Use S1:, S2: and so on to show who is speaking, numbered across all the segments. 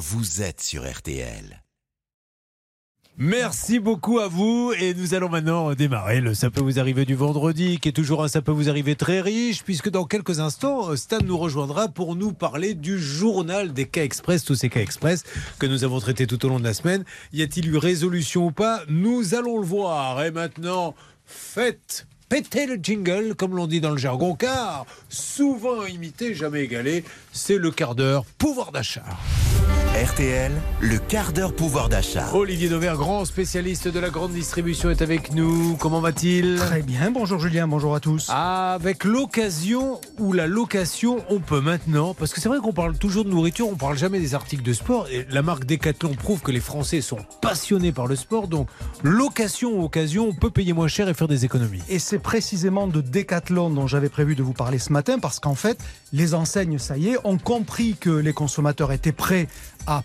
S1: vous êtes sur RTL.
S2: Merci beaucoup à vous et nous allons maintenant démarrer le Ça peut vous arriver du vendredi qui est toujours un Ça peut vous arriver très riche puisque dans quelques instants Stan nous rejoindra pour nous parler du journal des cas express, tous ces cas express que nous avons traités tout au long de la semaine. Y a-t-il eu résolution ou pas? Nous allons le voir et maintenant faites péter le jingle, comme l'on dit dans le jargon, car souvent imité, jamais égalé, c'est le quart d'heure pouvoir d'achat.
S1: RTL, le quart d'heure pouvoir d'achat.
S2: Olivier Dauvert, grand spécialiste de la grande distribution, est avec nous. Comment va-t-il?
S3: Très bien, bonjour Julien, bonjour à tous.
S2: Avec l'occasion ou la location, on peut maintenant, parce que c'est vrai qu'on parle toujours de nourriture, on parle jamais des articles de sport, et la marque Decathlon prouve que les Français sont passionnés par le sport, donc location ou occasion, on peut payer moins cher et faire des économies.
S3: Et c'est précisément de Decathlon dont j'avais prévu de vous parler ce matin, parce qu'en fait, les enseignes, ça y est, ont compris que les consommateurs étaient prêts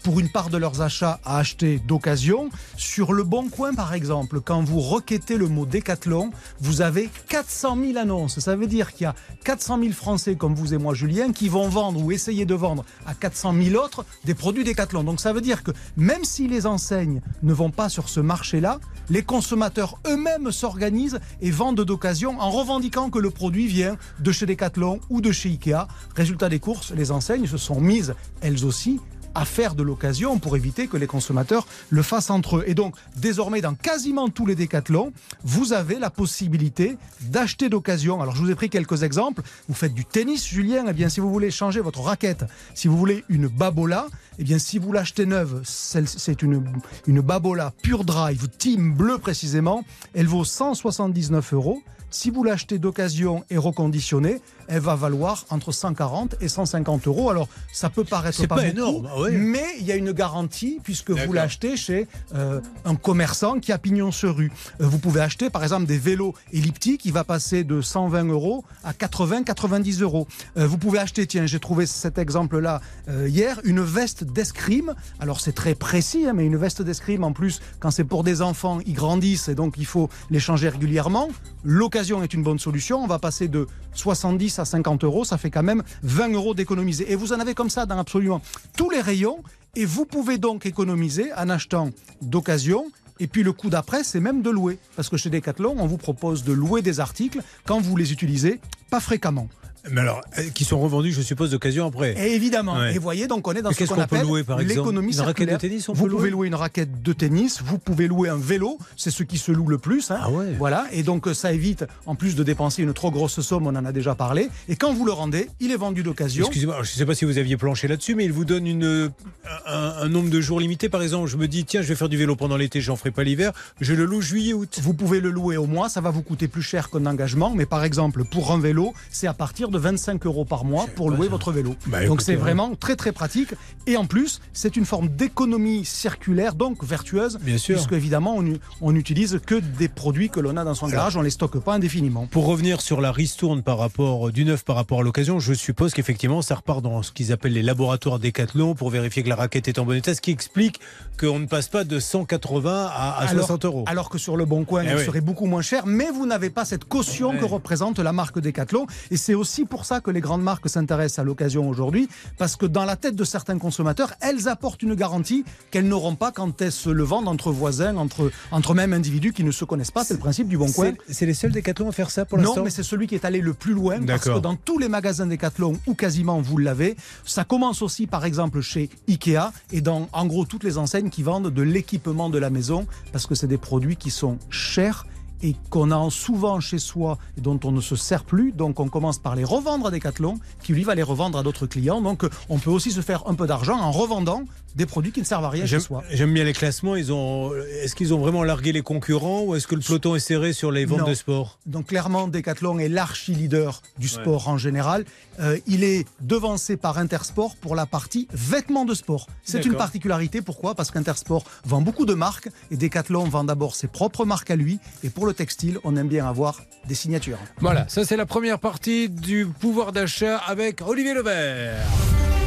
S3: pour une part de leurs achats, à acheter d'occasion. Sur le Bon Coin, par exemple, quand vous requêtez le mot Décathlon, vous avez 400 000 annonces. Ça veut dire qu'il y a 400 000 Français comme vous et moi, Julien, qui vont vendre ou essayer de vendre à 400 000 autres des produits Décathlon. Donc ça veut dire que même si les enseignes ne vont pas sur ce marché-là, les consommateurs eux-mêmes s'organisent et vendent d'occasion en revendiquant que le produit vient de chez Decathlon ou de chez Ikea. Résultat des courses, les enseignes se sont mises elles aussi à faire de l'occasion pour éviter que les consommateurs le fassent entre eux. Et donc, désormais, dans quasiment tous les décathlons, vous avez la possibilité d'acheter d'occasion. Alors, je vous ai pris quelques exemples. Vous faites du tennis, Julien. Eh bien, si vous voulez changer votre raquette, si vous voulez une Babola, eh bien, si vous l'achetez neuve, c'est une, une Babola Pure Drive Team Bleu précisément. Elle vaut 179 euros. Si vous l'achetez d'occasion et reconditionnée, elle va valoir entre 140 et 150 euros. Alors, ça peut paraître pas, énorme, ah mais il y a une garantie puisque vous l'achetez chez euh, un commerçant qui a pignon sur rue. Euh, vous pouvez acheter, par exemple, des vélos elliptiques. qui va passer de 120 euros à 80-90 euros. Euh, vous pouvez acheter, tiens, j'ai trouvé cet exemple-là hier, une veste d'escrime. Alors, c'est très précis, hein, mais une veste d'escrime, en plus, quand c'est pour des enfants, ils grandissent et donc il faut les changer régulièrement. L'occasion est une bonne solution. On va passer de 70 à 50 euros, ça fait quand même 20 euros d'économiser. Et vous en avez comme ça dans absolument tous les rayons. Et vous pouvez donc économiser en achetant d'occasion et puis le coup d'après, c'est même de louer. Parce que chez Decathlon, on vous propose de louer des articles quand vous les utilisez pas fréquemment.
S2: Mais alors, euh, qui sont revendus, je suppose, d'occasion après.
S3: Et évidemment. Et voyez, donc on est dans ce qu'on appelle l'économie
S2: Une raquette de tennis, on
S3: Vous
S2: peut
S3: pouvez louer une raquette de tennis, vous pouvez louer un vélo, c'est ce qui se loue le plus. Hein.
S2: Ah ouais.
S3: Voilà, et donc ça évite, en plus de dépenser une trop grosse somme, on en a déjà parlé. Et quand vous le rendez, il est vendu d'occasion.
S2: Excusez-moi, je ne sais pas si vous aviez planché là-dessus, mais il vous donne une, un, nombre de jours limité. Par exemple, je me dis, tiens, je vais faire du vélo pendant l'été, j'en ferai pas l'hiver, je le loue juillet-août.
S3: Vous pouvez le louer au mois, ça va vous coûter plus cher qu'un engagement, mais par exemple, pour un vélo, c'est à partir de 25 euros par mois pour louer votre vélo.
S2: Bah,
S3: donc c'est vraiment très très pratique. Et en plus, c'est une forme d'économie circulaire, donc vertueuse.
S2: Bien sûr.
S3: Puisque évidemment, on n'utilise que des produits que l'on a dans son garage, on les stocke pas indéfiniment.
S2: Pour revenir sur la ristourne par rapport du neuf par rapport à l'occasion, je suppose qu'effectivement, ça repart dans ce qu'ils appellent les laboratoires Décathlon pour vérifier que la raquette est en bon état, ce qui explique qu'on ne passe pas de 180 à, 60 euros.
S3: Alors que sur le Bon Coin, eh serait beaucoup moins cher, mais vous n'avez pas cette caution que représente la marque Décathlon. Et c'est aussi pour ça que les grandes marques s'intéressent à l'occasion aujourd'hui, parce que dans la tête de certains consommateurs, elles apportent une garantie qu'elles n'auront pas quand elles se le vendent entre voisins, entre, entre même individus qui ne se connaissent pas. C'est le principe du bon coin.
S2: C'est les seuls Decathlon à faire ça pour l'instant
S3: Non, mais c'est celui qui est allé le plus loin, parce que dans tous les magasins Decathlon, ou quasiment vous l'avez, ça commence aussi par exemple chez Ikea, et dans en gros toutes les enseignes qui vendent de l'équipement de la maison, parce que c'est des produits qui sont chers et qu'on a souvent chez soi et dont on ne se sert plus. Donc on commence par les revendre à Decathlon, qui lui va les revendre à d'autres clients. Donc on peut aussi se faire un peu d'argent en revendant des produits qui ne servent à rien chez soi.
S2: J'aime bien les classements. Ils ont, est-ce qu'ils ont vraiment largué les concurrents ou est-ce que le peloton est serré sur les ventes de sport?
S3: Donc clairement, Decathlon est l'archi-leader du sport en général. Euh, il est devancé par Intersport pour la partie vêtements de sport. C'est une particularité. Pourquoi? Parce qu'Intersport vend beaucoup de marques et Decathlon vend d'abord ses propres marques à lui. Et pour le textile, on aime bien avoir des signatures.
S2: Voilà, ça c'est la première partie du pouvoir d'achat avec Olivier Levert.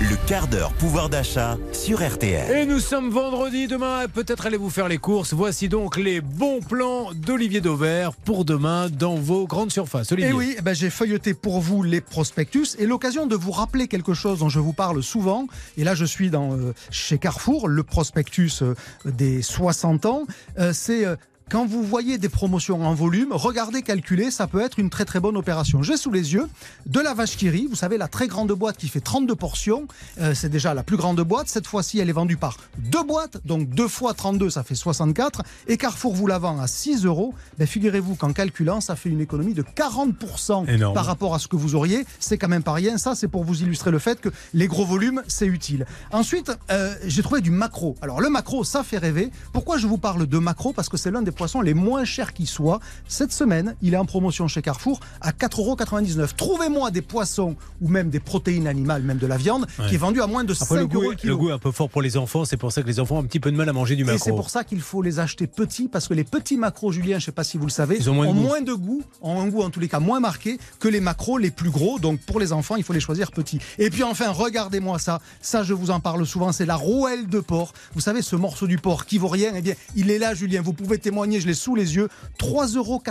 S1: Le quart d'heure pouvoir d'achat sur RTL.
S2: Et nous sommes vendredi, demain peut-être allez vous faire les courses. Voici donc les bons plans d'Olivier Dauvert pour demain dans vos grandes surfaces. Olivier.
S3: Et oui, eh ben, j'ai feuilleté pour vous les prospectus et l'occasion de vous rappeler quelque chose dont je vous parle souvent. Et là, je suis dans, euh, chez Carrefour, le prospectus euh, des 60 ans. Euh, c'est euh, quand vous voyez des promotions en volume, regardez, calculez, ça peut être une très très bonne opération. J'ai sous les yeux de la vache qui rit, vous savez, la très grande boîte qui fait 32 portions, Euh, c'est déjà la plus grande boîte. Cette fois-ci, elle est vendue par deux boîtes, donc deux fois 32, ça fait 64. Et Carrefour vous la vend à 6 euros. Ben, Figurez-vous qu'en calculant, ça fait une économie de 40%
S2: Énorme.
S3: par rapport à ce que vous auriez. C'est quand même pas rien. Ça, c'est pour vous illustrer le fait que les gros volumes, c'est utile. Ensuite, euh, j'ai trouvé du macro. Alors, le macro, ça fait rêver. Pourquoi je vous parle de macro? Parce que c'est l'un des poissons les moins chers qui soit. Cette semaine, il est en promotion chez Carrefour à 4,99 Trouvez-moi des poissons ou même des protéines animales, même de la viande, qui est vendu à moins de 5
S2: Après, le goût,
S3: euros le kilo.
S2: le goût est un peu fort pour les enfants, c'est pour ça que les enfants ont un petit peu de mal à manger du
S3: Et c'est
S2: macro.
S3: pour ça qu'il faut les acheter petits, parce que les petits macros, Julien, je ne sais pas si vous le savez,
S2: Ils ont moins de goût.
S3: de goût, ont un goût en tous les cas moins marqué que les macros les plus gros. Donc pour les enfants, il faut les choisir petits. Et puis enfin, regardez-moi ça. Ça, je vous en parle souvent, c'est la rouelle de porc. Vous savez, ce morceau du porc qui vaut rien, eh bien, il est là, Julien. Vous pouvez témoigner, je l'ai sous les yeux. 3,99 euros,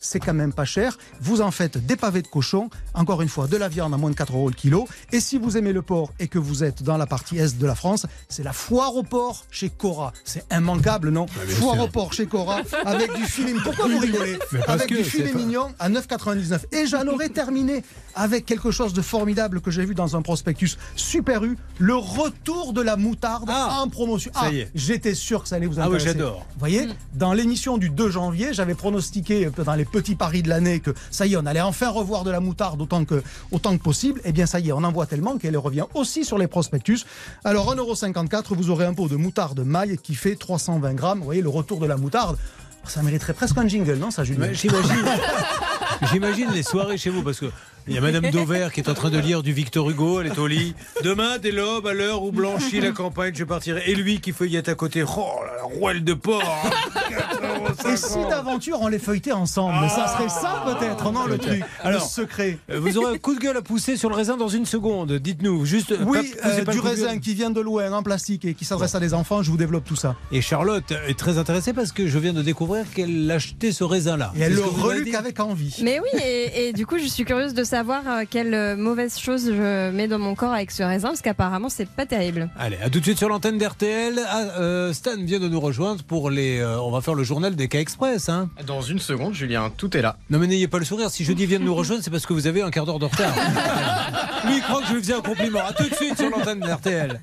S3: c'est quand même pas cher. Vous en faites des pavés de cochon. Encore une fois, de la viande à moins de 4 euros le kilo. Et si vous aimez le porc et que vous êtes dans la partie est de la France, c'est la foire au porc chez Cora. C'est immanquable, non
S2: bien
S3: Foire
S2: sûr.
S3: au porc chez Cora avec du filet. Pourquoi vous rigolez Avec
S2: que
S3: du filet
S2: pas-
S3: mignon à 9,99. Et j'en aurais terminé avec quelque chose de formidable que j'ai vu dans un prospectus Super U, le retour de la moutarde
S2: Ah,
S3: en promotion.
S2: ça
S3: Ah,
S2: y est.
S3: J'étais sûr que ça allait vous
S2: Ah oui,
S3: intéresser.
S2: j'adore.
S3: Vous voyez, dans l'émission du 2 janvier, j'avais pronostiqué euh, dans les petits paris de l'année que ça y est, on allait enfin revoir de la moutarde autant que, possible. Eh bien, ça y est, on en voit tellement qu'elle revient aussi sur les prospectus. Alors, 1,54€, vous aurez un pot de moutarde maille qui fait 320 grammes. Vous voyez, le retour de la moutarde. Ça mériterait presque un jingle, non, ça, Julien?
S2: J'imagine les soirées chez vous parce que il y a Madame Dauvert qui est en train de lire du Victor Hugo, elle est au lit. Demain, dès l'aube, à l'heure où blanchit la campagne, je partirai. Et lui qui feuillette à côté. Oh, la rouelle de porc hein.
S3: Et si d'aventure on les feuilletait ensemble? Ça serait ça peut-être, non, le truc
S2: Alors,
S3: Le secret?
S2: Euh, Vous aurez un coup de gueule à pousser sur le raisin dans une seconde. Dites-nous, juste.
S3: Oui,
S2: pas-
S3: euh,
S2: pas
S3: du raisin qui vient de loin en plastique et qui s'adresse à des enfants, je vous développe tout ça.
S2: Et Charlotte est très intéressée parce que je viens de découvrir qu'elle achetait ce raisin-là.
S3: Et elle le reluque avec envie.
S4: Mais oui, et, et du coup, je suis curieuse de savoir euh, quelle euh, mauvaise chose je mets dans mon corps avec ce raisin, parce qu'apparemment, c'est pas terrible.
S2: Allez, à tout de suite sur l'antenne d'RTL. Ah, euh, Stan vient de nous rejoindre pour les. euh, on va faire le journal des cas express. Hein.
S5: Dans une seconde, Julien, tout est là.
S2: Non mais n'ayez pas le sourire. Si je dis vient de nous rejoindre, c'est parce que vous avez un quart d'heure de retard. Lui, il croit que je lui faisais un compliment. À tout de suite sur l'antenne d'RTL.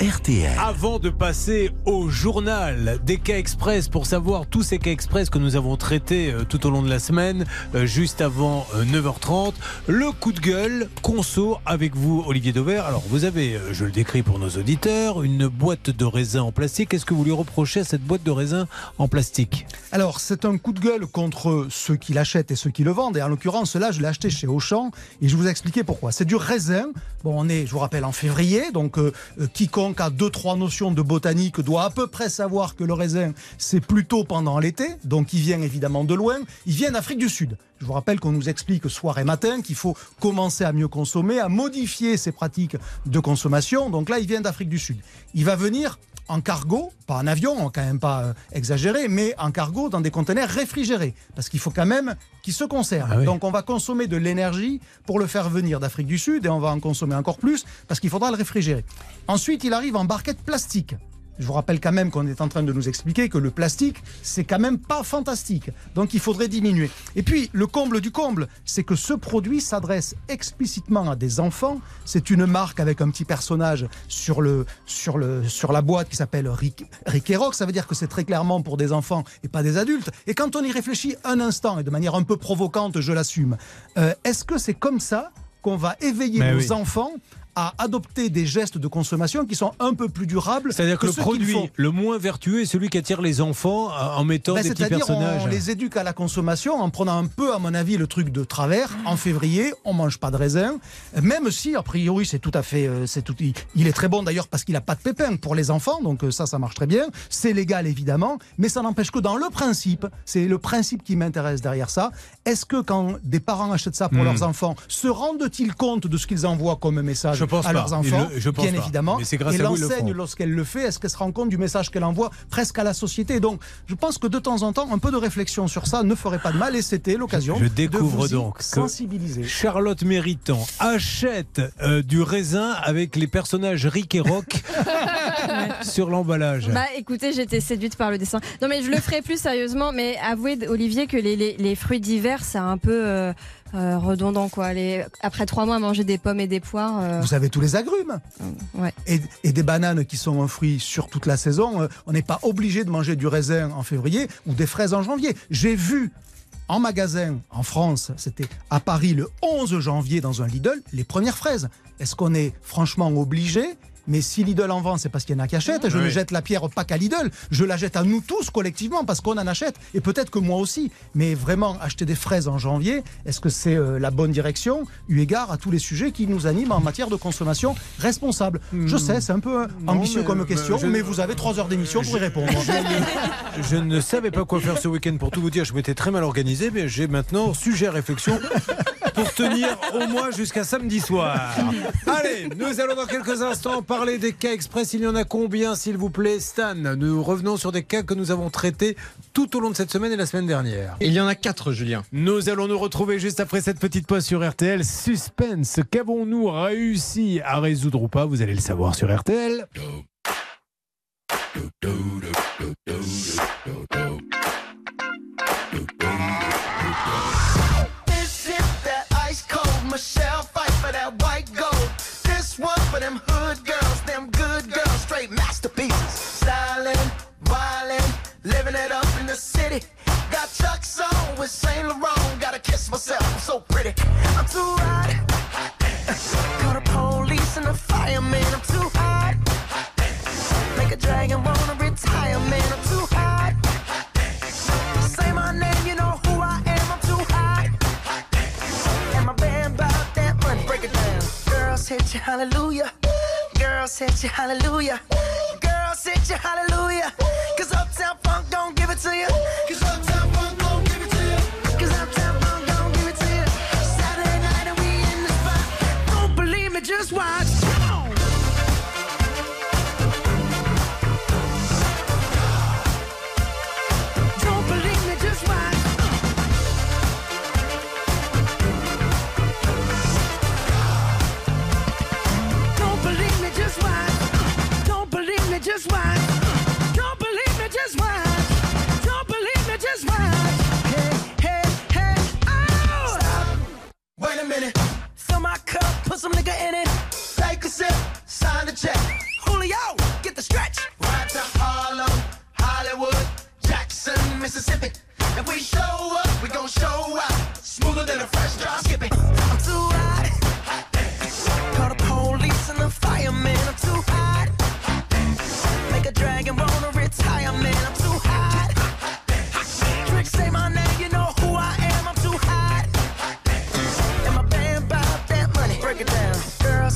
S1: RTL.
S2: Avant de passer au journal des cas express pour savoir tous ces cas express que nous avons traités euh, tout au long de la semaine, euh, juste avant euh, 9h30, le coup de gueule conso avec vous, Olivier Dauvert. Alors, vous avez, euh, je le décris pour nos auditeurs, une boîte de raisin en plastique. Qu'est-ce que vous lui reprochez à cette boîte de raisin en plastique?
S3: Alors, c'est un coup de gueule contre ceux qui l'achètent et ceux qui le vendent. Et en l'occurrence, là, je l'ai acheté chez Auchan et je vous expliquer pourquoi. C'est du raisin. Bon, on est, je vous rappelle, en février. Donc, euh, euh, quiconque a deux, trois notions de botanique doit à peu près savoir que le raisin, c'est plutôt pendant l'été. Donc, il vient évidemment de loin. Il vient d'Afrique du Sud. Je vous rappelle qu'on nous explique soir et matin qu'il faut commencer à mieux consommer, à modifier ses pratiques de consommation. Donc là, il vient d'Afrique du Sud. Il va venir en cargo, pas en avion, on va quand même pas euh, exagérer, mais en cargo dans des conteneurs réfrigérés, parce qu'il faut quand même qu'il se conserve.
S2: Ah oui.
S3: Donc on va consommer de l'énergie pour le faire venir d'Afrique du Sud et on va en consommer encore plus parce qu'il faudra le réfrigérer. Ensuite, il arrive en barquette plastique. Je vous rappelle quand même qu'on est en train de nous expliquer que le plastique, c'est quand même pas fantastique. Donc il faudrait diminuer. Et puis, le comble du comble, c'est que ce produit s'adresse explicitement à des enfants. C'est une marque avec un petit personnage sur, le, sur, le, sur la boîte qui s'appelle Rick, Rick et Rock. Ça veut dire que c'est très clairement pour des enfants et pas des adultes. Et quand on y réfléchit un instant, et de manière un peu provocante, je l'assume, euh, est-ce que c'est comme ça qu'on va éveiller
S2: Mais
S3: nos
S2: oui.
S3: enfants à adopter des gestes de consommation qui sont un peu plus durables.
S2: C'est-à-dire que, le produit le moins vertueux est celui qui attire les enfants euh, en mettant
S3: Ben,
S2: des petits personnages.
S3: on les éduque à la consommation en prenant un peu, à mon avis, le truc de travers. En février, on mange pas de raisin, même si, a priori, c'est tout à fait. euh, c'est tout, il, est très bon d'ailleurs parce qu'il a pas de pépins pour les enfants, donc euh, ça, ça marche très bien. C'est légal évidemment, mais ça n'empêche que dans le principe, c'est le principe qui m'intéresse derrière ça. Est-ce que quand des parents achètent ça pour
S2: Hmm.
S3: leurs enfants, se rendent-ils compte de ce qu'ils envoient comme message
S2: Je pense
S3: à
S2: pas.
S3: leurs enfants
S2: Ils le- je pense
S3: Bien
S2: pas.
S3: évidemment.
S2: Mais c'est grâce
S3: Et
S2: vous,
S3: l'enseigne, lorsqu'elle le fait, est-ce qu'elle se rend compte du message qu'elle envoie presque à la société? Donc, je pense que de temps en temps, un peu de réflexion sur ça ne ferait pas de mal et c'était l'occasion
S2: Je
S3: de
S2: découvre
S3: vous y
S2: donc que
S3: sensibiliser.
S2: Charlotte Méritant achète euh, du raisin avec les personnages Rick et Rock sur l'emballage.
S4: Bah écoutez, j'étais séduite par le dessin. Non mais je le ferai plus sérieusement, mais avouez Olivier que les, les, les fruits d'hiver c'est un peu euh, euh, redondant quoi. Les, après trois mois à manger des pommes et des poires. euh,
S3: Vous avez tous les agrumes
S4: ouais.
S3: et, et des bananes qui sont un fruit sur toute la saison. Euh, On n'est pas obligé de manger du raisin en février ou des fraises en janvier. J'ai vu en magasin en France, c'était à Paris le 11 janvier dans un Lidl, les premières fraises. Est-ce qu'on est franchement obligé mais si Lidl en vend, c'est parce qu'il y en a qui achètent. Je ne jette la pierre pas qu'à Lidl, je la jette à nous tous collectivement parce qu'on en achète et peut-être que moi aussi. Mais vraiment, acheter des fraises en janvier, est-ce que c'est euh, la bonne direction? Eu égard à tous les sujets qui nous animent en matière de consommation responsable Je sais, c'est un peu euh,
S2: Non,
S3: ambitieux
S2: mais-
S3: comme
S2: mais
S3: question,
S2: je-
S3: mais vous avez trois heures d'émission pour y répondre.
S2: Je ne savais pas quoi faire ce week-end pour tout vous dire. Je m'étais très mal organisé, mais j'ai maintenant sujet à réflexion pour tenir au moins jusqu'à samedi soir. Allez, nous allons dans quelques instants parler des cas express. Il y en a combien, s'il vous plaît, Stan? Nous revenons sur des cas que nous avons traités tout au long de cette semaine et la semaine dernière.
S5: Il y en a quatre, Julien.
S2: Nous allons nous retrouver juste après cette petite pause sur RTL. Suspense, qu'avons-nous réussi à résoudre ou pas? Vous allez le savoir sur RTL.
S6: Michelle for them hood girls, them good girls, straight masterpieces. Styling, wildin', living it up in the city. Got Chuck's on with Saint Laurent. Gotta kiss myself, I'm so pretty. I'm too hot. Call the police and the fireman. I'm too hot. Make a dragon wanna retire, man. I'm hit you, hallelujah. Girls hit you, hallelujah. Girls hit you, hallelujah. Cause Uptown Funk don't give it to you. Cause Uptown Funk some nigga in it. Take a sip, sign the check. Julio, get the stretch. Right to Harlem, Hollywood, Jackson, Mississippi. If we show up, we gon' show out. Smoother than a fresh drop. Skip it. I'm too hot. Call the police and the fireman. I'm too hot. Make a dragon wanna retire, man. I'm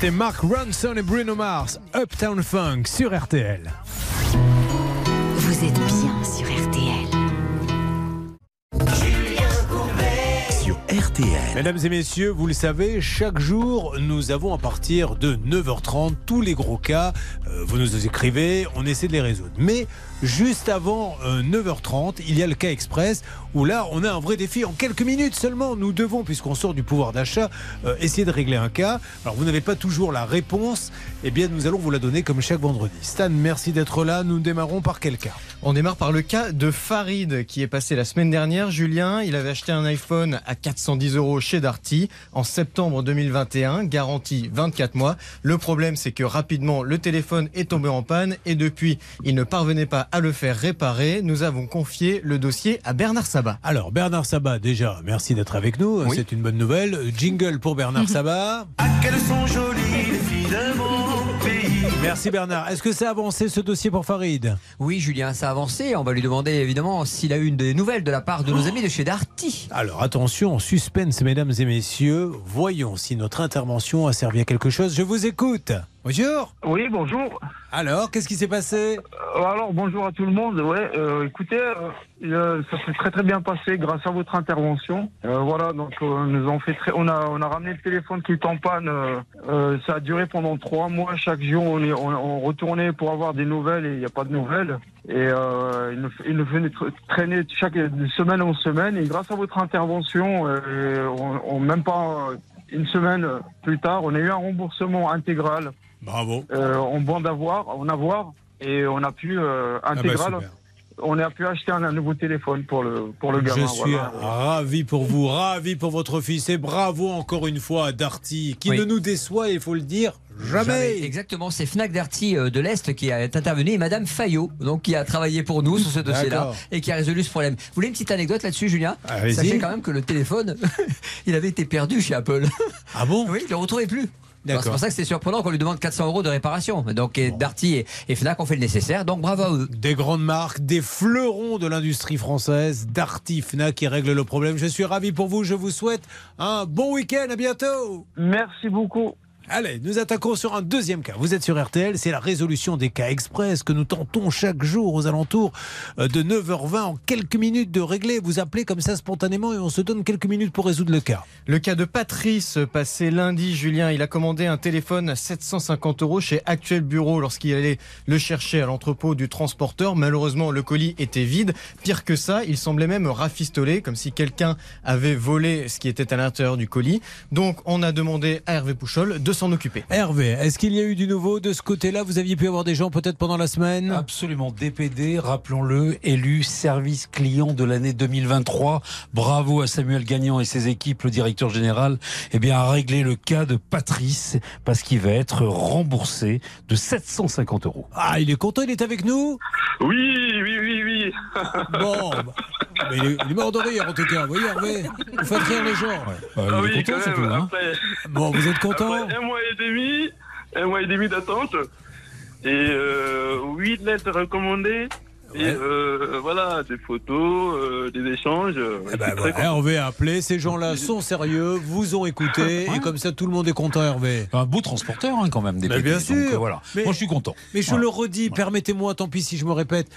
S2: C'était Mark Ronson et Bruno Mars, Uptown Funk sur RTL.
S7: Vous êtes bien sur RTL.
S1: Sur RTL.
S2: Mesdames et messieurs, vous le savez, chaque jour, nous avons à partir de 9h30 tous les gros cas. Euh, vous nous écrivez, on essaie de les résoudre. Mais juste avant euh, 9h30, il y a le cas express où là, on a un vrai défi. En quelques minutes seulement, nous devons, puisqu'on sort du pouvoir d'achat, euh, essayer de régler un cas. Alors, vous n'avez pas toujours la réponse. Eh bien, nous allons vous la donner comme chaque vendredi. Stan, merci d'être là. Nous démarrons par quel cas?
S5: On démarre par le cas de Farid qui est passé la semaine dernière. Julien, il avait acheté un iPhone à 410 euros chez Darty en septembre 2021, garantie 24 mois. Le problème, c'est que rapidement, le téléphone est tombé en panne et depuis, il ne parvenait pas à le faire réparer. Nous avons confié le dossier à Bernard Sabat.
S2: Alors, Bernard Sabat, déjà, merci d'être avec nous.
S5: Oui.
S2: C'est une bonne nouvelle. Jingle pour Bernard Sabat.
S6: Ah, qu'elles sont jolies, les filles de mon pays.
S2: Merci Bernard. Est-ce que ça a avancé ce dossier pour Farid?
S8: Oui, Julien, ça a avancé. On va lui demander évidemment s'il a eu une des nouvelles de la part de nos amis de chez Darty.
S2: Alors attention, suspense mesdames et messieurs. Voyons si notre intervention a servi à quelque chose. Je vous écoute. Bonjour.
S9: Oui, bonjour.
S2: Alors, qu'est-ce qui s'est passé?
S9: Euh, alors, bonjour à tout le monde. Ouais, euh, écoutez, euh, euh, ça s'est très très bien passé grâce à votre intervention. Euh, voilà, donc euh, nous ont fait très, on a on a ramené le téléphone qui est en panne. ça a duré pendant trois mois. Chaque jour, on est on, on retournait pour avoir des nouvelles et il n'y a pas de nouvelles. Et euh, il nous il nous venait tra- traîner chaque de semaine en semaine. Et grâce à votre intervention, euh, on, on- même pas une semaine plus tard, on a eu un remboursement intégral
S2: Bravo.
S9: euh, en bon d'avoir, en avoir, et on a pu euh,
S2: Ah bah,
S9: intégral, on a pu acheter un, un nouveau téléphone pour le pour le
S2: Je
S9: gamin.
S2: suis
S9: voilà.
S2: ravi pour vous, ravi pour votre fils et bravo encore une fois à Darty qui
S8: Oui.
S2: ne nous déçoit, il faut le dire, jamais.
S8: Exactement, c'est Fnac Darty euh, de l'Est qui est intervenu et Madame Fayot, donc qui a travaillé pour nous sur ce dossier-là et qui a résolu ce problème. Vous voulez une petite anecdote là-dessus, Julien? Sachez quand même que le téléphone, il avait été perdu chez Apple.
S2: Ah bon?
S8: Oui, il ne le retrouvait plus. C'est pour ça que c'est surprenant qu'on lui demande 400 euros de réparation. Donc et Darty et, et Fnac ont fait le nécessaire, donc bravo à eux.
S2: Des grandes marques, des fleurons de l'industrie française, Darty, Fnac qui règle le problème. Je suis ravi pour vous, je vous souhaite un bon week-end, à bientôt.
S9: Merci beaucoup.
S2: Allez, nous attaquons sur un deuxième cas. Vous êtes sur RTL, c'est la résolution des cas express que nous tentons chaque jour aux alentours euh, de 9h20 en quelques minutes de régler. Vous appelez comme ça spontanément et on se donne quelques minutes pour résoudre le cas.
S5: Le cas de Patrice, passé lundi, Julien, il a commandé un téléphone à 750 euros chez Actuel Bureau lorsqu'il allait le chercher à l'entrepôt du transporteur. Malheureusement, le colis était vide. Pire que ça, il semblait même rafistolé, comme si quelqu'un avait volé ce qui était à l'intérieur du colis. Donc, on a demandé à Hervé Pouchol de s'en occuper.
S2: Hervé, est-ce qu'il y a eu du nouveau de ce côté-là? Vous aviez pu avoir des gens peut-être pendant la semaine?
S10: Absolument. DPD, rappelons-le, élu service client de l'année 2023. Bravo à Samuel Gagnon et ses équipes, le directeur général, eh bien, a réglé le cas de Patrice parce qu'il va être remboursé de 750 euros.
S2: Ah, il est content, il est avec nous?
S9: Oui, oui, oui, oui.
S2: Bon, bah, mais il, est, il est mort de rire en tout cas. Vous voyez Hervé Vous faites rire les gens.
S10: Bah, il est content, c'est tout, hein.
S9: Après,
S2: Bon, vous êtes content?
S9: Après mois et demi, un mois et demi d'attente et euh, huit lettres recommandées. Et euh, voilà, des photos, euh, des échanges.
S2: Eh ben, voilà, Hervé a appelé, ces gens-là sont sérieux, vous ont écouté, et comme ça tout le monde est content, Hervé.
S10: Un beau transporteur, hein, quand même.
S2: Mais bien
S10: Donc,
S2: sûr.
S10: euh, voilà.
S2: Mais-
S10: Moi, je suis content.
S2: Mais je
S10: Voilà.
S2: le redis, permettez-moi, tant pis si je me répète.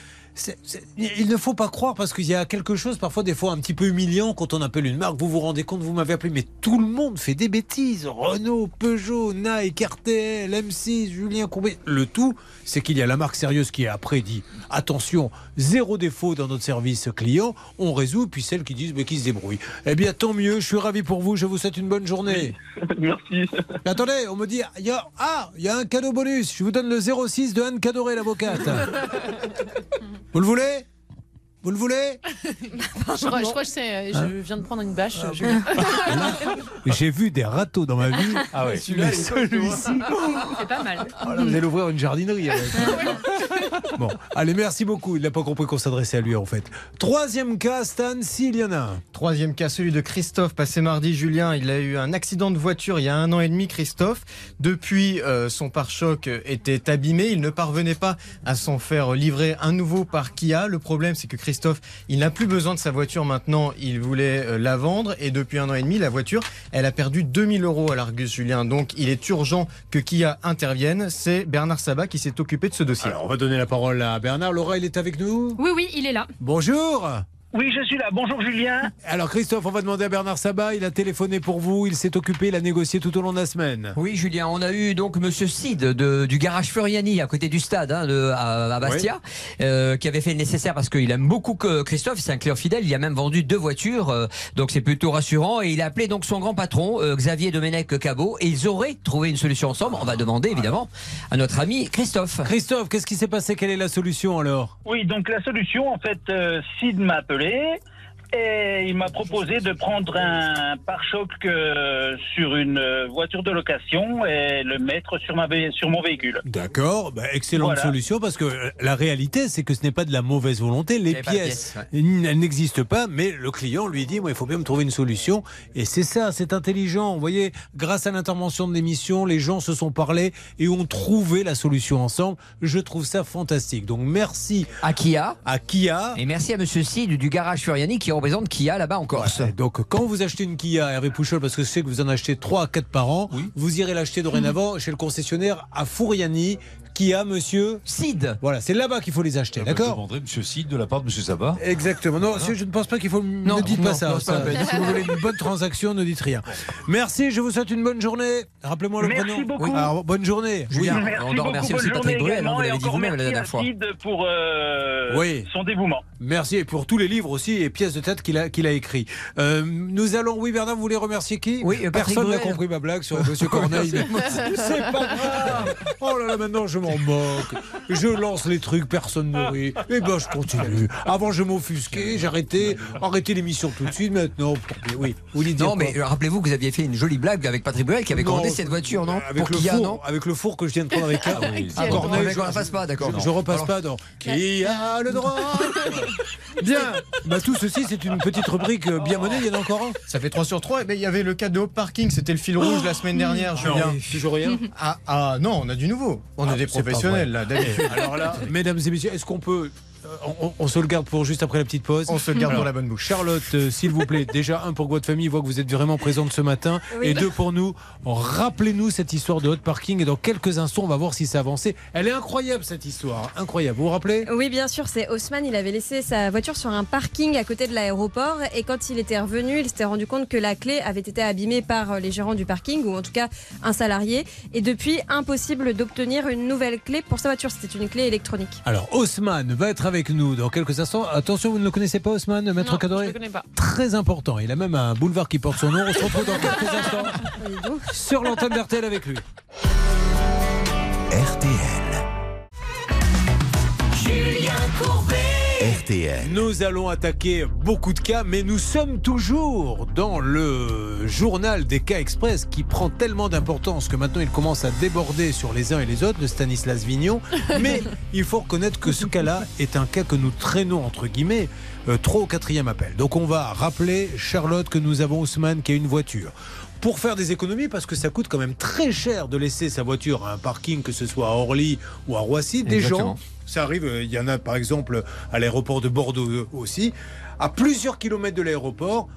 S2: Il ne faut pas croire parce qu'il y a quelque chose parfois des fois un petit peu humiliant quand on appelle une marque. Vous vous rendez compte, vous m'avez appelé, mais tout le monde fait des bêtises. Renault, Peugeot, Nike, RTL, M6, Julien Courbet. Le tout, c'est qu'il y a la marque sérieuse qui est après dit attention, zéro défaut dans notre service client. On résout, puis celles qui disent mais qui se débrouillent. Eh bien, tant mieux. Je suis ravi pour vous. Je vous souhaite une bonne journée.
S9: Merci.
S2: Mais attendez, on me dit, il y a, ah, il y a un cadeau bonus. Je vous donne le 06 de Anne Cadoré, l'avocate. vous le voulez? Vous le voulez
S11: Je crois, je crois que c'est.
S2: Hein
S11: Je viens de prendre une bâche.
S2: Ah,
S11: je-
S2: J'ai vu des râteaux dans ma vie.
S10: Ah ouais.
S2: Celui-ci.
S11: C'est pas mal.
S2: Oh vous allez ouvrir une jardinerie avec. Bon, allez, merci beaucoup. Il n'a pas compris qu'on s'adressait à lui en fait. Troisième cas, Stan, s'il y en a un.
S5: Troisième cas, celui de Christophe, passé mardi, Julien. Il a eu un accident de voiture il y a un an et demi, Christophe. Depuis, euh, son pare-choc était abîmé. Il ne parvenait pas à s'en faire livrer un nouveau par Kia. Le problème, c'est que Christophe Christophe, il n'a plus besoin de sa voiture maintenant. Il voulait euh, la vendre et depuis un an et demi, la voiture, elle a perdu 2000 euros à l'Argus, Julien. Donc, il est urgent que Kia intervienne. C'est Bernard Sabat qui s'est occupé de ce dossier.
S2: Alors, on va donner la parole à Bernard. Laura, il est avec nous?
S11: Oui, oui, il est là.
S2: Bonjour
S12: Oui, je suis là. Bonjour Julien.
S2: Alors Christophe, on va demander à Bernard Sabat, il a téléphoné pour vous, il s'est occupé, il a négocié tout au long de la semaine.
S8: Oui, Julien, on a eu donc Monsieur Sid de- du garage Furiani à côté du stade hein, de, à, à Bastia, euh, qui avait fait le nécessaire parce qu'il aime beaucoup que Christophe, c'est un client fidèle. Il a même vendu deux voitures, euh, donc c'est plutôt rassurant. Et il a appelé donc son grand patron, euh, Xavier Domenech Cabot, et ils auraient trouvé une solution ensemble. On va demander évidemment à notre ami Christophe.
S2: Christophe, qu'est-ce qui s'est passé? Quelle est la solution alors?
S12: Oui, donc la solution, en fait, euh, Sid m'a appelé isolé et il m'a proposé de prendre un pare-choc euh, sur une euh, voiture de location et le mettre sur, ma, sur mon véhicule.
S2: D'accord, bah, excellente
S12: Voilà.
S2: solution parce que euh, la réalité c'est que ce n'est pas de la mauvaise volonté, les pièces, n- elles n'existent pas, mais le client lui dit moi il faut bien me trouver une solution et c'est ça, c'est intelligent. Vous voyez, grâce à l'intervention de l'émission, les gens se sont parlé et ont trouvé la solution ensemble. Je trouve ça fantastique. Donc merci
S8: à Kia,
S2: à Kia.
S8: Et merci à Monsieur Sid du garage Furiani qui représente Kia là-bas en Corse.
S2: Ouais, donc quand vous achetez une Kia Hervé Pouchol, parce que je sais que vous en achetez 3 à 4 par an, vous irez l'acheter dorénavant chez le concessionnaire à Fouriani. Kia, monsieur
S8: Sid.
S2: Voilà, c'est là-bas qu'il faut les acheter,
S10: Ah bah, Je
S2: d'accord
S10: demanderai Monsieur Sid de la part de Monsieur Sabat.
S2: Exactement. Non, c'est- je ne pense pas qu'il faut.
S8: Non,
S2: ne dites
S8: non,
S2: pas ça.
S8: non,
S2: ça.
S8: pas la peine.
S2: Si vous voulez une bonne transaction, ne dites rien. Merci, je vous souhaite une bonne journée. Rappelez-moi le
S12: Merci
S2: prénom.
S12: beaucoup.
S2: Oui. Alors, bonne journée.
S8: Julien,
S2: Oui.
S12: Merci
S8: on doit
S12: beaucoup,
S8: remercier aussi Patrick Bruel, hein, vous l'avez dit vous-même la dernière fois.
S12: Sid pour euh,
S2: Oui.
S12: son dévouement.
S2: Merci et pour tous les livres aussi et pièces de tête qu'il a, qu'il a écrits. Euh, nous allons, oui, Bernard, vous voulez remercier qui
S8: Oui, Patrick
S2: Personne n'a compris ma blague sur Monsieur Corneille. C'est pas grave. Oh là là, maintenant je m'en moque. Je lance les trucs, personne ne rit. Et ben je continue. Avant je m'offusquais, j'ai arrêté. Arrêtez l'émission tout de suite maintenant. Oui, vous
S8: Non, mais euh, rappelez-vous que vous aviez fait une jolie blague avec Patrick Bruel qui avait
S2: Non,
S8: commandé cette voiture, non
S2: avec
S8: Pour
S2: le
S8: Kia,
S2: four,
S8: non
S2: avec le four que je viens de prendre avec
S8: Ah
S2: un
S8: bon,
S2: Corneille, je-
S8: on la passe pas, d'accord.
S2: Je, je repasse
S8: Alors,
S2: pas dans Qui a le droit Bien. Bah, tout ceci, c'est une petite rubrique euh, bien menée. Il y en a encore un.
S5: Ça fait 3 sur 3. Mais il y avait le cas de Hope Parking, c'était le fil rouge la semaine dernière, Julien.
S2: Non, toujours rien.
S5: Ah, ah, non, on a du nouveau. On
S2: Ah,
S5: a des professionnels là.
S2: Alors là, mesdames et messieurs, est-ce qu'on peut. Euh, on, on se le garde pour juste après la petite pause.
S5: On se le garde
S2: Alors,
S5: dans la bonne bouche.
S2: Charlotte, euh, s'il vous plaît, déjà un pour que votre famille voit que vous êtes vraiment présente ce matin,
S4: Oui.
S2: et deux pour nous. Rappelez-nous cette histoire de hot parking et dans quelques instants, on va voir si ça a avancé. Elle est incroyable cette histoire, incroyable. Vous vous rappelez?
S4: Oui, bien sûr, c'est Haussmann. Il avait laissé sa voiture sur un parking à côté de l'aéroport et quand il était revenu, il s'était rendu compte que la clé avait été abîmée par les gérants du parking ou en tout cas un salarié. Et depuis, impossible d'obtenir une nouvelle clé pour sa voiture. C'était une clé électronique.
S2: Alors, Haussmann va être avec nous dans quelques instants. Attention, vous ne le connaissez pas, Haussmann, Maître
S11: Non,
S2: Cadoré
S11: je le connais pas.
S2: Très important. Il a même un boulevard qui porte son nom. On se retrouve dans quelques instants sur l'antenne d'RTL avec lui.
S1: RTL. Julien Courbet. RTL.
S2: Nous allons attaquer beaucoup de cas, mais nous sommes toujours dans le journal des cas express qui prend tellement d'importance que maintenant il commence à déborder sur les uns et les autres, de Stanislas Vignon. Mais il faut reconnaître que ce cas-là est un cas que nous traînons, entre guillemets, euh, trop au quatrième appel. Donc on va rappeler, Charlotte, que nous avons Ousmane qui a une voiture. Pour faire des économies, parce que ça coûte quand même très cher de laisser sa voiture à un parking, que ce soit à Orly ou à Roissy, des
S8: Exactement.
S2: gens ça arrive, euh, il y en a par exemple à l'aéroport de Bordeaux euh, aussi, à plusieurs kilomètres de l'aéroport,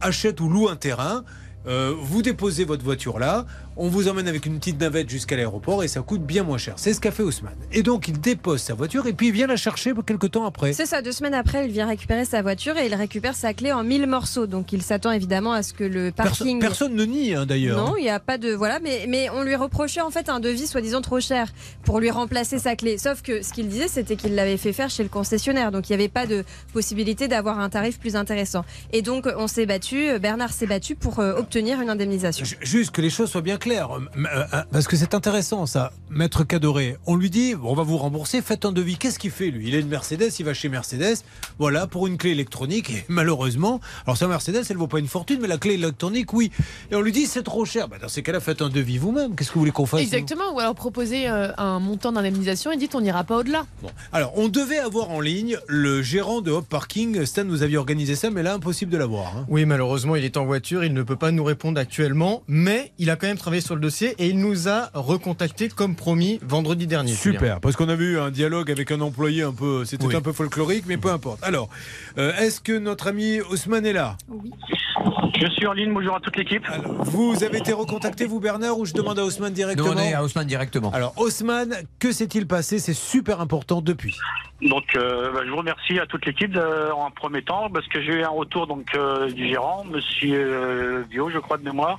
S2: achètent ou louent un terrain. euh, vous déposez votre voiture là, on vous emmène avec une petite navette jusqu'à l'aéroport et ça coûte bien moins cher. C'est ce qu'a fait Haussmann. Et donc il dépose sa voiture et puis il vient la chercher quelques temps après.
S4: C'est ça, deux semaines après, il vient récupérer sa voiture et il récupère sa clé en mille morceaux. Donc il s'attend évidemment à ce que le parking.
S2: personne ne nie hein, d'ailleurs.
S4: Non, il n'y a pas de. Voilà, mais, mais on lui reprochait en fait un devis soi-disant trop cher pour lui remplacer sa clé. Sauf que ce qu'il disait, c'était qu'il l'avait fait faire chez le concessionnaire. Donc il n'y avait pas de possibilité d'avoir un tarif plus intéressant. Et donc on s'est battu, Bernard s'est battu pour euh, obtenir une indemnisation.
S2: Ju- Juste que les choses soient bien claires, Euh, euh, parce que c'est intéressant ça. Maître Cadoré, on lui dit on va vous rembourser, faites un devis. Qu'est-ce qu'il fait lui? Il a une Mercedes, il va chez Mercedes, voilà, pour une clé électronique. Et malheureusement, alors sa Mercedes, elle vaut pas une fortune, mais la clé électronique, oui. Et on lui dit c'est trop cher. Bah, dans ces cas-là, faites un devis vous-même. Qu'est-ce que vous voulez qu'on fasse nous?
S11: Exactement, ou alors proposer euh, un montant d'indemnisation et dites on n'ira pas au-delà.
S2: Bon. Alors, on devait avoir en ligne le gérant de Hop Parking. Stan, vous aviez organisé ça, mais là, impossible de l'avoir. hein.
S5: Oui, malheureusement, il est en voiture, il ne peut pas nous répondre actuellement, mais il a quand même travaillé travaillé sur le dossier et il nous a recontacté comme promis vendredi dernier.
S2: Super, parce qu'on a vu un dialogue avec un employé un peu, c'était
S5: Oui.
S2: un peu folklorique, mais peu importe. Alors, euh, est-ce que notre ami Haussmann est là?
S12: Je suis en ligne, bonjour à toute l'équipe.
S2: Vous avez été recontacté, vous Bernard, ou je demande à Haussmann directement?
S8: Demandez à Haussmann directement.
S2: Alors, Haussmann, que s'est-il passé? C'est super important depuis.
S12: Donc, euh, bah, je vous remercie à toute l'équipe euh, en premier temps parce que j'ai eu un retour donc euh, du gérant, Monsieur euh, Bio, je crois de mémoire,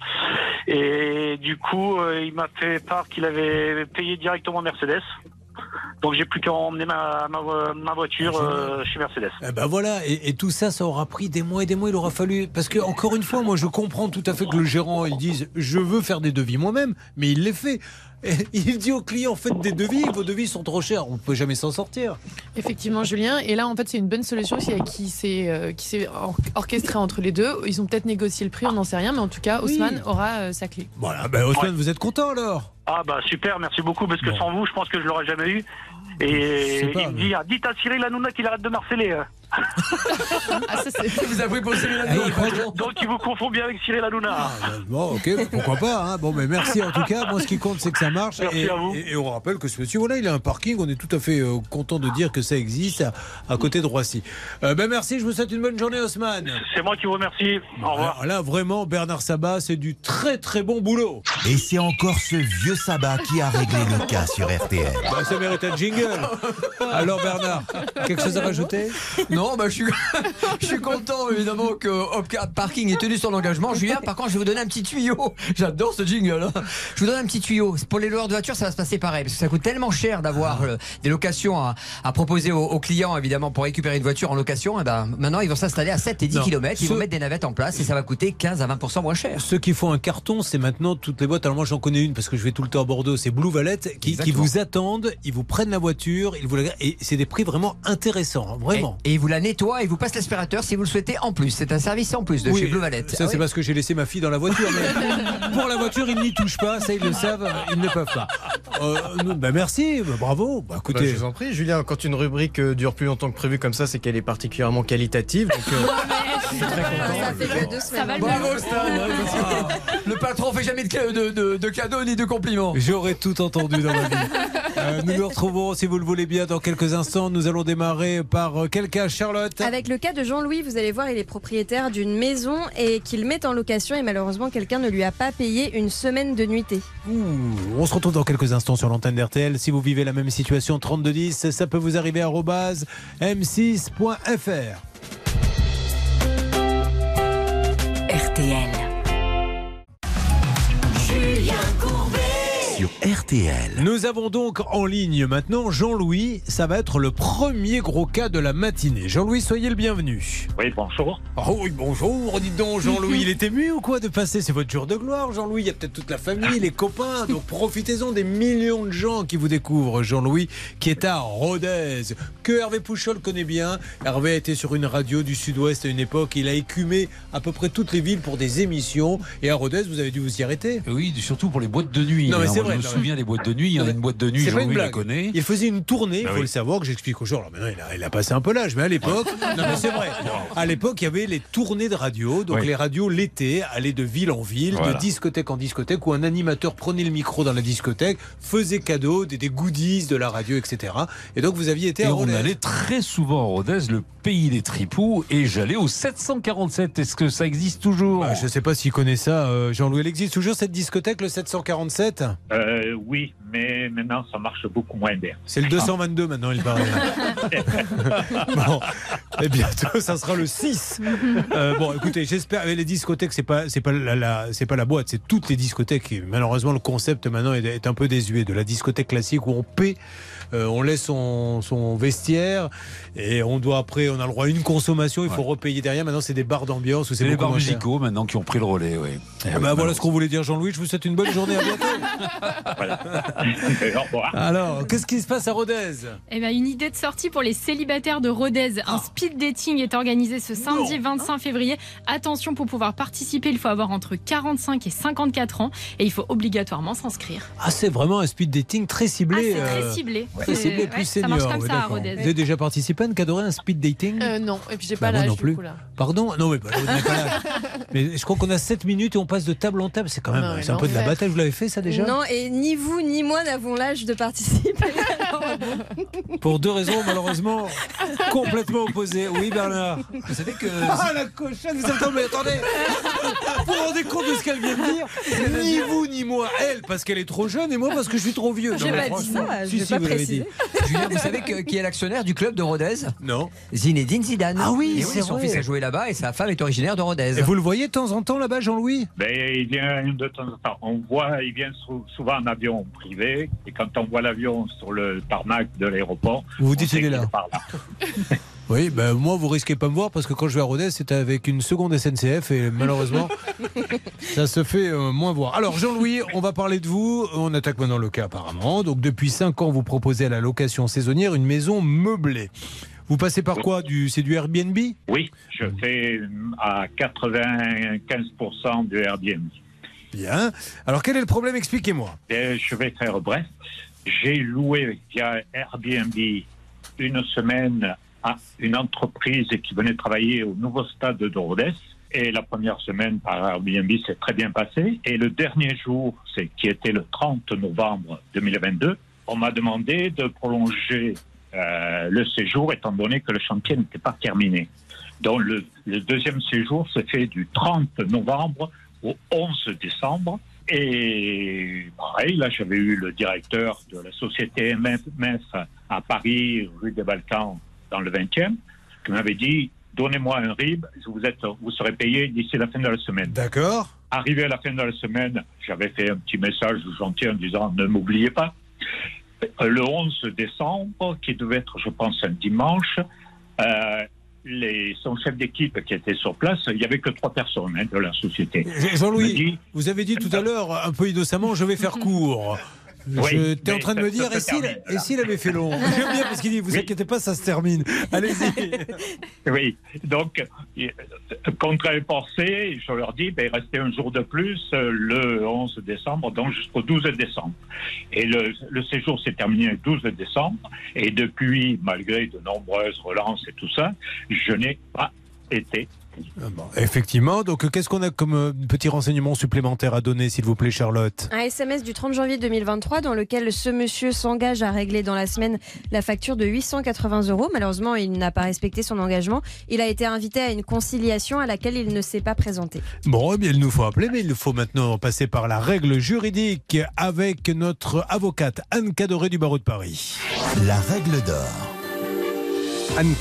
S12: et du coup, euh, il m'a fait part qu'il avait payé directement Mercedes. Donc, j'ai plus qu'à emmener ma, ma, ma voiture euh, chez Mercedes.
S2: Eh ben voilà, et, et tout ça, ça aura pris des mois et des mois. Il aura fallu parce que encore une fois, moi, je comprends tout à fait que le gérant il dise je veux faire des devis moi-même, mais il les fait. Et il dit au client faites des devis, vos devis sont trop chers, on ne peut jamais s'en sortir.
S11: Effectivement, Julien. Et là, en fait, c'est une bonne solution qui, qui s'est euh, qui s'est or- orchestrée entre les deux. Ils ont peut-être négocié le prix, on n'en sait rien, mais en tout cas, Haussmann aura euh, sa clé.
S2: Voilà, ben Haussmann, vous êtes content alors?
S12: Ah bah super, merci beaucoup parce que sans vous, je pense que je l'aurais jamais eu. Et
S2: pas,
S12: il me dit, ah, dites à Cyril Hanouna qu'il arrête de marceler. euh.
S11: Ah, ça,
S8: Vous avez pour Cyril
S2: Eh,
S8: Hanouna.
S12: Donc il vous confond bien avec Cyril Hanouna.
S2: Ah, Bon, ok, pourquoi pas. hein. Bon, mais merci en tout cas. Moi, ce qui compte, c'est que ça marche.
S12: Merci
S2: et,
S12: à vous.
S2: et- et on rappelle que ce monsieur, voilà, il a un parking. On est tout à fait euh, content de dire que ça existe à, à côté de Roissy. Euh, ben merci, je vous souhaite une bonne journée, Haussmann.
S12: C'est moi qui vous remercie. Au revoir.
S2: Alors là, vraiment, Bernard Sabat, c'est du très très bon boulot.
S1: Et c'est encore ce vieux sabbat qui a réglé le cas sur RTL.
S2: Bah, ça mérite un jingle. Alors, Bernard, quelque chose à rajouter?
S8: Non, bah, je, suis, je suis content évidemment que Hopcat Parking ait tenu son engagement. Julien, par contre, je vais vous donner un petit tuyau. J'adore ce jingle. hein. Je vous donne un petit tuyau. Pour les loueurs de voitures, ça va se passer pareil. Parce que ça coûte tellement cher d'avoir euh, des locations à, à proposer aux, aux clients, évidemment, pour récupérer une voiture en location. Et ben, maintenant, ils vont s'installer à 7 et 10
S2: Non.
S8: km. Ils
S2: Ce-
S8: vont mettre des navettes en place et ça va coûter 15 à 20% moins cher.
S2: Ceux qui font un carton, c'est maintenant toutes les boîtes. Alors moi, j'en connais une parce que je vais tout le temps à Bordeaux. C'est Blue Valet qui, qui vous attendent, ils vous prennent la voiture, ils vous la et c'est des prix vraiment intéressants, hein, vraiment.
S8: Et, et ils vous la nettoient et ils vous passent l'aspirateur si vous le souhaitez en plus. C'est un service en plus de
S2: Oui,
S8: chez Blue Valet.
S2: Ça,
S8: Ah
S2: c'est
S8: oui.
S2: parce que j'ai laissé ma fille dans la voiture. Mais pour la voiture, ils n'y touchent pas. Ça, ils le savent. Ils ne peuvent pas. Euh, bah, merci. bah, bravo. Bah,
S5: Bah,
S2: écoutez.
S5: je vous en prie, Julien, quand une rubrique euh, dure plus longtemps que prévu comme ça, c'est qu'elle est particulièrement qualitative. Donc, euh,
S8: Bravo Stan hein, Le patron fait jamais de, ca- de, de- de cadeaux ni de compliments.
S2: J'aurais tout entendu dans ma vie. Euh, nous nous retrouvons, si vous le voulez bien, dans quelques instants. Nous allons démarrer par euh, quel cas, Charlotte
S4: Avec le cas de Jean-Louis, vous allez voir, il est propriétaire d'une maison et qu'il met en location et malheureusement quelqu'un ne lui a pas payé une semaine de nuitée.
S2: Ouh, On se retrouve dans quelques instants sur l'antenne d'RTL. Si vous vivez la même situation, 3210, ça peut vous arriver à arobase m6.fr.
S7: RTL.
S1: Sur RTL.
S2: Nous avons donc en ligne maintenant Jean-Louis. Ça va être le premier gros cas de la matinée. Jean-Louis, soyez le bienvenu.
S12: Oui, bonjour.
S2: Oh oui, bonjour, dites donc Jean-Louis, il est ému ou quoi de passer? C'est votre jour de gloire, Jean-Louis. Il y a peut-être toute la famille, les copains. Donc profitez-en des millions de gens qui vous découvrent, Jean-Louis, qui est à Rodez, que Hervé Pouchol connaît bien. Hervé a été sur une radio du Sud-Ouest à une époque. Il a écumé à peu près toutes les villes pour des émissions. Et à Rodez, vous avez dû vous y arrêter.
S10: Oui, surtout pour les boîtes de nuit.
S2: Non, mais c'est vrai,
S10: Je me souviens des boîtes de nuit. Il y en a une boîte de nuit, Jean-Louis la connaît.
S2: Il faisait une tournée, il
S10: Bah
S2: faut
S10: oui.
S2: le savoir, que j'explique aux gens. Alors maintenant, il a, il a passé un peu l'âge, mais à l'époque, non, mais c'est vrai. À l'époque, il y avait les tournées de radio. Donc
S10: Oui.
S2: les radios, l'été, allaient de ville en ville,
S10: Voilà.
S2: de discothèque en discothèque, où un animateur prenait le micro dans la discothèque, faisait cadeau, des, des goodies de la radio, etc. Et donc vous aviez été
S10: Et
S2: à
S10: on
S2: Rodez.
S10: allait très souvent à Rodez, le pays des tripoux, et j'allais au 747. Est-ce que ça existe toujours
S2: Bah, je ne sais pas s'il connaît ça, euh, Jean-Louis. Elle existe toujours cette discothèque, le 747
S13: Euh, oui, mais maintenant ça marche beaucoup moins bien.
S2: C'est le 222 maintenant, il bon, et bientôt, ça sera le 6. Euh, bon, écoutez, j'espère. Les discothèques, c'est pas, c'est pas la, la- c'est pas la boîte, c'est toutes les discothèques. Et malheureusement, le concept maintenant est, est un peu désuet de la discothèque classique où on paie, euh, on laisse son, son vestiaire et on doit après, on a le droit à une consommation, il faut repayer derrière. Maintenant, c'est des bars d'ambiance où c'est
S10: les bars musicaux maintenant qui ont pris le relais, oui. Eh oui,
S2: ben, voilà ce qu'on voulait dire, Jean-Louis. Je vous souhaite une bonne journée. À bientôt.
S13: Au revoir.
S2: Alors, qu'est-ce qui se passe à Rodez?
S14: Eh ben, une idée de sortie pour les célibataires de Rodez, un speed speed dating est organisé ce samedi 25 février. Attention, pour pouvoir participer, il faut avoir entre 45 et 54 ans et il faut obligatoirement s'inscrire.
S2: Ah, c'est vraiment un speed dating très ciblé.
S14: Ah, c'est très
S2: euh,
S14: ciblé.
S2: Très
S14: C'est-
S2: ciblé,
S14: ouais,
S2: plus
S14: ça
S2: senior.
S14: marche comme
S2: ouais,
S14: ça à. Rodez.
S2: Vous avez déjà participé? À Anne un speed dating
S11: Euh, non, et puis j'ai
S2: Bah,
S11: pas
S2: moi
S11: l'âge
S2: non
S11: du
S2: plus.
S11: coup là.
S2: Pardon Non, mais bah. Mais je crois qu'on a 7 minutes et on passe de table en table. C'est quand même
S4: Non, mais
S2: c'est un peu de la bataille. Vous l'avez fait ça déjà?
S4: Non, et ni vous ni moi n'avons l'âge de participer.
S2: Pour deux raisons malheureusement complètement opposées. Oui, Bernard.
S8: Vous savez que.
S2: Ah, la cochonne, vous attendez, mais attendez Vous vous rendez compte de ce qu'elle vient de dire? Ni vous ni moi. Elle, parce qu'elle est trop jeune, et moi, parce que je suis trop vieux.
S8: J'ai
S2: Non, mais
S8: pas dit ça,
S2: si,
S8: j'ai
S2: si,
S8: pas précisé.
S2: dit.
S8: Julien, vous savez que- qui est l'actionnaire du club de Rodez?
S2: Non.
S8: Zinedine Zidane.
S2: Ah oui,
S8: Et Son
S2: vrai.
S8: fils a joué là-bas et sa femme est originaire de Rodez.
S2: Et vous le voyez de temps en temps là-bas, Jean-Louis?
S13: Ben, il vient de temps en temps. On voit, il vient sou- souvent en avion privé. Et quand on voit l'avion sur le tarmac de l'aéroport,
S2: Vous vous
S13: on
S2: dites, il est là.
S13: par là.
S2: Oui, ben moi, vous risquez pas me voir parce que quand je vais à Rodez, c'est avec une seconde SNCF et malheureusement, ça se fait euh, moins voir. Alors, Jean-Louis, on va parler de vous. On attaque maintenant le cas apparemment. Donc, depuis 5 ans, vous proposez à la location saisonnière une maison meublée. Vous passez par quoi du, C'est du Airbnb?
S13: Oui, je fais à 95% du Airbnb.
S2: Bien. Alors, quel est le problème? Expliquez-moi.
S13: Et je vais faire bref. J'ai loué via Airbnb une semaine une entreprise qui venait travailler au nouveau stade de Rodez. Et la première semaine par Airbnb s'est très bien passée. Et le dernier jour, c'est qui était le 30 novembre 2022, on m'a demandé de prolonger euh, le séjour étant donné que le chantier n'était pas terminé. Donc le, le deuxième séjour se fait du 30 novembre au 11 décembre. Et pareil, là, j'avais eu le directeur de la société MF à Paris, rue des Balkans, dans le 20e, qui m'avait dit Donnez-moi un RIB, vous, êtes, vous serez payé d'ici la fin de la semaine.
S2: D'accord.
S13: Arrivé à la fin de la semaine, j'avais fait un petit message gentil en disant Ne m'oubliez pas. Le 11 décembre, qui devait être, je pense, un dimanche, euh, les, son chef d'équipe qui était sur place, il n'y avait que trois personnes hein, de la société.
S2: Jean-Louis, vous avez dit tout à l'heure, un peu innocemment, je vais faire court.
S13: Oui,
S2: t'es en train de me dire, et s'il s'il avait fait long J'aime bien parce qu'il dit, vous inquiétez pas, ça se termine. Allez-y.
S13: Oui, donc, euh, contre les pensées, je leur dis, ben, restez un jour de plus, euh, le 11 décembre, donc jusqu'au 12 décembre. Et le, le séjour s'est terminé le 12 décembre, et depuis, malgré de nombreuses relances et tout ça, je n'ai pas été.
S2: Effectivement, donc qu'est-ce qu'on a comme euh, petit renseignement supplémentaire à donner, s'il vous plaît, Charlotte?
S4: Un SMS du 30 janvier 2023 dans lequel ce monsieur s'engage à régler dans la semaine la facture de 880 euros. Malheureusement, il n'a pas respecté son engagement. Il a été invité à une conciliation à laquelle il ne s'est pas présenté.
S2: Bon, eh bien, il nous faut appeler, mais il faut maintenant passer par la règle juridique avec notre avocate Anne Cadoré du barreau de Paris.
S1: La règle d'or.
S2: Anne.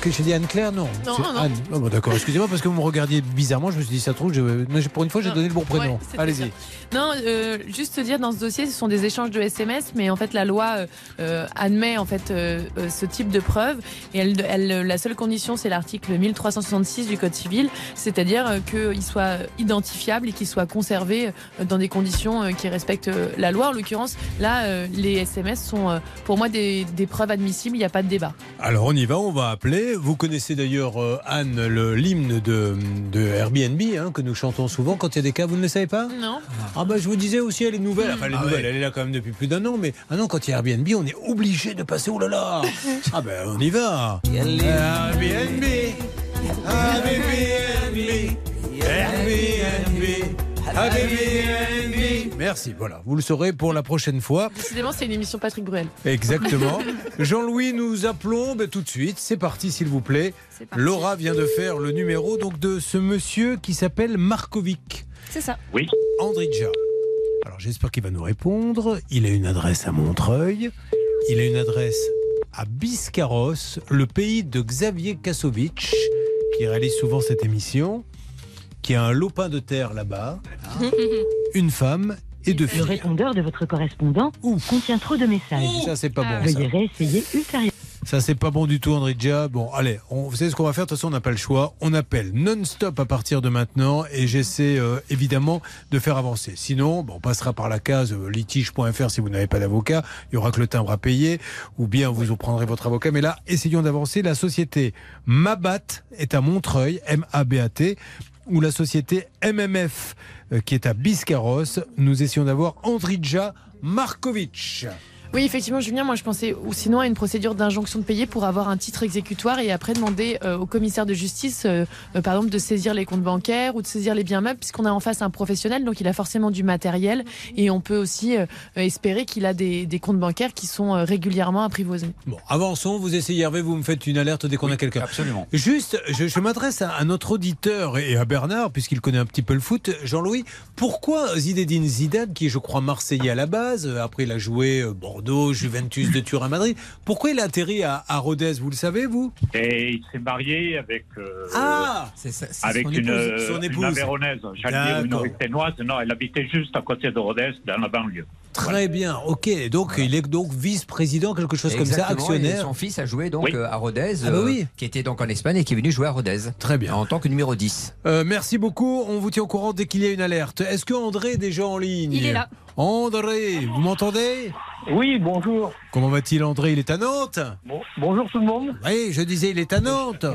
S2: Que j'ai dit Anne-Claire Non.
S11: Non, non, non.
S2: Anne. Oh, bon, D'accord, excusez-moi parce que vous me regardiez bizarrement. Je me suis dit, ça trouve, je- mais pour une fois, j'ai donné le bon prénom.
S11: Ouais,
S2: Allez-y.
S11: Non, euh, juste te dire, dans ce dossier, ce sont des échanges de SMS, mais en fait, la loi euh, euh, admet en fait euh, ce type de preuve. Et elle, elle- la seule condition, c'est l'article 1366 du Code civil, c'est-à-dire euh, qu'il soit identifiable et qu'il soit conservé dans des conditions euh, qui respectent la loi. En l'occurrence, là, euh, les SMS sont euh, pour moi des, des preuves admissibles, il n'y a pas de débat.
S2: Alors on y va, on va appeler. Vous connaissez d'ailleurs euh, Anne le l'hymne de, de Airbnb hein, que nous chantons souvent quand il y a des cas. Vous ne le savez pas?
S11: Non.
S2: Ah bah je vous disais aussi elle est nouvelle. Enfin elle est
S10: Ah
S2: nouvelle,
S10: ouais.
S2: elle est là quand même depuis plus d'un an. Mais ah non quand il y a Airbnb on est obligé de passer. Oh là là Ah ben on y va. Airbnb, Airbnb, Airbnb, Airbnb. Merci. Voilà, vous le saurez pour la prochaine fois.
S11: Décidément, c'est une émission Patrick Bruel.
S2: Exactement. Jean-Louis, nous appelons ben, tout de suite. C'est parti, s'il vous plaît. Laura vient de faire le numéro donc de ce monsieur qui s'appelle Markovic.
S4: C'est ça.
S13: Oui.
S2: Andrija. Alors j'espère qu'il va nous répondre. Il a une adresse à Montreuil. Il a une adresse à Biscarros, le pays de Xavier Kasovic, qui réalise souvent cette émission, qui a un lopin de terre là-bas, une femme et deux
S15: Le
S2: filles.
S15: répondeur de votre correspondant contient trop de messages.
S2: Ça, c'est pas bon,
S15: Veuillez
S2: ça.
S15: réessayer ultérieurement.
S2: Ça, c'est pas bon du tout, Andrija. Bon, allez, on, vous savez ce qu'on va faire? De toute façon, on n'a pas le choix. On appelle non-stop à partir de maintenant et j'essaie euh, évidemment de faire avancer. Sinon, bon, on passera par la case euh, litige.fr si vous n'avez pas d'avocat. Il y aura que le timbre à payer ou bien vous en prendrez votre avocat. Mais là, essayons d'avancer. La société Mabat est à Montreuil, M-A-B-A-T, ou la société MMF euh, qui est à Biscarros. Nous essayons d'avoir Andrija Markovic.
S11: Oui, effectivement, Julien, moi je pensais ou sinon à une procédure d'injonction de payer pour avoir un titre exécutoire et après demander euh, au commissaire de justice, euh, euh, par exemple, de saisir les comptes bancaires ou de saisir les biens meubles, puisqu'on a en face un professionnel, donc il a forcément du matériel et on peut aussi euh, espérer qu'il a des, des comptes bancaires qui sont euh, régulièrement apprivoisés.
S2: Bon, avançons, vous essayez Hervé, vous me faites une alerte dès qu'on a quelqu'un.
S15: Absolument.
S2: Juste, je, je m'adresse à, à notre auditeur et à Bernard, puisqu'il connaît un petit peu le foot. Jean-Louis, pourquoi Zinedine Zidane, qui est je crois marseillais à la base, après il a joué euh, Bordeaux, Juventus de Turin, Madrid, pourquoi il a atterri à, à Rodez, vous le savez, vous?
S13: Et il s'est marié avec, euh,
S2: Ah
S13: avec
S2: son
S13: une,
S2: épouse, son
S13: une
S2: épouse.
S13: Avéronaise. J'allais dire une
S2: D'accord.
S13: Ruténoise. Non, elle habitait juste à côté de Rodez, dans la banlieue.
S2: Très bien, ok. Donc il est donc vice-président, quelque chose comme ça,
S8: et
S2: actionnaire.
S8: Son fils a joué donc
S2: Oui.
S8: euh, à Rodez,
S2: Ah bah
S8: euh,
S2: oui.
S8: qui était donc en Espagne et qui est venu jouer à Rodez.
S2: Très bien.
S8: En tant que numéro 10.
S2: Euh, merci beaucoup. On vous tient au courant dès qu'il y a une alerte. Est-ce que André est déjà en ligne?
S14: Il est là.
S2: André, vous m'entendez?
S16: Oui, bonjour.
S2: Comment va-t-il, André? Il est à Nantes?
S16: Bon- bonjour tout le monde.
S2: Oui, je disais, il est à Nantes.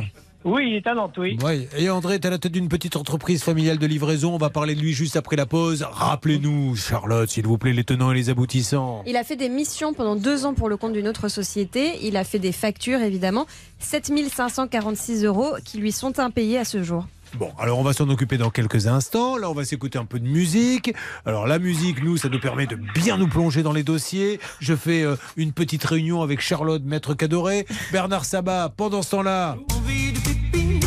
S16: Oui, il est à Nantes, oui.
S2: Oui. Et André est à la tête d'une petite entreprise familiale de livraison. On va parler de lui juste après la pause. Rappelez-nous, Charlotte, s'il vous plaît, les tenants et les aboutissants.
S4: Il a fait des missions pendant deux ans pour le compte d'une autre société. Il a fait des factures, évidemment. 7546 euros qui lui sont impayés à ce jour.
S2: Bon, alors on va s'en occuper dans quelques instants. Là, on va s'écouter un peu de musique. Alors la musique, nous, ça nous permet de bien nous plonger dans les dossiers. Je fais euh, une petite réunion avec Charlotte, maître Cadoré, Bernard Sabat. Pendant ce temps-là,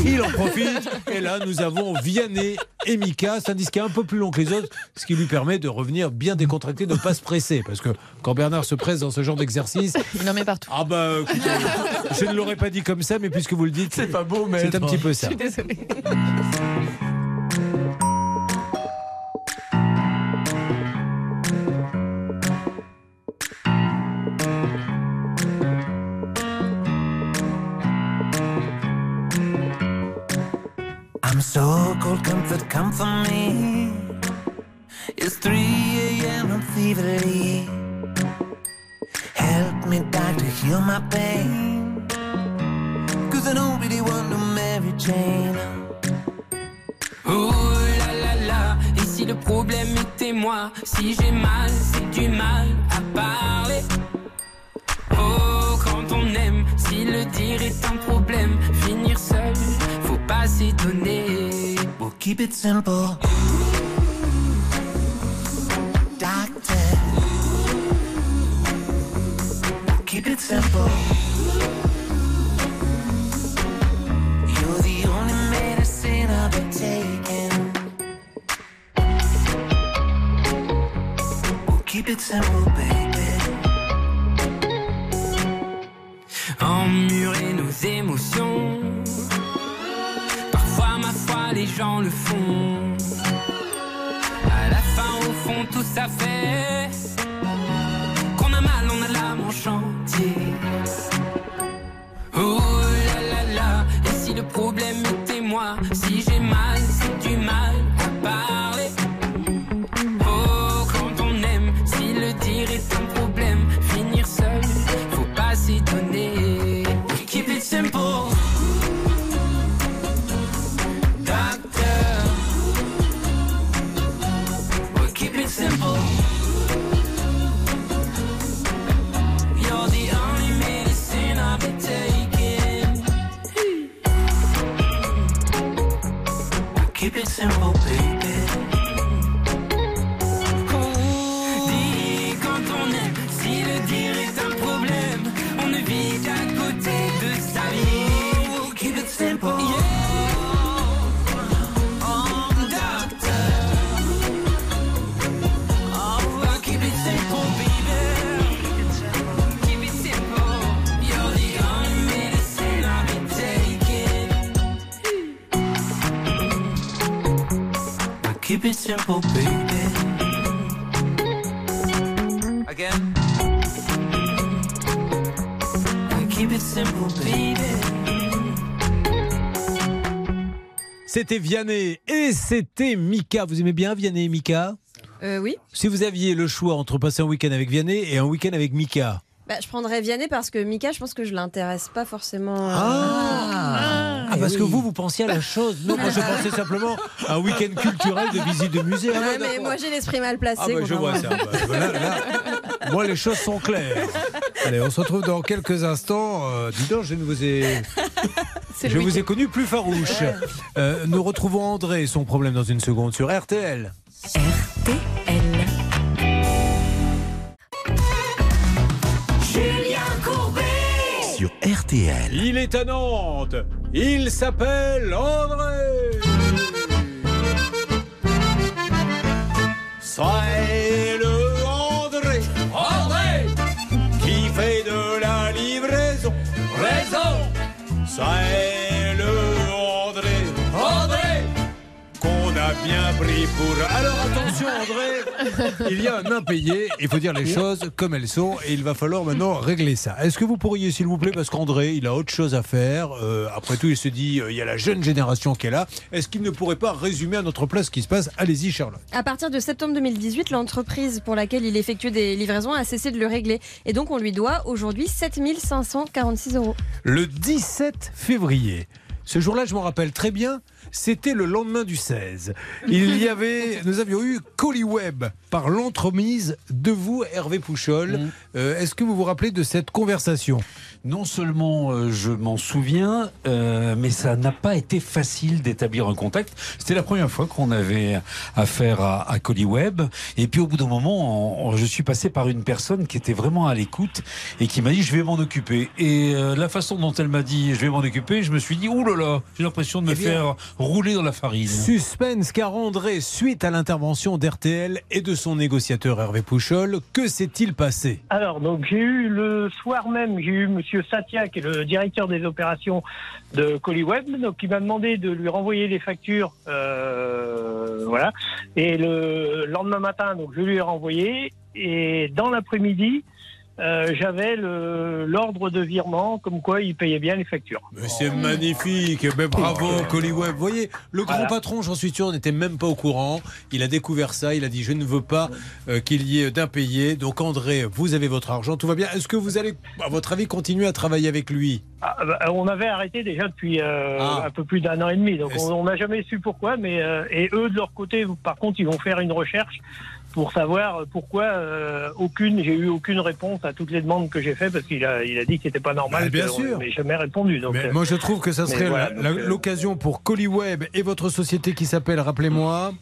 S2: il en profite. Et là, nous avons Vianney et Mika. C'est un disque un peu plus long que les autres, ce qui lui permet de revenir bien décontracté, de ne pas se presser. Parce que quand Bernard se presse dans ce genre d'exercice,
S11: Il en met partout.
S2: ah bah, écoutez, je ne l'aurais pas dit comme ça, mais puisque vous le dites, c'est pas beau, C'est un petit peu ça.
S11: Je suis désolée.
S6: I'm so cold, comfort, come for me. It's 3 a.m. I'm feverly. Help me, doctor, heal my pain. Cause I don't really want no Mary Jane.
S17: Oh là là là, et si le problème était moi, si j'ai mal, c'est du mal à parler. Oh, quand on aime, si le dire est un problème, finir seul,
S6: We'll keep it simple. Doctor. Keep it simple. You're the only medicine I've been taking. We'll keep it simple, baby.
S17: Emmurer nos le font. À la fin, au fond, tout ça fait Keep it simple,
S6: baby.
S17: Again.
S6: Keep it
S17: it simple, baby.
S2: C'était Vianney et c'était Mika. Vous aimez bien Vianney et Mika?
S4: Euh, oui.
S2: Si vous aviez le choix entre passer un week-end avec Vianney et un week-end avec Mika,
S4: Bah, je prendrais Vianney parce que Mika, je pense que je l'intéresse pas forcément. euh,
S2: Ah, parce que vous, vous pensiez à la chose. Non, moi, je pensais simplement à un week-end culturel de visite de musée. Ah,
S4: Ouais, mais moi j'ai l'esprit mal placé.
S2: Ah, bah, je vois ça. Bah, là, là, moi, les choses sont claires. Allez, on se retrouve dans quelques instants. Euh, dis donc, je ne vous ai. Je vous ai connu plus farouche. Euh, nous retrouvons André et son problème dans une seconde sur RTL.
S6: Julien
S1: RTL.
S2: Il est à Nantes. Il s'appelle André. C'est le André. André qui fait de la livraison. Raison. C'est bien pris pour. Alors attention André, il y a un impayé. Il faut dire les choses comme elles sont et il va falloir maintenant régler ça. Est-ce que vous pourriez, s'il vous plaît, parce qu'André, il a autre chose à faire. euh, après tout, il se dit, euh, il y a la jeune génération qui est là. Est-ce qu'il ne pourrait pas résumer à notre place ce qui se passe? Allez-y, Charlotte.
S4: À partir de septembre 2018, l'entreprise pour laquelle il effectue des livraisons a cessé de le régler. Et donc, on lui doit aujourd'hui 7546 euros.
S2: Le 17 février. Ce jour-là, je m'en rappelle très bien. C'était le lendemain du 16. Il y avait, nous avions eu Web par l'entremise de vous, Hervé Pouchol. Euh, Est-ce que vous vous rappelez de cette conversation?
S10: Non seulement euh, je m'en souviens, euh, mais ça n'a pas été facile d'établir un contact. C'était la première fois qu'on avait affaire à, à Web. Et puis au bout d'un moment, on- on- je suis passé par une personne qui était vraiment à l'écoute et qui m'a dit je vais m'en occuper. Et la façon dont elle m'a dit je vais m'en occuper, je me suis dit ouh là là, j'ai l'impression de me
S2: Eh bien,
S10: faire rouler dans la farine.
S2: Suspense car André, suite à l'intervention d'RTL et de son négociateur Hervé Pouchol, que s'est-il passé?
S16: Alors, donc j'ai eu le soir même, j'ai eu Monsieur Satya, qui est le directeur des opérations de Coliweb, donc il m'a demandé de lui renvoyer les factures, euh, voilà. Et le lendemain matin, donc je lui ai renvoyé. Et dans l'après-midi, euh, j'avais l'ordre de virement, comme quoi il payait bien les factures.
S2: Mais c'est magnifique, mais bravo Web. Vous voyez, le grand
S16: Voilà.
S2: patron, j'en suis sûr, n'était même pas au courant. Il a découvert ça, il a dit je ne veux pas euh, qu'il y ait d'impayé. Donc André, vous avez votre argent, tout va bien. Est-ce que vous allez, à votre avis, continuer à travailler avec lui?
S16: Ah, bah, on avait arrêté déjà depuis euh,
S2: Ah.
S16: un peu plus d'un an et demi, donc on on n'a jamais su pourquoi. Mais euh, et eux de leur côté, par contre, ils vont faire une recherche pour savoir pourquoi euh, aucune, j'ai eu aucune réponse à toutes les demandes que j'ai faites parce qu'il a, il a dit que c'était pas normal.
S2: Bah, bien
S16: que-
S2: sûr.
S16: mais jamais répondu. Donc,
S2: Mais
S16: euh,
S2: moi, je trouve que ça serait
S16: voilà, euh,
S2: l'occasion pour Web et votre société qui s'appelle, rappelez-moi.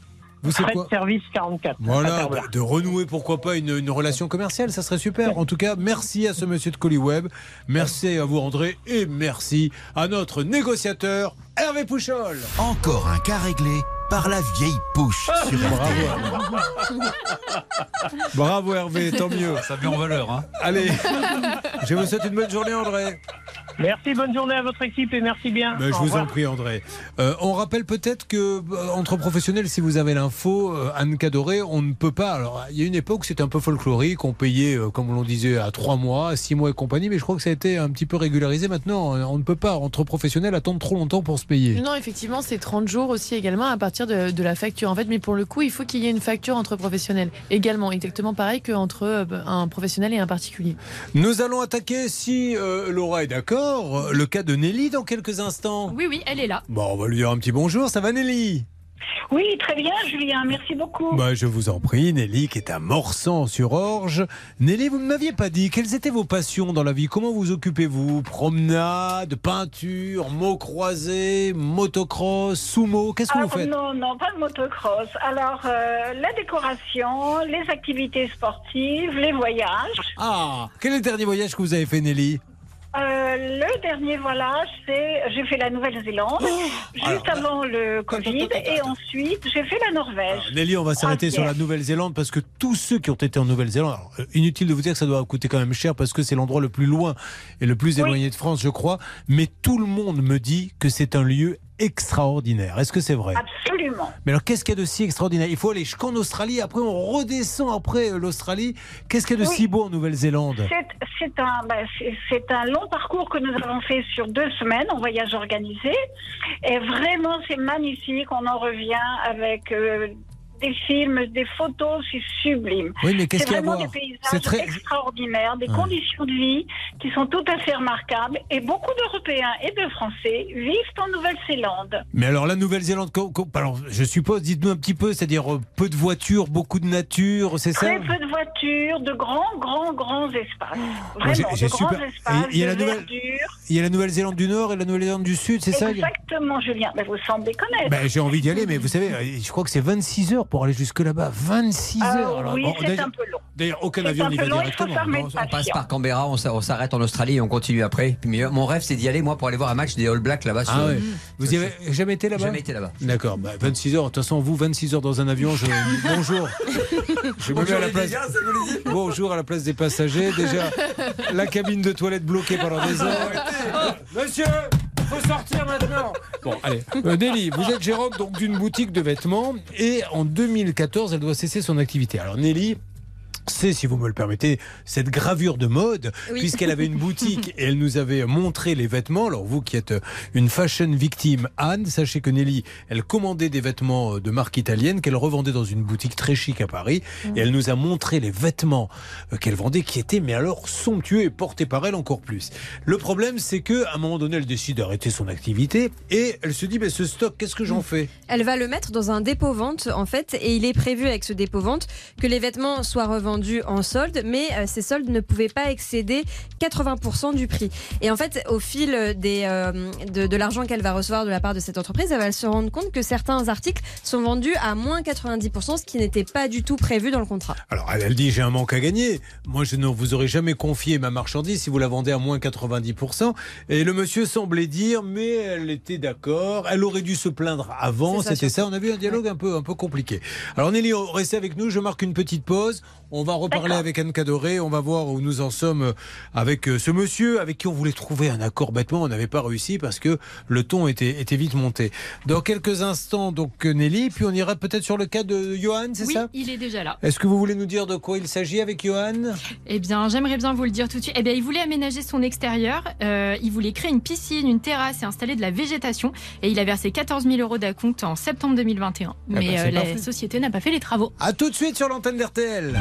S2: Vous savez quoi
S16: service 44.
S2: Voilà, de, renouer pourquoi pas une, une relation commerciale, ça serait super. En tout cas, merci à ce monsieur de Colliweb, merci à vous André et merci à notre négociateur Hervé Pouchol.
S1: Encore un cas réglé par la vieille pouche sur RTL.
S2: Bravo Hervé, tant mieux.
S10: Ça met en valeur. Hein.
S2: Allez, je vous souhaite une bonne journée André.
S16: Merci, bonne journée à votre équipe et merci bien.
S2: Mais je
S16: Au
S2: vous
S16: revoir.
S2: en prie André. Euh, on rappelle peut-être que euh, entre professionnels, si vous avez l'info, euh, Anne Cadoré, on ne peut pas. Alors il y a une époque, c'était un peu folklorique, on payait, euh, comme on disait, à 3 mois, à 6 mois et compagnie, mais je crois que ça a été un petit peu régularisé maintenant. On ne peut pas, entre professionnels, attendre trop longtemps pour se payer.
S11: Non, effectivement, c'est 30 jours aussi également à partir de, de la facture. En fait, mais pour le coup, il faut qu'il y ait une facture entre professionnels. Également, exactement pareil qu'entre euh, un professionnel et un particulier.
S2: Nous allons attaquer, si euh, Laura est d'accord, le cas de Nelly dans quelques instants.
S14: Oui, oui, elle est là.
S2: Bon, on va lui dire un petit bonjour. Ça va Nelly?
S15: Oui, très bien, Julien, merci beaucoup.
S2: Bah, je vous en prie, Nelly, qui est à Morsan-sur-Orge. Nelly, vous ne m'aviez pas dit quelles étaient vos passions dans la vie? Comment vous occupez-vous? Promenade, peinture, mots croisés, motocross, sumo Qu'est-ce que
S15: Ah,
S2: vous faites?
S15: Non, non, pas de motocross. Alors, euh, la décoration, les activités sportives, les voyages.
S2: Ah, quel est le dernier voyage que vous avez fait, Nelly?
S15: Euh, le dernier voyage, c'est j'ai fait la Nouvelle-Zélande juste
S2: alors,
S15: avant le Covid et ensuite j'ai fait la Norvège.
S2: Nelly, on va s'arrêter sur la. Nouvelle-Zélande parce que tous ceux qui ont été en Nouvelle-Zélande, alors, euh, inutile de vous dire que ça doit coûter quand même cher parce que c'est l'endroit le plus loin et le plus éloigné de France, je crois, mais tout le monde me dit que c'est un lieu extraordinaire. Est-ce que c'est vrai?
S15: Absolument.
S2: Mais alors, qu'est-ce qu'il y a de si extraordinaire? Il faut aller jusqu'en Australie, après on redescend après euh, l'Australie. Qu'est-ce qu'il y a de
S15: Oui.
S2: si beau en Nouvelle-Zélande?
S15: C'est- C'est un, bah, c'est un long parcours que nous avons fait sur deux semaines en voyage organisé. Et vraiment, c'est magnifique. On en revient avec euh, des films, des photos, c'est sublime.
S2: Oui, mais qu'est-ce qu'il y a à
S15: vraiment
S2: voir
S15: des
S2: C'est
S15: paysages
S2: très-
S15: extraordinaires, des
S2: Ouais.
S15: conditions de vie qui sont tout à fait remarquables. Et beaucoup d'Européens et de Français vivent en Nouvelle-Zélande.
S2: Mais alors la Nouvelle-Zélande, alors, je suppose, dites-nous un petit peu, c'est-à-dire euh, peu de voitures, beaucoup de nature, c'est ça
S15: Très peu de voitures, de grands, grands, grands espaces.
S2: J'ai-
S15: Vraiment, de grands espaces,
S2: il y a
S15: de
S2: la nouvelle-
S15: verdure.
S2: Il y a la Nouvelle-Zélande du Nord et la Nouvelle-Zélande du Sud, c'est ça
S15: Exactement, Julien. Mais vous semblez connaître.
S2: Ben, J'ai envie d'y aller, mais vous savez, euh, je crois que c'est 26 heures pour aller jusque là-bas. 26
S15: Ah
S2: heures. Alors,
S15: oui,
S2: bon,
S15: c'est
S2: d'ailleurs-
S15: un peu long.
S2: D'ailleurs, aucun avion n'y va
S15: long,
S2: directement. Non,
S15: le
S8: On passe par Canberra, on s'a- on s'arrête en Australie et on continue après. Puis mon rêve, c'est d'y aller, moi, pour aller voir un match des All Blacks là-bas. sur-
S2: Ah ouais. Vous y avez jamais été là-bas
S8: Jamais été là-bas.
S2: D'accord, bah, 26 heures. De toute façon, vous, 26 heures dans un avion, je... bonjour. Je me mets à la place... Bonjour à la place des passagers. Déjà, la cabine de toilette bloquée pendant des heures. Monsieur, faut sortir maintenant. Bon, allez. Euh, Nelly, vous êtes gérante donc d'une boutique de vêtements et en 2014, elle doit cesser son activité. Alors Nelly. C'est, si vous me le permettez, cette gravure de mode,
S4: Oui.
S2: puisqu'elle avait une boutique et elle nous avait montré les vêtements. Alors vous qui êtes une fashion victime, Anne, sachez que Nelly, elle commandait des vêtements de marque italienne qu'elle revendait dans une boutique très chic à Paris. Et elle nous a montré les vêtements euh, qu'elle vendait qui étaient, mais alors somptueux et portés par elle encore plus. Le problème, c'est que à un moment donné, elle décide d'arrêter son activité et elle se dit, mais ce stock, qu'est-ce que j'en fais?
S4: Elle va le mettre dans un dépôt-vente, en fait, et il est prévu avec ce dépôt-vente que les vêtements soient revendus en solde, mais euh, ces soldes ne pouvaient pas excéder 80% du prix. Et en fait, au fil des, euh, de, de l'argent qu'elle va recevoir de la part de cette entreprise, elle va se rendre compte que certains articles sont vendus à moins 90%, ce qui n'était pas du tout prévu dans le contrat.
S2: Alors elle, elle dit j'ai un manque à gagner. Moi je ne vous aurais jamais confié ma marchandise si vous la vendez à moins 90%. Et le monsieur semblait dire mais elle était d'accord. Elle aurait dû se plaindre avant.
S4: C'est ça,
S2: C'était ça. On a eu un dialogue un peu un peu compliqué. Alors Nelly, restez avec nous. Je marque une petite pause. On va reparler avec Anne Cadoré. On va voir où nous en sommes avec euh, ce monsieur avec qui on voulait trouver un accord bêtement. On n'avait pas réussi parce que le ton était, était vite monté. Dans quelques instants donc Nelly, puis on ira peut-être sur le cas de Johan, c'est
S14: Oui,
S2: ça?
S14: il est déjà là.
S2: est-ce que vous voulez nous dire de quoi il s'agit avec Johan?
S14: Eh bien, j'aimerais bien vous le dire tout de suite. Eh bien, il voulait aménager son extérieur. Euh, il voulait créer une piscine, une terrasse et installer de la végétation. Et il a versé 14 000 euros d'acompte en septembre 2021.
S2: ben,
S14: Mais euh, la société n'a pas fait les travaux.
S2: A tout de suite sur l'antenne d'RTL.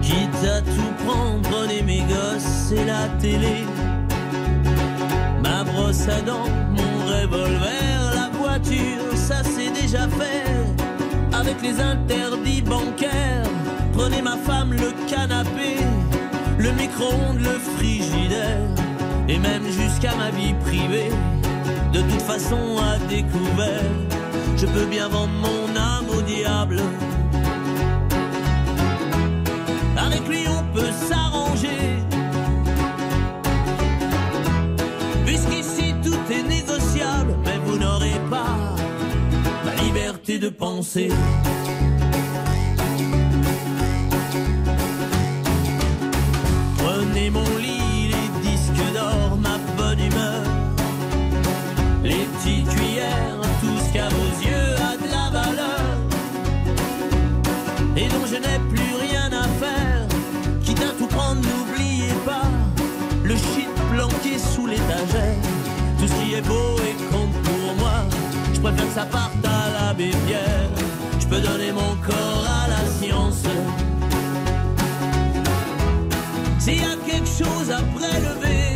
S18: Quitte à tout prendre, prenez mes gosses et la télé. Ma brosse à dents, mon revolver, la voiture, ça c'est déjà fait. Avec les interdits bancaires, prenez ma femme, le canapé, le micro-ondes, le frigidaire, et même jusqu'à ma vie privée. De toute façon, à découvert, je peux bien vendre mon âme au diable. Avec lui on peut s'arranger. Puisqu'ici tout est négociable, mais vous n'aurez pas ma liberté de penser. Et dont je n'ai plus rien à faire. Quitte à tout prendre, n'oubliez pas le shit planqué sous l'étagère. Tout ce qui est beau et compte pour moi, je préfère que ça parte à la bière. Je peux donner mon corps à la science. S'il y a quelque chose à prélever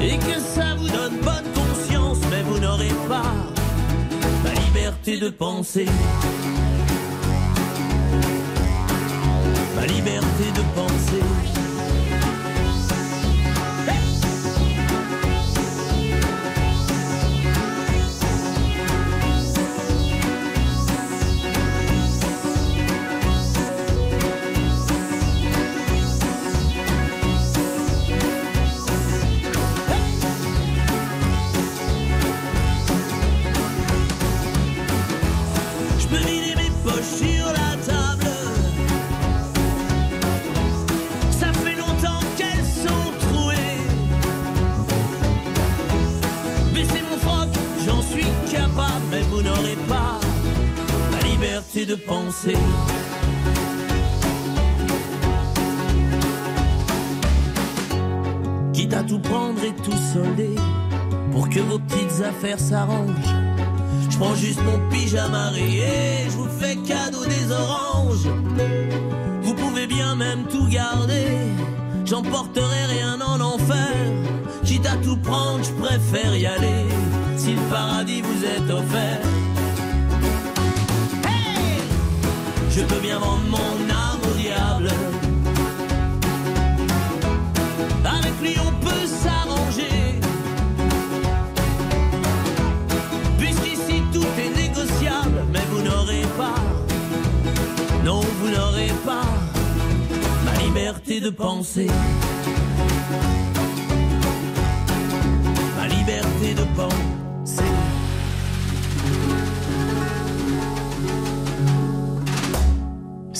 S18: et que ça vous donne de penser. Ma liberté de penser. Vous n'aurez pas la liberté de penser. Quitte à tout prendre et tout solder pour que vos petites affaires s'arrangent. Je prends juste mon pyjama rayé, je vous fais cadeau des oranges. Vous pouvez bien même tout garder, j'emporterai rien en enfer. Quitte à tout prendre, je préfère y aller. Si le paradis vous est offert, je peux bien vendre mon âme au diable. Avec lui on peut s'arranger. Puisqu'ici tout est négociable, mais vous n'aurez pas, non vous n'aurez pas liberté de penser.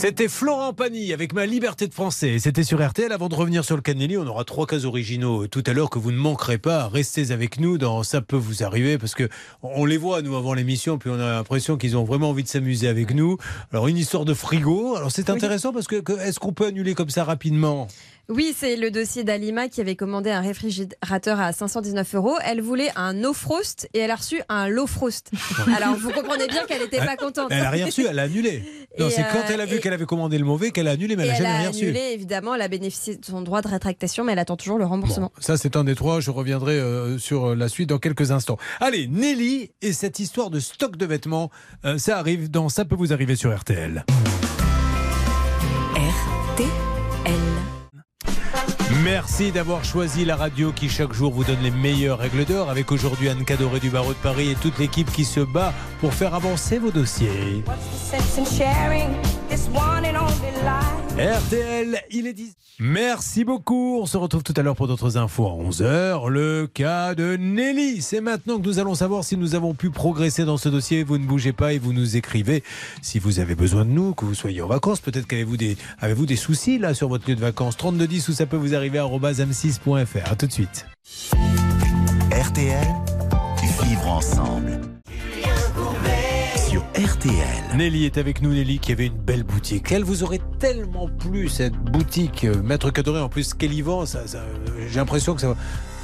S2: C'était Florent Pagny avec ma liberté de français. C'était sur RTL. Avant de revenir sur le Canelli, on aura trois cas originaux tout à l'heure que vous ne manquerez pas. Restez avec nous dans Ça peut vous arriver parce que on les voit nous avant l'émission, puis on a l'impression qu'ils ont vraiment envie de s'amuser avec nous. Alors une histoire de frigo. Alors c'est intéressant parce que, que- est-ce qu'on peut annuler comme ça rapidement?
S4: Oui, c'est le dossier d'Alima qui avait commandé un réfrigérateur à 519 euros. Elle voulait un no frost et elle a reçu un low frost. Alors vous comprenez bien qu'elle n'était pas contente.
S2: Elle a rien reçu, elle a annulé. Non, c'est quand
S4: euh,
S2: elle a vu qu'elle avait commandé le mauvais qu'elle a annulé, mais elle n'a
S4: elle
S2: jamais
S4: a
S2: rien reçu.
S4: annulé, évidemment, elle a bénéficié de son droit de rétractation, mais elle attend toujours le remboursement.
S2: Ça, c'est un des trois. Je reviendrai euh, sur euh, la suite dans quelques instants. Allez, Nelly et cette histoire de stock de vêtements, euh, ça arrive dans Ça peut vous arriver sur RTL. Merci d'avoir choisi la radio qui chaque jour vous donne les meilleures règles d'or avec aujourd'hui Anne Cadoré du barreau de Paris et toute l'équipe qui se bat pour faire avancer vos dossiers. RTL, il est 10. Merci beaucoup. On se retrouve tout à l'heure pour d'autres infos à 11h. Le cas de Nelly. C'est maintenant que nous allons savoir si nous avons pu progresser dans ce dossier. Vous ne bougez pas et vous nous écrivez si vous avez besoin de nous, que vous soyez en vacances. Peut-être qu'avez-vous des, avez-vous des soucis là sur votre lieu de vacances? 3210 ou ça peut vous arriver à m6.fr. À tout de suite.
S1: RTL, vivre ensemble. RTL.
S2: Nelly est avec nous, Nelly qui avait une belle boutique. Elle vous aurait tellement plu cette boutique, euh, Maître Cadoré. En plus, ce qu'elle y vend, ça, ça, euh, j'ai l'impression que ça-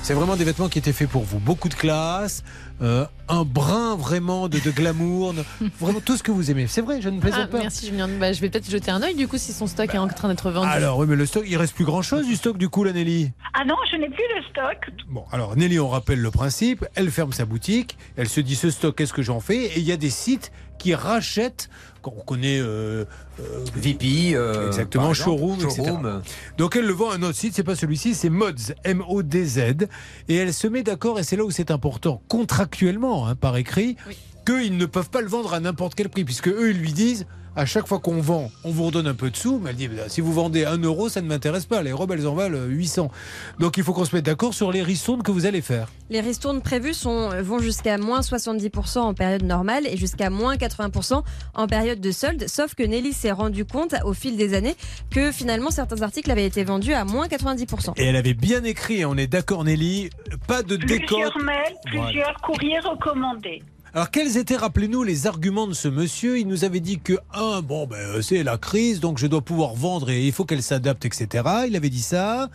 S2: c'est vraiment des vêtements qui étaient faits pour vous. Beaucoup de classe, euh, un brin vraiment de, de glamour, vraiment tout ce que vous aimez. C'est vrai, je ne
S11: Ah,
S2: plaisante pas.
S11: merci Julien. Bah, je vais peut-être jeter un œil du coup si son stock est en train d'être vendu.
S2: Alors oui, mais le stock, il reste plus grand chose du stock du coup, là, Nelly.
S15: Ah non, je n'ai plus de stock.
S2: Bon, alors Nelly, on rappelle le principe. Elle ferme sa boutique. Elle se dit ce stock, qu'est-ce que j'en fais? Et il y a des sites qui rachètent. Qu'on connaît euh, euh,
S8: VP, euh,
S2: exactement,
S8: par exemple,
S2: showroom, etc.
S8: showroom.
S2: Donc elle le vend à un autre site, c'est pas celui-ci, c'est Mods, M-O-D-Z, et elle se met d'accord, et c'est là où c'est important, contractuellement, hein, par écrit, qu'ils ne peuvent pas le vendre à n'importe quel prix, puisque eux ils lui disent. À chaque fois qu'on vend, on vous redonne un peu de sous. Mais elle dit, bah, si vous vendez 1 euro, ça ne m'intéresse pas. Les robes, elles en valent 800. Donc il faut qu'on se mette d'accord sur les ristournes que vous allez faire.
S4: Les ristournes prévues sont, vont jusqu'à moins 70% en période normale et jusqu'à moins 80% en période de solde. Sauf que Nelly s'est rendu compte au fil des années que finalement certains articles avaient été vendus à moins 90%.
S2: Et elle avait bien écrit, on est d'accord Nelly, pas de décote.
S15: Plusieurs mails,
S2: Voilà.
S15: plusieurs courriers recommandés.
S2: Alors quels étaient, rappelez-nous, les arguments de ce monsieur? Il nous avait dit que, un, bon, ben, euh, c'est la crise, donc je dois pouvoir vendre et il faut qu'elle s'adapte, etc. Il avait dit ça.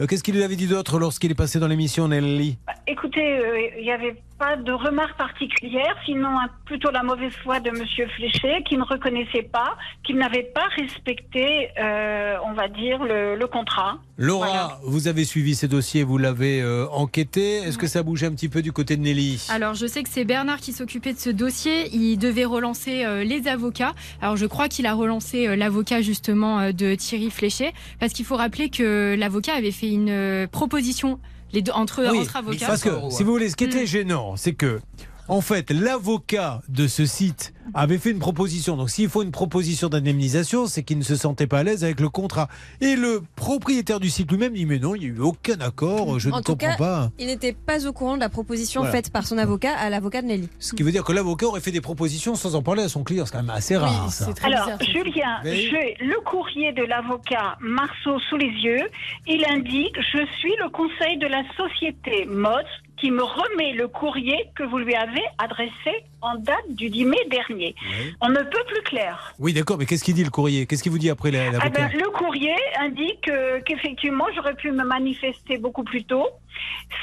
S2: Euh, Qu'est-ce qu'il nous avait dit d'autre lorsqu'il est passé dans l'émission, Nelly?
S15: Écoutez, euh, il n'y avait pas de remarques particulières, sinon hein, plutôt la mauvaise foi de Monsieur Fléché, qui ne reconnaissait pas, qui n'avait pas respecté, euh, on va dire, le, le contrat.
S2: Laura,
S15: Voilà.
S2: vous avez suivi ces dossiers, vous l'avez euh, enquêté. Est-ce que ça bougeait un petit peu du côté de Nelly?
S14: Alors, je sais que c'est Bernard qui s'occupait de ce dossier. Il devait relancer euh, les avocats. Alors, je crois qu'il a relancé euh, l'avocat justement euh, de Thierry Fléchet, parce qu'il faut rappeler que l'avocat avait fait une euh, proposition les deux, entre,
S2: Oui,
S14: entre avocats.
S2: Parce que, si vous voulez, ce qui était gênant, c'est que, en fait, l'avocat de ce site avait fait une proposition. Donc s'il faut une proposition d'indemnisation, c'est qu'il ne se sentait pas à l'aise avec le contrat. Et le propriétaire du site lui-même dit mais non, il n'y a eu aucun accord, je
S4: en
S2: ne
S4: tout
S2: comprends
S4: cas,
S2: pas.
S4: il n'était pas au courant de la proposition
S2: Voilà.
S4: faite par son avocat à l'avocat de Nelly.
S2: Ce qui veut dire que l'avocat aurait fait des propositions sans en parler à son client. C'est quand même assez rare. ça.
S15: Alors, Julien, j'ai le courrier de l'avocat Marceau sous les yeux. Il indique Je suis le conseil de la société MODS qui me remet le courrier que vous lui avez adressé en date du 10 mai dernier. On ne peut plus clair.
S2: Oui, d'accord, mais qu'est-ce qu'il dit le courrier? Qu'est-ce qu'il vous dit après la-
S15: Ah
S2: l'avocat
S15: ben, le courrier indique euh, qu'effectivement, j'aurais pu me manifester beaucoup plus tôt,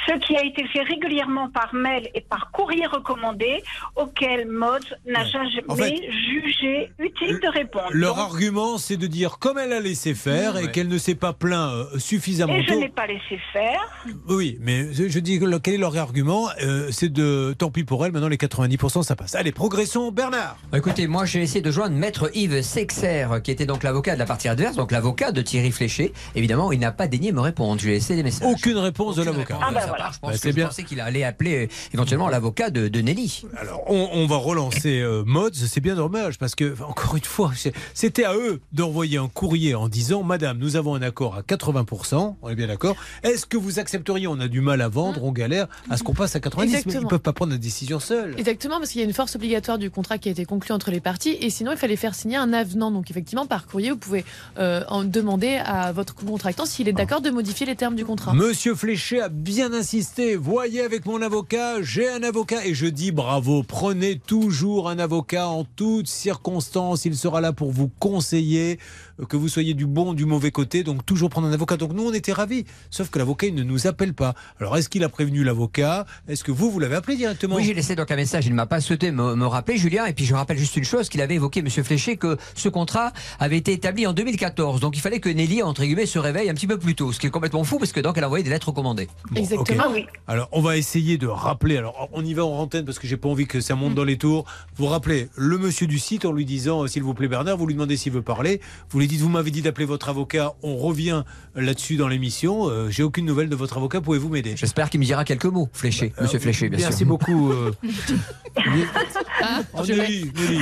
S15: ce qui a été fait régulièrement par mail et par courrier recommandé, auquel MODS n'a jamais
S2: En fait,
S15: jugé utile de répondre.
S2: Leur
S15: Donc,
S2: argument, c'est de dire comme elle a laissé faire et qu'elle ne s'est pas plaint euh, suffisamment
S15: et je n'ai pas laissé faire.
S2: Oui, mais je je dis quel est leur argument Euh, C'est de tant pis pour elle, maintenant les 90% ça passe. Allez, progressons, Bernard
S8: Bah, Écoutez, moi j'ai essayé de joindre Maître Yves Sexer, qui était donc l'avocat de la partie adverse, donc l'avocat de Thierry Fléché. Évidemment, il n'a pas daigné me répondre. Je lui ai laissé des messages.
S2: Aucune réponse de l'avocat.
S8: Ah bah voilà. Je pense
S2: Bah,
S8: que
S2: c'est
S8: je
S2: bien.
S8: pensais qu'il allait appeler euh, éventuellement l'avocat de, de Nelly.
S2: Alors, on, on va relancer euh, Mods, c'est bien dommage parce que, encore une fois, c'était à eux d'envoyer un courrier en disant Madame, nous avons un accord à 80%, on est bien d'accord. Est-ce que vous accepteriez On a du mal à vendre, on galère, à ce qu'on passe à 90%, mais ils
S11: Exactement.
S2: ne peuvent pas prendre la décision seuls.
S11: Exactement, parce qu'il y a une force obligatoire du contrat qui a été conclu entre les parties, et sinon il fallait faire signer un avenant. Donc effectivement, par courrier, vous pouvez euh, en demander à votre contractant s'il est d'accord de modifier les termes du contrat.
S2: Monsieur Fléché a bien insisté. Voyez avec mon avocat, j'ai un avocat et je dis bravo. Prenez toujours un avocat en toutes circonstances. Il sera là pour vous conseiller, que vous soyez du bon, du mauvais côté. Donc toujours prendre un avocat. Donc nous on était ravis. Sauf que l'avocat il ne nous appelle pas. Alors est-ce qu'il a prévenu l'avocat? Est-ce que vous vous l'avez appelé directement?
S8: Oui, j'ai laissé donc un message. Il ne m'a pas souhaité me, me rappeler, Julien. Et puis je rappelle juste une chose qu'il avait évoqué, Monsieur Fléché, que ce contrat avait été établi en 2014. Donc il fallait que Nelly, entre guillemets, se réveille un petit peu plus tôt. Ce qui est complètement fou, parce que donc elle a envoyé des lettres recommandées.
S2: Ok. Alors, on va essayer de rappeler. Alors, on y va en antenne parce que j'ai pas envie que ça monte dans les tours. Vous rappelez le monsieur du site en lui disant, euh, s'il vous plaît, Bernard, vous lui demandez s'il veut parler. Vous lui dites, vous m'avez dit d'appeler votre avocat. On revient là-dessus dans l'émission. Euh, j'ai aucune nouvelle de votre avocat. Pouvez-vous m'aider?
S8: J'espère qu'il me dira quelques mots, Fléché, Monsieur Fléché, bien sûr.
S2: Merci beaucoup. euh,
S11: Ah,
S2: Oh,
S11: je l'ai.
S2: Nelly, Nelly,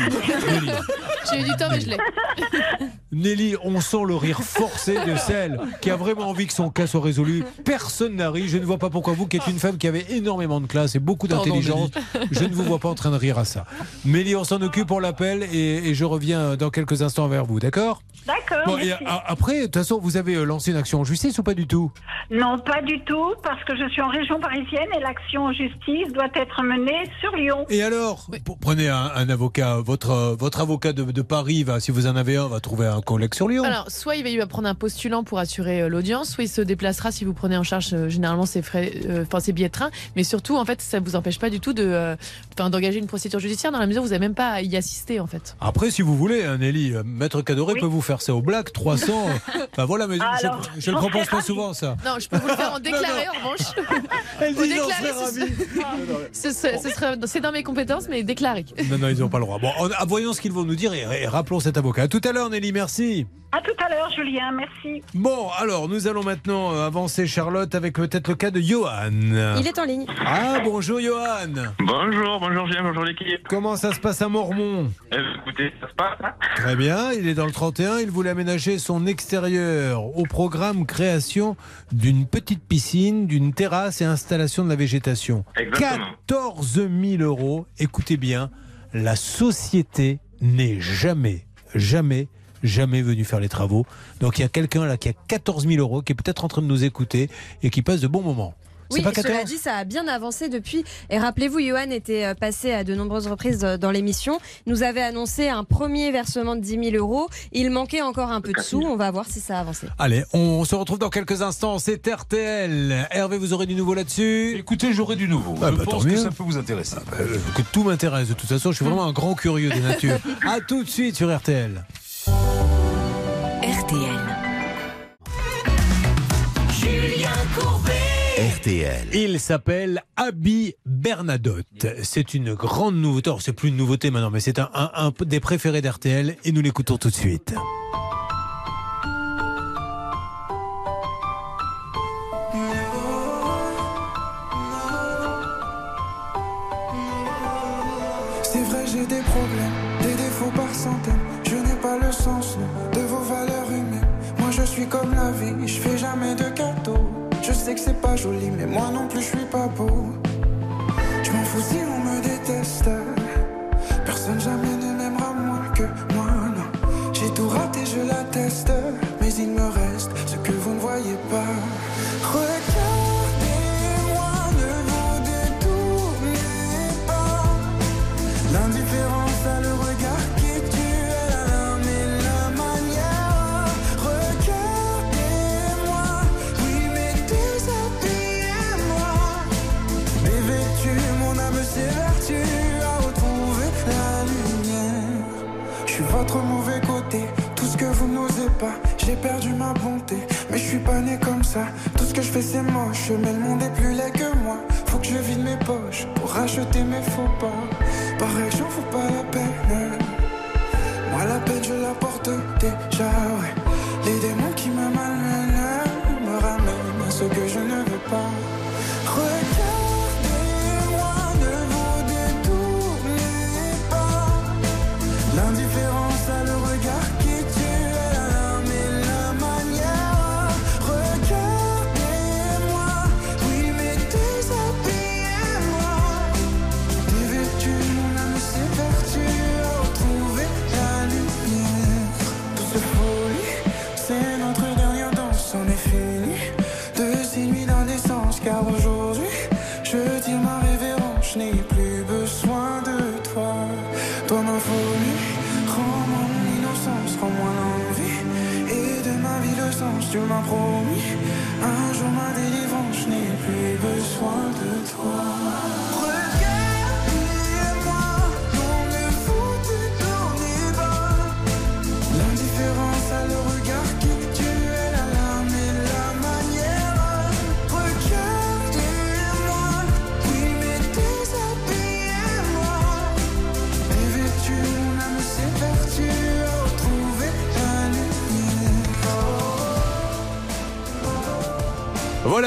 S2: Nelly.
S11: J'ai eu du temps, mais je l'ai.
S2: Nelly, on sent le rire forcé de celle qui a vraiment envie que son cas soit résolu. Personne n'a ri. Je ne vois pas pourquoi vous, qui êtes une femme qui avait énormément de classe et beaucoup d'intelligence, je ne vous vois pas en train de rire à ça. Mélie, on s'en occupe pour l'appel et, et je reviens dans quelques instants vers vous, d'accord?
S15: D'accord.
S2: Bon, après, de toute façon, vous avez euh, lancé une action en justice ou pas du tout?
S15: Non, pas du tout, parce que je suis en région parisienne et l'action en justice doit être menée sur Lyon.
S2: Et alors? Prenez un, un avocat. Votre, euh, votre avocat de, de Paris, va, si vous en avez un, va trouver un collègue sur Lyon.
S11: Alors, soit il va, va prendre un postulant pour assurer euh, l'audience, soit il se déplacera si vous prenez en charge euh, généralement ses frais, euh, enfin ses billets de train. Mais surtout, en fait, ça vous empêche pas du tout de, enfin, d'engager une procédure judiciaire dans la mesure où vous n'avez même pas à y assister, en fait.
S2: Après, si vous voulez, hein, Nelly, Maître Cadoré peut vous faire ça au black, 300. euh, Enfin voilà, mais je-
S11: Alors,
S2: je, je le propose pas souvent, ça.
S11: Non, je peux vous le faire en déclaré, en revanche.
S2: Elle dit,
S11: ce, ce- c'est dans mes compétences, mais déclaré.
S2: Non, non, ils n'ont pas le droit. Bon, on- ah, voyons ce qu'ils vont nous dire et, et rappelons cet avocat. À tout à l'heure, Nelly, merci.
S15: À tout à l'heure, Julien, merci.
S2: Bon, alors, nous allons maintenant euh, avancer, Charlotte, avec peut-être le cas de Johan.
S4: Il est en ligne.
S2: Ah, bonjour, Johan.
S19: Bonjour, bonjour Julien, bonjour l'équipe.
S2: Comment ça se passe à Mormont?
S19: Eh, écoutez, ça se passe hein
S2: Très bien, il est dans le 31, il voulait aménager son extérieur au programme création d'une petite piscine, d'une terrasse et installation de la végétation.
S19: Exactement.
S2: 14 000 euros, écoutez bien, la société n'est jamais, jamais, jamais venue faire les travaux. Donc il y a quelqu'un là qui a 14 000 euros, qui est peut-être en train de nous écouter et qui passe de bons moments.
S4: Oui,
S2: pas
S4: cela
S2: 14
S4: dit, ça a bien avancé depuis. Et rappelez-vous, Johan était euh, passé à de nombreuses reprises euh, dans l'émission. Nous avait annoncé un premier versement de 10 000 euros. Il manquait encore un peu de sous. On va voir si ça a avancé.
S2: Allez, on se retrouve dans quelques instants. C'est RTL. Hervé, vous aurez du nouveau là-dessus?
S10: Écoutez, j'aurai du nouveau.
S2: Ah,
S10: Je
S2: bah,
S10: pense que ça peut vous intéresser.
S2: Euh, que tout m'intéresse de toute façon. Je suis vraiment un grand curieux de nature. À tout de suite sur RTL.
S7: RTL.
S1: Julien Courbet. RTL.
S2: Il s'appelle Abby Bernadotte. C'est une grande nouveauté. C'est plus une nouveauté maintenant, mais c'est un, un- un des préférés d'RTL et nous l'écoutons tout de suite.
S20: Comme la vie, je fais jamais de cadeaux. Je sais que c'est pas joli, mais moi non plus je suis pas beau. Je m'en fous si on me déteste. Personne jamais ne m'aimera moins que moi, non. J'ai tout raté, je l'atteste. Mais il me reste vous n'osez pas. J'ai perdu ma bonté, mais je suis pas né comme ça. Tout ce que je fais c'est moche, mais le monde est plus laid que moi. Faut que je vide mes poches pour racheter mes faux pas. Pareil, j'en fous pas la peine. Moi la peine je la porte déjà, ouais. Les démons qui me me ramènent à ce que je ne veux pas.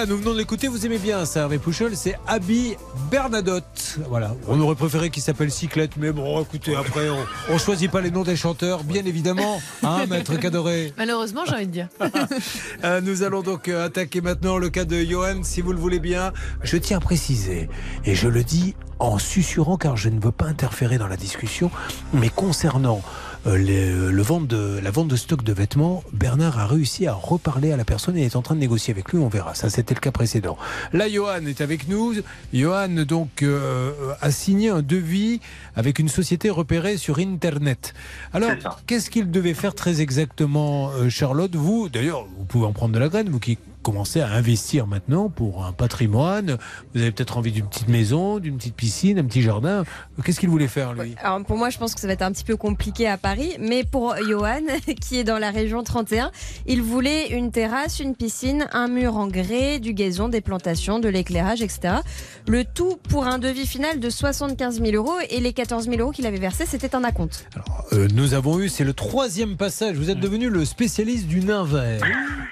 S2: Voilà, nous venons de l'écouter, vous aimez bien ça, Hervé Pouchol, c'est Abby Bernadotte. Voilà, on aurait préféré qu'il s'appelle Cyclette, mais bon, écoutez, après, on, on choisit pas les noms des chanteurs, bien évidemment, hein, maître Cadoré
S11: Malheureusement, j'ai envie de dire.
S2: Euh, nous allons donc euh, attaquer maintenant le cas de Johan, si vous le voulez bien. Je tiens à préciser, et je le dis en susurrant car je ne veux pas interférer dans la discussion, mais concernant euh, les- le vente de, la vente de stock de vêtements, Bernard a réussi à reparler à la personne et est en train de négocier avec lui, on verra. Ça, c'était le cas précédent. Là, Johan est avec nous. Johan, donc, euh, a signé un devis avec une société repérée sur Internet. Alors, qu'est-ce qu'il devait faire très exactement, euh, Charlotte? Vous, d'ailleurs, vous pouvez en prendre de la graine, vous qui commencez à investir maintenant pour un patrimoine. Vous avez peut-être envie d'une petite maison, d'une petite piscine, un petit jardin. Qu'est-ce qu'il voulait faire, lui?
S4: Alors pour moi, je pense que ça va être un petit peu compliqué à Paris, mais pour Johan, qui est dans la région 31, il voulait une terrasse, une piscine, un mur en grès, du gazon, des plantations, de l'éclairage, etc. Le tout pour un devis final de 75 000 euros et les 14 000 euros qu'il avait versés, c'était un acompte.
S2: Euh, nous avons eu, c'est le troisième passage. Vous êtes devenu le spécialiste du nain vert.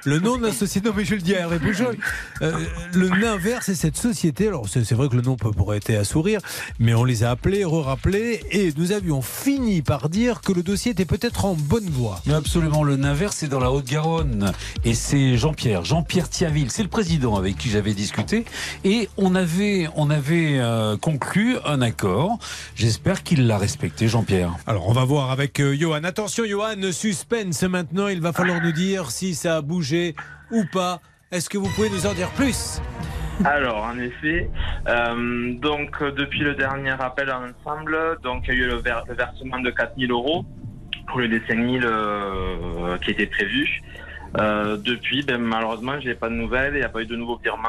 S2: Le nom de la société, non mais je le dis à Hervé Pujol, euh, le nain vert, c'est cette société. Alors c'est vrai que le nom peut pourrait être à sourire, mais on les a appelés, re-rappelés, et nous avions fini par dire que le dossier était peut-être en bonne voie.
S10: Mais absolument, le Nainvert, c'est dans la Haute-Garonne. Et c'est Jean-Pierre, Jean-Pierre Thiaville, c'est le président avec qui j'avais discuté. Et on avait, on avait euh, conclu un accord. J'espère qu'il l'a respecté, Jean-Pierre.
S2: Alors on va voir avec euh, Johan. Attention Johan, suspense maintenant. Il va falloir nous dire si ça a bougé ou pas. Est-ce que vous pouvez nous en dire plus?
S19: Alors, en effet, euh, donc euh, depuis le dernier appel ensemble, donc il y a eu le, ver- le versement de 4000 euros pour le des 5000 euh, qui était prévu. Euh, depuis, ben, malheureusement, j'ai pas de nouvelles, il n'y a pas eu de nouveaux virements.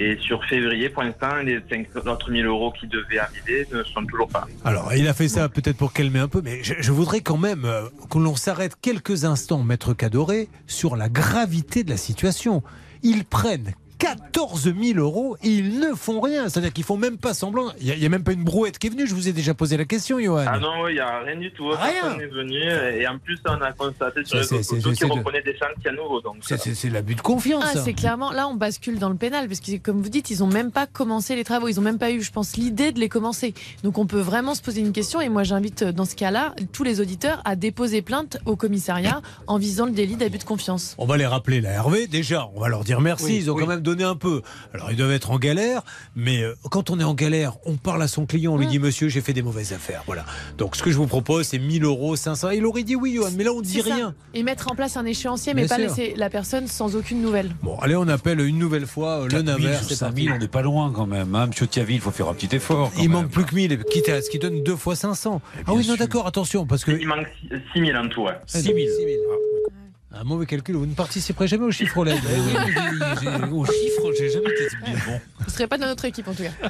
S19: Et sur février, pour l'instant, les 5 autres 1000 euros qui devaient arriver ne sont toujours pas.
S2: Alors, il a fait ça peut-être pour calmer un peu, mais je, je voudrais quand même euh, que l'on s'arrête quelques instants, Maître Cadoré, sur la gravité de la situation. Ils prennent 14 000 euros et ils ne font rien. C'est-à-dire qu'ils font même pas semblant. Il n'y a, même pas une brouette qui est venue. Je vous ai déjà posé la question, Johan.
S19: Ah non, il n'y a rien du tout.
S2: Rien.
S19: Personne n'est venu. Et en plus, on a constaté sur les
S2: c'est-
S19: qu'ils reprenaient des chantiers à nouveau. Donc,
S2: C'est- l'abus de confiance.
S11: Ah, c'est clairement là on bascule dans le pénal parce que comme vous dites ils ont même pas commencé les travaux ils ont même pas eu je pense l'idée de les commencer donc on peut vraiment se poser une question et moi j'invite euh, dans ce cas-là tous les auditeurs à déposer plainte au commissariat en visant le délit d'abus de confiance.
S2: On va les rappeler, la Hervé. Déjà, on va leur dire merci.
S11: Oui,
S2: ils ont
S11: oui.
S2: quand même donner un peu. Alors ils doivent être en galère, mais euh, quand on est en galère, on parle à son client, on lui mm. dit Monsieur, j'ai fait des mauvaises affaires. Voilà. Donc ce que je vous propose, c'est 1000 euros, 500. Il aurait dit oui, Johan, mais là on ne dit rien.
S11: Et mettre en place un échéancier, mais pas laisser la personne sans aucune nouvelle.
S2: Bon, allez, on appelle une nouvelle fois euh, le Navarre.
S10: 5000, on n'est pas loin quand même. Hein. Monsieur Tiaville, il faut faire un petit effort.
S2: il
S10: même.
S2: manque plus que 1000, quitte à ce qui donne 2 fois 500. Eh ah oui, non, d'accord, attention, parce que.
S19: Il manque 6000 en tout.
S2: 6000. Eh, un mauvais calcul, vous ne participerez jamais au chiffre LED.
S10: Au chiffre, j'ai jamais été bien bon.
S11: Vous serez pas dans notre équipe en tout cas.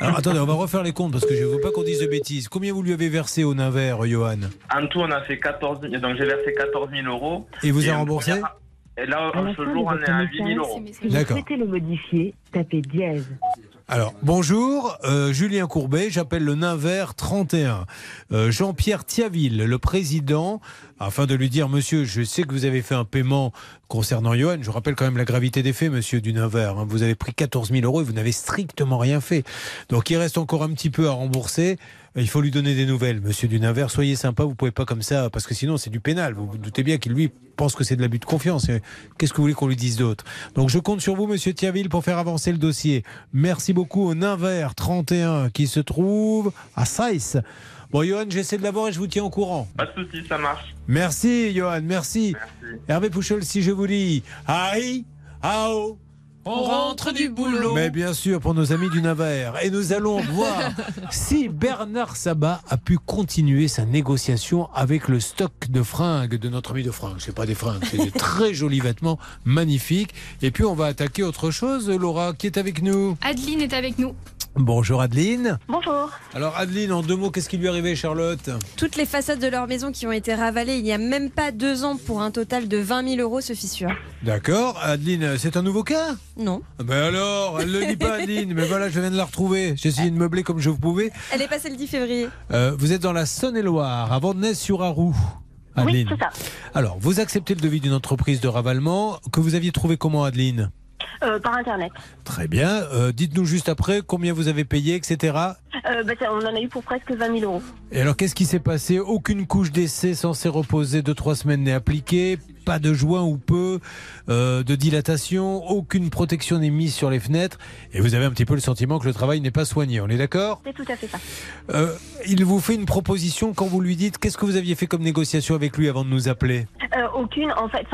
S2: Alors attendez, on va refaire les comptes parce que je ne veux pas qu'on dise de bêtises. Combien vous lui avez versé au Naver, Johan?
S19: En tout, on a fait 14 000. Donc, j'ai versé 14 000 euros.
S2: Et vous a remboursé
S19: Et là, en ce jour, on est à 8 000 euros.
S2: D'accord.
S21: le modifier, tapez dièse.
S2: Alors, bonjour, euh, Julien Courbet, j'appelle le Naver 31. Euh, Jean-Pierre Thiaville, le président, afin de lui dire, monsieur, je sais que vous avez fait un paiement concernant Johan. Je rappelle quand même la gravité des faits, monsieur du Naver. hein. Vous avez pris 14 000 euros et vous n'avez strictement rien fait. Donc, il reste encore un petit peu à rembourser. Il faut lui donner des nouvelles, monsieur du Naver. Soyez sympa, vous pouvez pas comme ça, parce que sinon, c'est du pénal. Vous vous doutez bien qu'il, lui, pense que c'est de l'abus de confiance. Qu'est-ce que vous voulez qu'on lui dise d'autre? Donc, je compte sur vous, monsieur Thiaville, pour faire avancer le dossier. Merci beaucoup au Naver 31 qui se trouve à Saïs. Bon, Johan, j'essaie de l'avoir et je vous tiens au courant.
S19: Pas de soucis, ça marche.
S2: Merci, Johan, merci. Hervé Pouchol, si je vous dis Aïe, Ao.
S11: On rentre du boulot.
S2: Mais bien sûr, pour nos amis du Navarre. Et nous allons voir si Bernard Sabat a pu continuer sa négociation avec le stock de fringues de notre ami de fringues. C'est pas des fringues, c'est des très jolis vêtements, magnifiques. Et puis on va attaquer autre chose, Laura, qui est avec nous.
S14: Adeline est avec nous.
S2: Bonjour Adeline.
S4: Bonjour.
S2: Alors Adeline, en deux mots, qu'est-ce qui lui est arrivé, Charlotte?
S4: Toutes les façades de leur maison qui ont été ravalées il n'y a même pas deux ans pour un total de 20 000 euros se fissurent.
S2: D'accord, Adeline, c'est un nouveau cas?
S4: Non.
S2: Ben alors, elle le dit pas Adeline, mais voilà, je viens de la retrouver. J'ai essayé de meubler comme je pouvais.
S4: Elle est passée le 10 février.
S2: Euh, vous êtes dans la Saône-et-Loire, à Vandenesse-sur-Arroux. Adeline.
S22: c'est ça.
S2: Alors, vous acceptez le devis d'une entreprise de ravalement que vous aviez trouvé comment, Adeline?
S22: Euh, par internet.
S2: Très bien. Euh, Dites-nous juste après combien vous avez payé, etc.
S22: Euh, bah, on en a eu pour presque 20 000 euros.
S2: Et alors, qu'est-ce qui s'est passé? Aucune couche d'essai censée reposer deux trois semaines n'est appliquée. Pas de joint ou peu euh, de dilatation. Aucune protection n'est mise sur les fenêtres. Et vous avez un petit peu le sentiment que le travail n'est pas soigné. On est d'accord?
S22: C'est tout à fait ça.
S2: Euh, Il vous fait une proposition quand vous lui dites qu'est-ce que vous aviez fait comme négociation avec lui avant de nous appeler?
S22: Euh, aucune, en fait,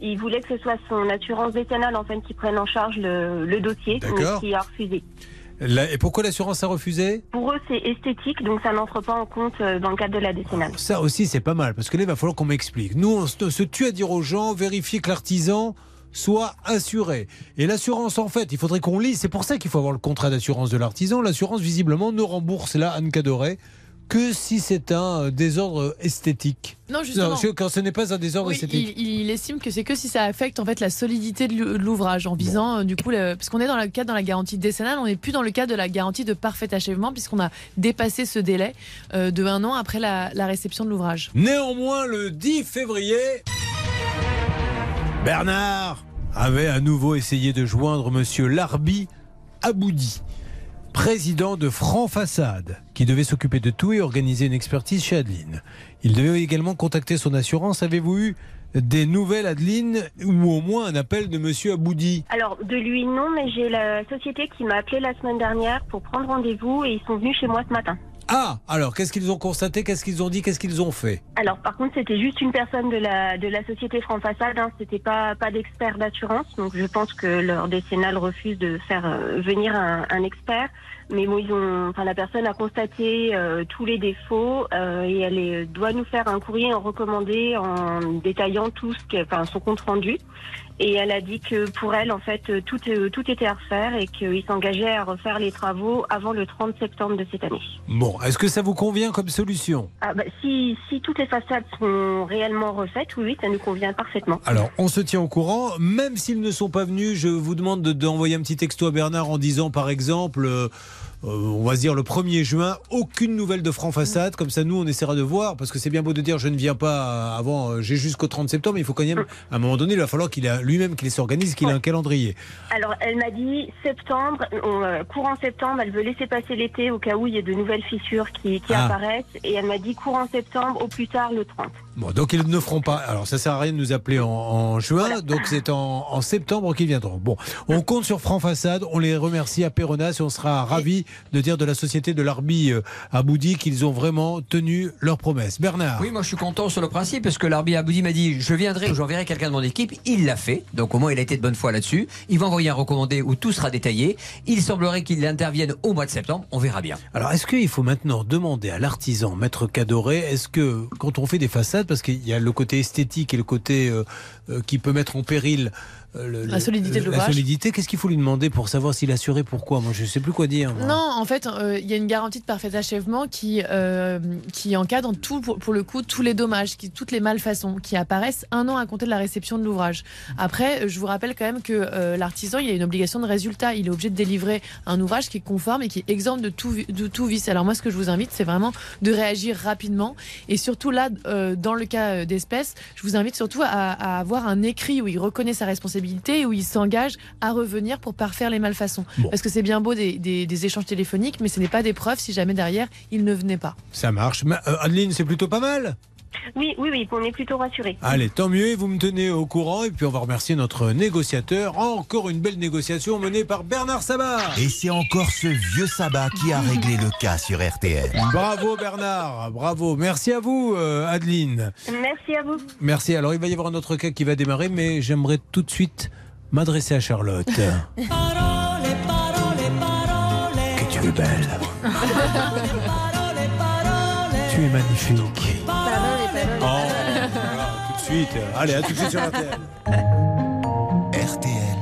S22: il voulait que ce soit son assurance décennale en fait qui prenne en charge le, le dossier, mais qui a refusé.
S2: La- Et pourquoi l'assurance a refusé
S22: Pour eux, c'est esthétique, donc ça n'entre pas en compte euh, dans le cadre de la décennale.
S2: Ça aussi, c'est pas mal, parce que là, il va falloir qu'on m'explique. Nous, on se, se tue à dire aux gens, vérifier que l'artisan soit assuré. Et l'assurance, en fait, il faudrait qu'on lise. C'est pour ça qu'il faut avoir le contrat d'assurance de l'artisan. L'assurance, visiblement, ne rembourse là, Anne Cadoret, que si c'est un euh, désordre esthétique.
S11: Non, justement.
S2: quand ce n'est pas un désordre
S11: Oui,
S2: esthétique.
S11: il, il estime que c'est que si ça affecte en fait la solidité de l'ou- de l'ouvrage en visant euh, du coup le- parce qu'on est dans le cadre dans la garantie décennale, on n'est plus dans le cadre de la garantie de parfait achèvement puisqu'on a dépassé ce délai euh, de un an après la, la réception de l'ouvrage.
S2: Néanmoins, le 10 février, Bernard avait à nouveau essayé de joindre Monsieur Larbi Aboudi, président de Franc Façade, qui devait s'occuper de tout et organiser une expertise chez Adeline. Il devait également contacter son assurance. Avez-vous eu des nouvelles, Adeline, ou au moins un appel de Monsieur Aboudi?
S22: Alors, de lui, non, mais j'ai la société qui m'a appelé la semaine dernière pour prendre rendez-vous et ils sont venus chez moi ce matin.
S2: Ah, alors qu'est-ce qu'ils ont constaté Qu'est-ce qu'ils ont dit Qu'est-ce qu'ils ont fait?
S22: Alors, par contre, c'était juste une personne de la, de la société France Façade, hein, c'était pas, pas d'expert d'assurance, donc je pense que leur décennale refuse de faire euh, venir un expert. Mais bon, ils ont, enfin, la personne a constaté euh, tous les défauts euh, et elle est- doit nous faire un courrier en recommandé en détaillant tout ce enfin, son compte rendu. Et elle a dit que pour elle, en fait, tout, euh, tout était à refaire et qu'ils s'engageaient à refaire les travaux avant le 30 septembre de cette année.
S2: Bon, est-ce que ça vous convient comme solution?
S22: Ah, bah, si, si toutes les façades sont réellement refaites, oui, ça nous convient parfaitement.
S2: Alors, on se tient au courant. Même s'ils ne sont pas venus, je vous demande de- d'envoyer un petit texto à Bernard en disant, par exemple, on va se dire le 1er juin, aucune nouvelle de franc façade. Comme ça, nous, on essaiera de voir. Parce que c'est bien beau de dire, je ne viens pas avant, euh, j'ai jusqu'au 30 septembre. Il faut quand même, à un moment donné, il va falloir qu'il a lui-même qu'il s'organise, qu'il ait un calendrier.
S22: Alors, elle m'a dit septembre, on, euh, courant septembre, elle veut laisser passer l'été au cas où il y a de nouvelles fissures qui, qui
S2: Ah.
S22: apparaissent. Et elle m'a dit courant septembre, au plus tard le 30.
S2: Bon, donc ils ne feront pas. Alors ça sert à rien de nous appeler en, en juin, donc c'est en, en septembre qu'ils viendront. Bon, on compte sur Franc Façade, on les remercie à Péronas et on sera ravis de dire de la société de l'Arbi euh, à Boudi qu'ils ont vraiment tenu leur promesse. Bernard
S8: Oui, moi je suis content sur le principe parce que l'arbitre Aboudi m'a dit je viendrai ou j'enverrai quelqu'un de mon équipe. Il l'a fait, donc au moins il a été de bonne foi là-dessus. Il va envoyer un recommandé où tout sera détaillé. Il semblerait qu'il intervienne au mois de septembre. On verra bien.
S2: Alors, est-ce qu'il faut maintenant demander à l'artisan, maître Cadoré, est-ce que quand on fait des façades, parce qu'il y a le côté esthétique et le côté euh, euh, qui peut mettre en péril le-
S11: La solidité de
S2: la
S11: l'ouvrage.
S2: solidité, qu'est-ce qu'il faut lui demander pour savoir s'il est assuré Pourquoi? Moi, je ne sais plus quoi dire. moi.
S11: Non, en fait, euh, il y a une garantie de parfait achèvement qui, euh, qui encadre tout, pour, pour le coup tous les dommages, qui, toutes les malfaçons qui apparaissent un an à compter de la réception de l'ouvrage. Après, euh, je vous rappelle quand même que euh, l'artisan, il a une obligation de résultat. Il est obligé de délivrer un ouvrage qui est conforme et qui est exempt de tout, de tout vice. Alors moi, ce que je vous invite, c'est vraiment de réagir rapidement. Et surtout là, euh, dans le cas euh, d'espèces, je vous invite surtout à, à avoir un écrit où il reconnaît sa responsabilité et où il s'engage à revenir pour parfaire les malfaçons. Parce que c'est bien beau des, des- des échanges téléphoniques, mais ce n'est pas des preuves si jamais derrière il ne venait pas.
S2: Ça marche. Mais, euh, Adeline, c'est plutôt pas mal.
S22: Oui, oui, oui, on est plutôt rassurés.
S2: Allez, tant mieux, et vous me tenez au courant. Et puis on va remercier notre négociateur. Encore une belle négociation menée par Bernard Sabat.
S1: Et c'est encore ce vieux sabbat qui a réglé le cas sur RTL.
S2: Bravo Bernard, bravo. Merci à vous euh, Adeline.
S22: Merci à vous.
S2: Merci. Alors il va y avoir un autre cas qui va démarrer, mais j'aimerais tout de suite m'adresser à Charlotte. que tu es belle. tu es magnifique. Oh, voilà, tout de suite. Allez, à tout de suite sur RTL.
S1: RTL.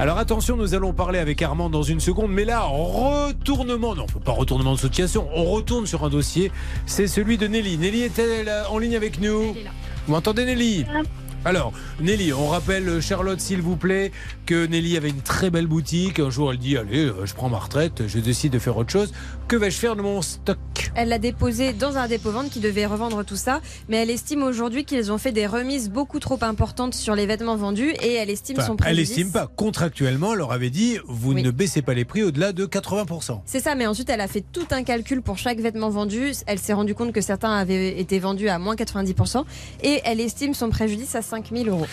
S2: Alors attention, nous allons parler avec Armand dans une seconde, mais là, retournement, non, pas retournement de situation, on retourne sur un dossier, c'est celui de Nelly. Nelly est-elle euh, en ligne avec nous? Vous m'entendez Nelly? Alors, Nelly, on rappelle euh, Charlotte, s'il vous plaît, que Nelly avait une très belle boutique. Un jour, elle dit Allez, euh, je prends ma retraite, je décide de faire autre chose. Que vais-je faire de mon stock?
S4: Elle l'a déposé dans un dépôt-vente qui devait revendre tout ça, mais elle estime aujourd'hui qu'ils ont fait des remises beaucoup trop importantes sur les vêtements vendus et elle estime
S2: Enfin,
S4: son
S2: Elle
S4: préjudice.
S2: estime pas. Contractuellement, elle leur avait dit Vous
S4: Oui.
S2: ne baissez pas les prix au-delà de 80%.
S4: C'est ça, mais ensuite elle a fait tout un calcul pour chaque vêtement vendu. Elle s'est rendue compte que certains avaient été vendus à moins 90% et elle estime son préjudice à 5000 euros.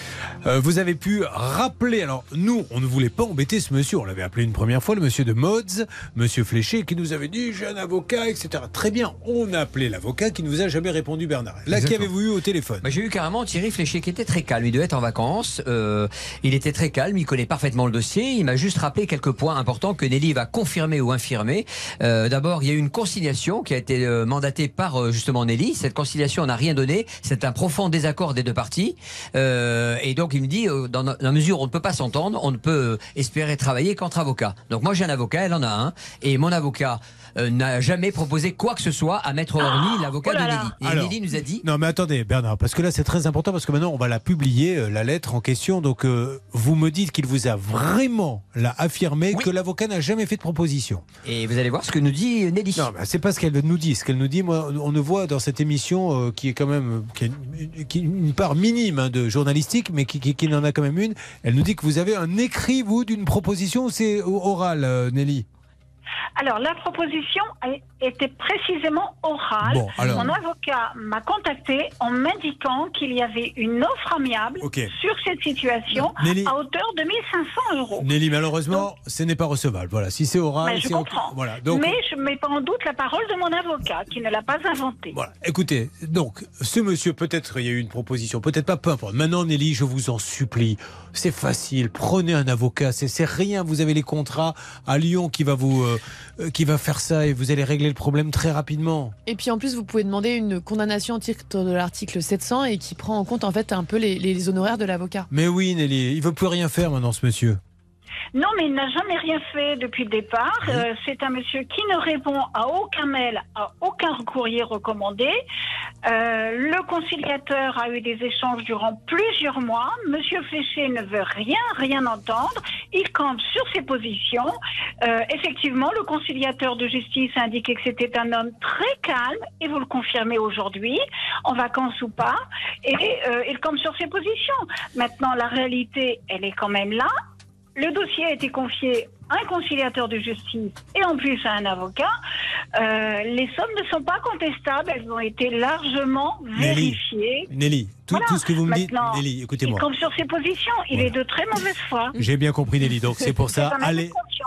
S2: Euh, vous avez pu rappeler, alors nous, on ne voulait pas embêter ce monsieur, on l'avait appelé une première fois, le monsieur de Mods, monsieur Fléché, qui nous avait dit j'ai un avocat, etc. Très bien, on a appelé l'avocat qui ne vous a jamais répondu, Bernard. Là, qui avez-vous eu au téléphone
S8: Bah, J'ai eu carrément Thierry Fléché qui était très calme. Il devait être en vacances. euh, il était très calme. Il connaît parfaitement le dossier. Il m'a juste rappelé quelques points importants que Nelly va confirmer ou infirmer. Euh, D'abord, il y a eu une conciliation qui a été euh, mandatée par euh, justement Nelly. Cette conciliation n'a rien donné. C'est un profond désaccord des deux parties. Euh, et donc, il me dit, euh, dans la mesure où on ne peut pas s'entendre, on ne peut espérer travailler qu'entre avocats. Donc, moi, j'ai un avocat, elle en a un. Et mon avocat euh, n'a jamais proposé quoi que ce soit à Maître Orly, l'avocat de Nelly. Et
S2: Alors,
S8: Nelly nous a dit
S2: Non, mais attendez, Bernard, parce que là, c'est très important, parce que maintenant, on va la publier, euh, la lettre en question. Donc, euh, vous me dites qu'il vous a vraiment là, affirmé que l'avocat n'a jamais fait de proposition.
S8: Et vous allez voir ce que nous dit Nelly.
S2: Non, mais c'est pas ce qu'elle nous dit. Ce qu'elle nous dit, moi, on ne voit dans cette émission euh, qui est quand même qui a une, qui est une part minime hein, de journalistique, mais qui, qui- qui en a quand même une. Elle nous dit que vous avez un écrit, vous, d'une proposition ou c'est oral, euh, Nelly
S15: Alors, la proposition était précisément orale.
S2: Bon, alors.
S15: Mon avocat m'a contacté en m'indiquant qu'il y avait une offre amiable sur cette situation
S2: Nelly.
S15: à hauteur de 1500 euros.
S2: Nelly, malheureusement, ce n'est pas recevable. Voilà, si c'est oral,
S15: je
S2: c'est
S15: comprends.
S2: Voilà, donc.
S15: Mais je ne mets pas en doute la parole de mon avocat, qui ne l'a pas inventée.
S2: Voilà. Écoutez, donc, ce monsieur, peut-être il y a eu une proposition, peut-être pas, peu importe. Maintenant, Nelly, je vous en supplie, c'est facile, prenez un avocat, c'est rien, vous avez les contrats à Lyon qui va vous, euh, euh, qui va faire ça et vous allez régler le problème très rapidement.
S11: Et puis en plus, vous pouvez demander une condamnation au titre de l'article 700 et qui prend en compte en fait un peu les, les honoraires de l'avocat.
S2: Mais oui, Nelly, il veut plus rien faire maintenant, ce monsieur.
S15: Non, mais il n'a jamais rien fait depuis le départ. Euh, c'est un monsieur qui ne répond à aucun mail, à aucun courrier recommandé. Euh, le conciliateur a eu des échanges durant plusieurs mois. Monsieur Fléché ne veut rien, rien entendre. Il campe sur ses positions. Euh, effectivement, le conciliateur de justice a indiqué que c'était un homme très calme, et vous le confirmez aujourd'hui, en vacances ou pas, et euh, il campe sur ses positions. Maintenant, la réalité, elle est quand même là. Le dossier a été confié à un conciliateur de justice et en plus à un avocat. Euh, les sommes ne sont pas contestables, elles ont été largement vérifiées.
S2: Nelly, tout,
S15: Voilà.
S2: tout ce que vous me dites, Nelly, écoutez-moi.
S15: Campe sur ses positions, il est de très mauvaise foi.
S2: J'ai bien compris, Nelly. Donc c'est pour ça,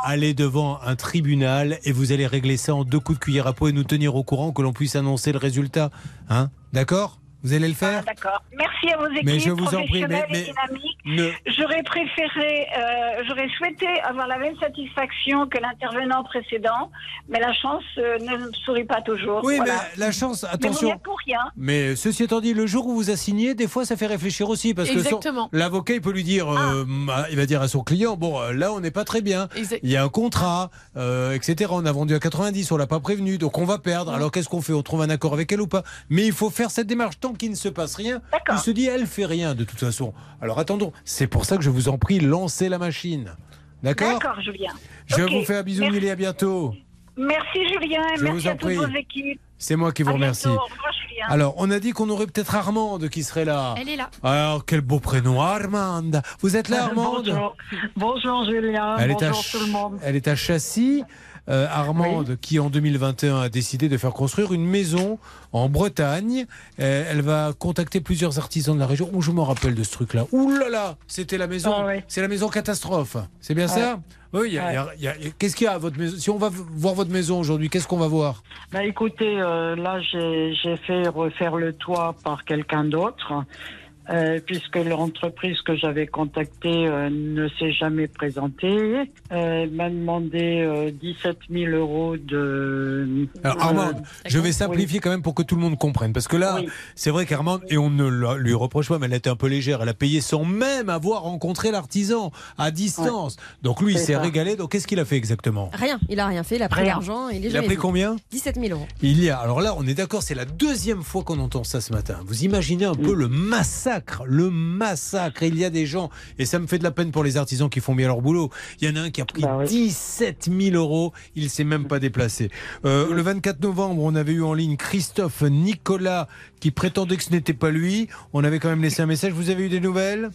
S2: allez devant un tribunal et vous allez régler ça en deux coups de cuillère à peau et nous tenir au courant que l'on puisse annoncer le résultat. Hein D'accord? Vous allez le faire
S15: D'accord. Merci à vos équipes
S2: Mais je vous en prie, mais-
S15: professionnelles
S2: mais-
S15: et dynamiques.
S2: Ne-
S15: J'aurais préféré, euh, j'aurais souhaité avoir la même satisfaction que l'intervenant précédent, mais la chance euh, ne sourit pas toujours.
S2: Oui,
S15: Voilà.
S2: mais la chance,
S15: Mais vous
S2: attention.
S15: n'y êtes pour rien.
S2: Mais ceci étant dit, le jour où vous assignez, des fois, ça fait réfléchir aussi. Parce que
S11: Exactement.
S2: l'avocat, il peut lui dire, euh, bah, il va dire à son client, bon, euh, là, on n'est pas très bien.
S11: Exact.
S2: Il y a un contrat, euh, etc. On a vendu à 90, on l'a pas prévenu, donc on va perdre. Alors qu'est-ce qu'on fait? On trouve un accord avec elle ou pas? Mais il faut faire cette démarche. Tant qu'il ne se passe rien, il se dit, elle fait rien de toute façon. Alors attendons. C'est pour ça que je vous en prie, lancez la machine. D'accord?
S15: D'accord, Julien.
S2: Je
S15: Ok.
S2: vous fais un bisou,
S15: Merci.
S2: À bientôt.
S15: Merci Julien, et
S2: Je
S15: merci
S2: vous en
S15: à toutes
S2: prie.
S15: vos équipes.
S2: C'est moi qui vous
S15: À
S2: remercie.
S15: bientôt.
S2: Alors, on a dit qu'on aurait peut-être Armande qui serait là.
S14: Elle est là.
S2: Alors, quel beau prénom, Armande. Vous êtes là, Armande?
S23: Bonjour. Bonjour Julien,
S2: Elle est, à
S23: bonjour tout le monde.
S2: elle est à Châssis. Euh, Armande, qui en 2021 a décidé de faire construire une maison en Bretagne. Euh, elle va contacter plusieurs artisans de la région. Oh, je me rappelle de ce truc-là. Ouh là là, c'était la maison.
S23: Ah ouais.
S2: C'est la maison catastrophe. C'est bien ça Oui, a- Qu'est-ce qu'il y a à votre maison? Si on va voir votre maison aujourd'hui, qu'est-ce qu'on va voir?
S23: Bah écoutez, euh, là j'ai fait refaire le toit par quelqu'un d'autre, euh, puisque l'entreprise que j'avais contactée euh, ne s'est jamais présentée. Euh, elle m'a demandé euh, 17 000 euros de...
S2: Alors
S23: euh,
S2: je vais simplifier quand même pour que tout le monde comprenne. Parce que là, c'est vrai qu'Armande, et on ne lui reproche pas, mais elle était un peu légère. Elle a payé sans même avoir rencontré l'artisan à distance. Donc lui, il s'est régalé. Donc qu'est-ce qu'il a fait exactement?
S4: Rien, il a rien fait, il a pris l'argent. Il, est
S2: Il a pris combien?
S4: 17 000 euros.
S2: Il y a. Alors là, on est d'accord, c'est la deuxième fois qu'on entend ça ce matin. Vous imaginez un peu le massacre, le massacre. Il y a des gens, et ça me fait de la peine pour les artisans qui font bien leur boulot. Il y en a un qui a pris 17 000 euros. Il s'est même pas déplacé. Euh, Le 24 novembre, on avait eu en ligne Christophe Nicolas qui prétendait que ce n'était pas lui. On avait quand même laissé un message. Vous avez eu des nouvelles?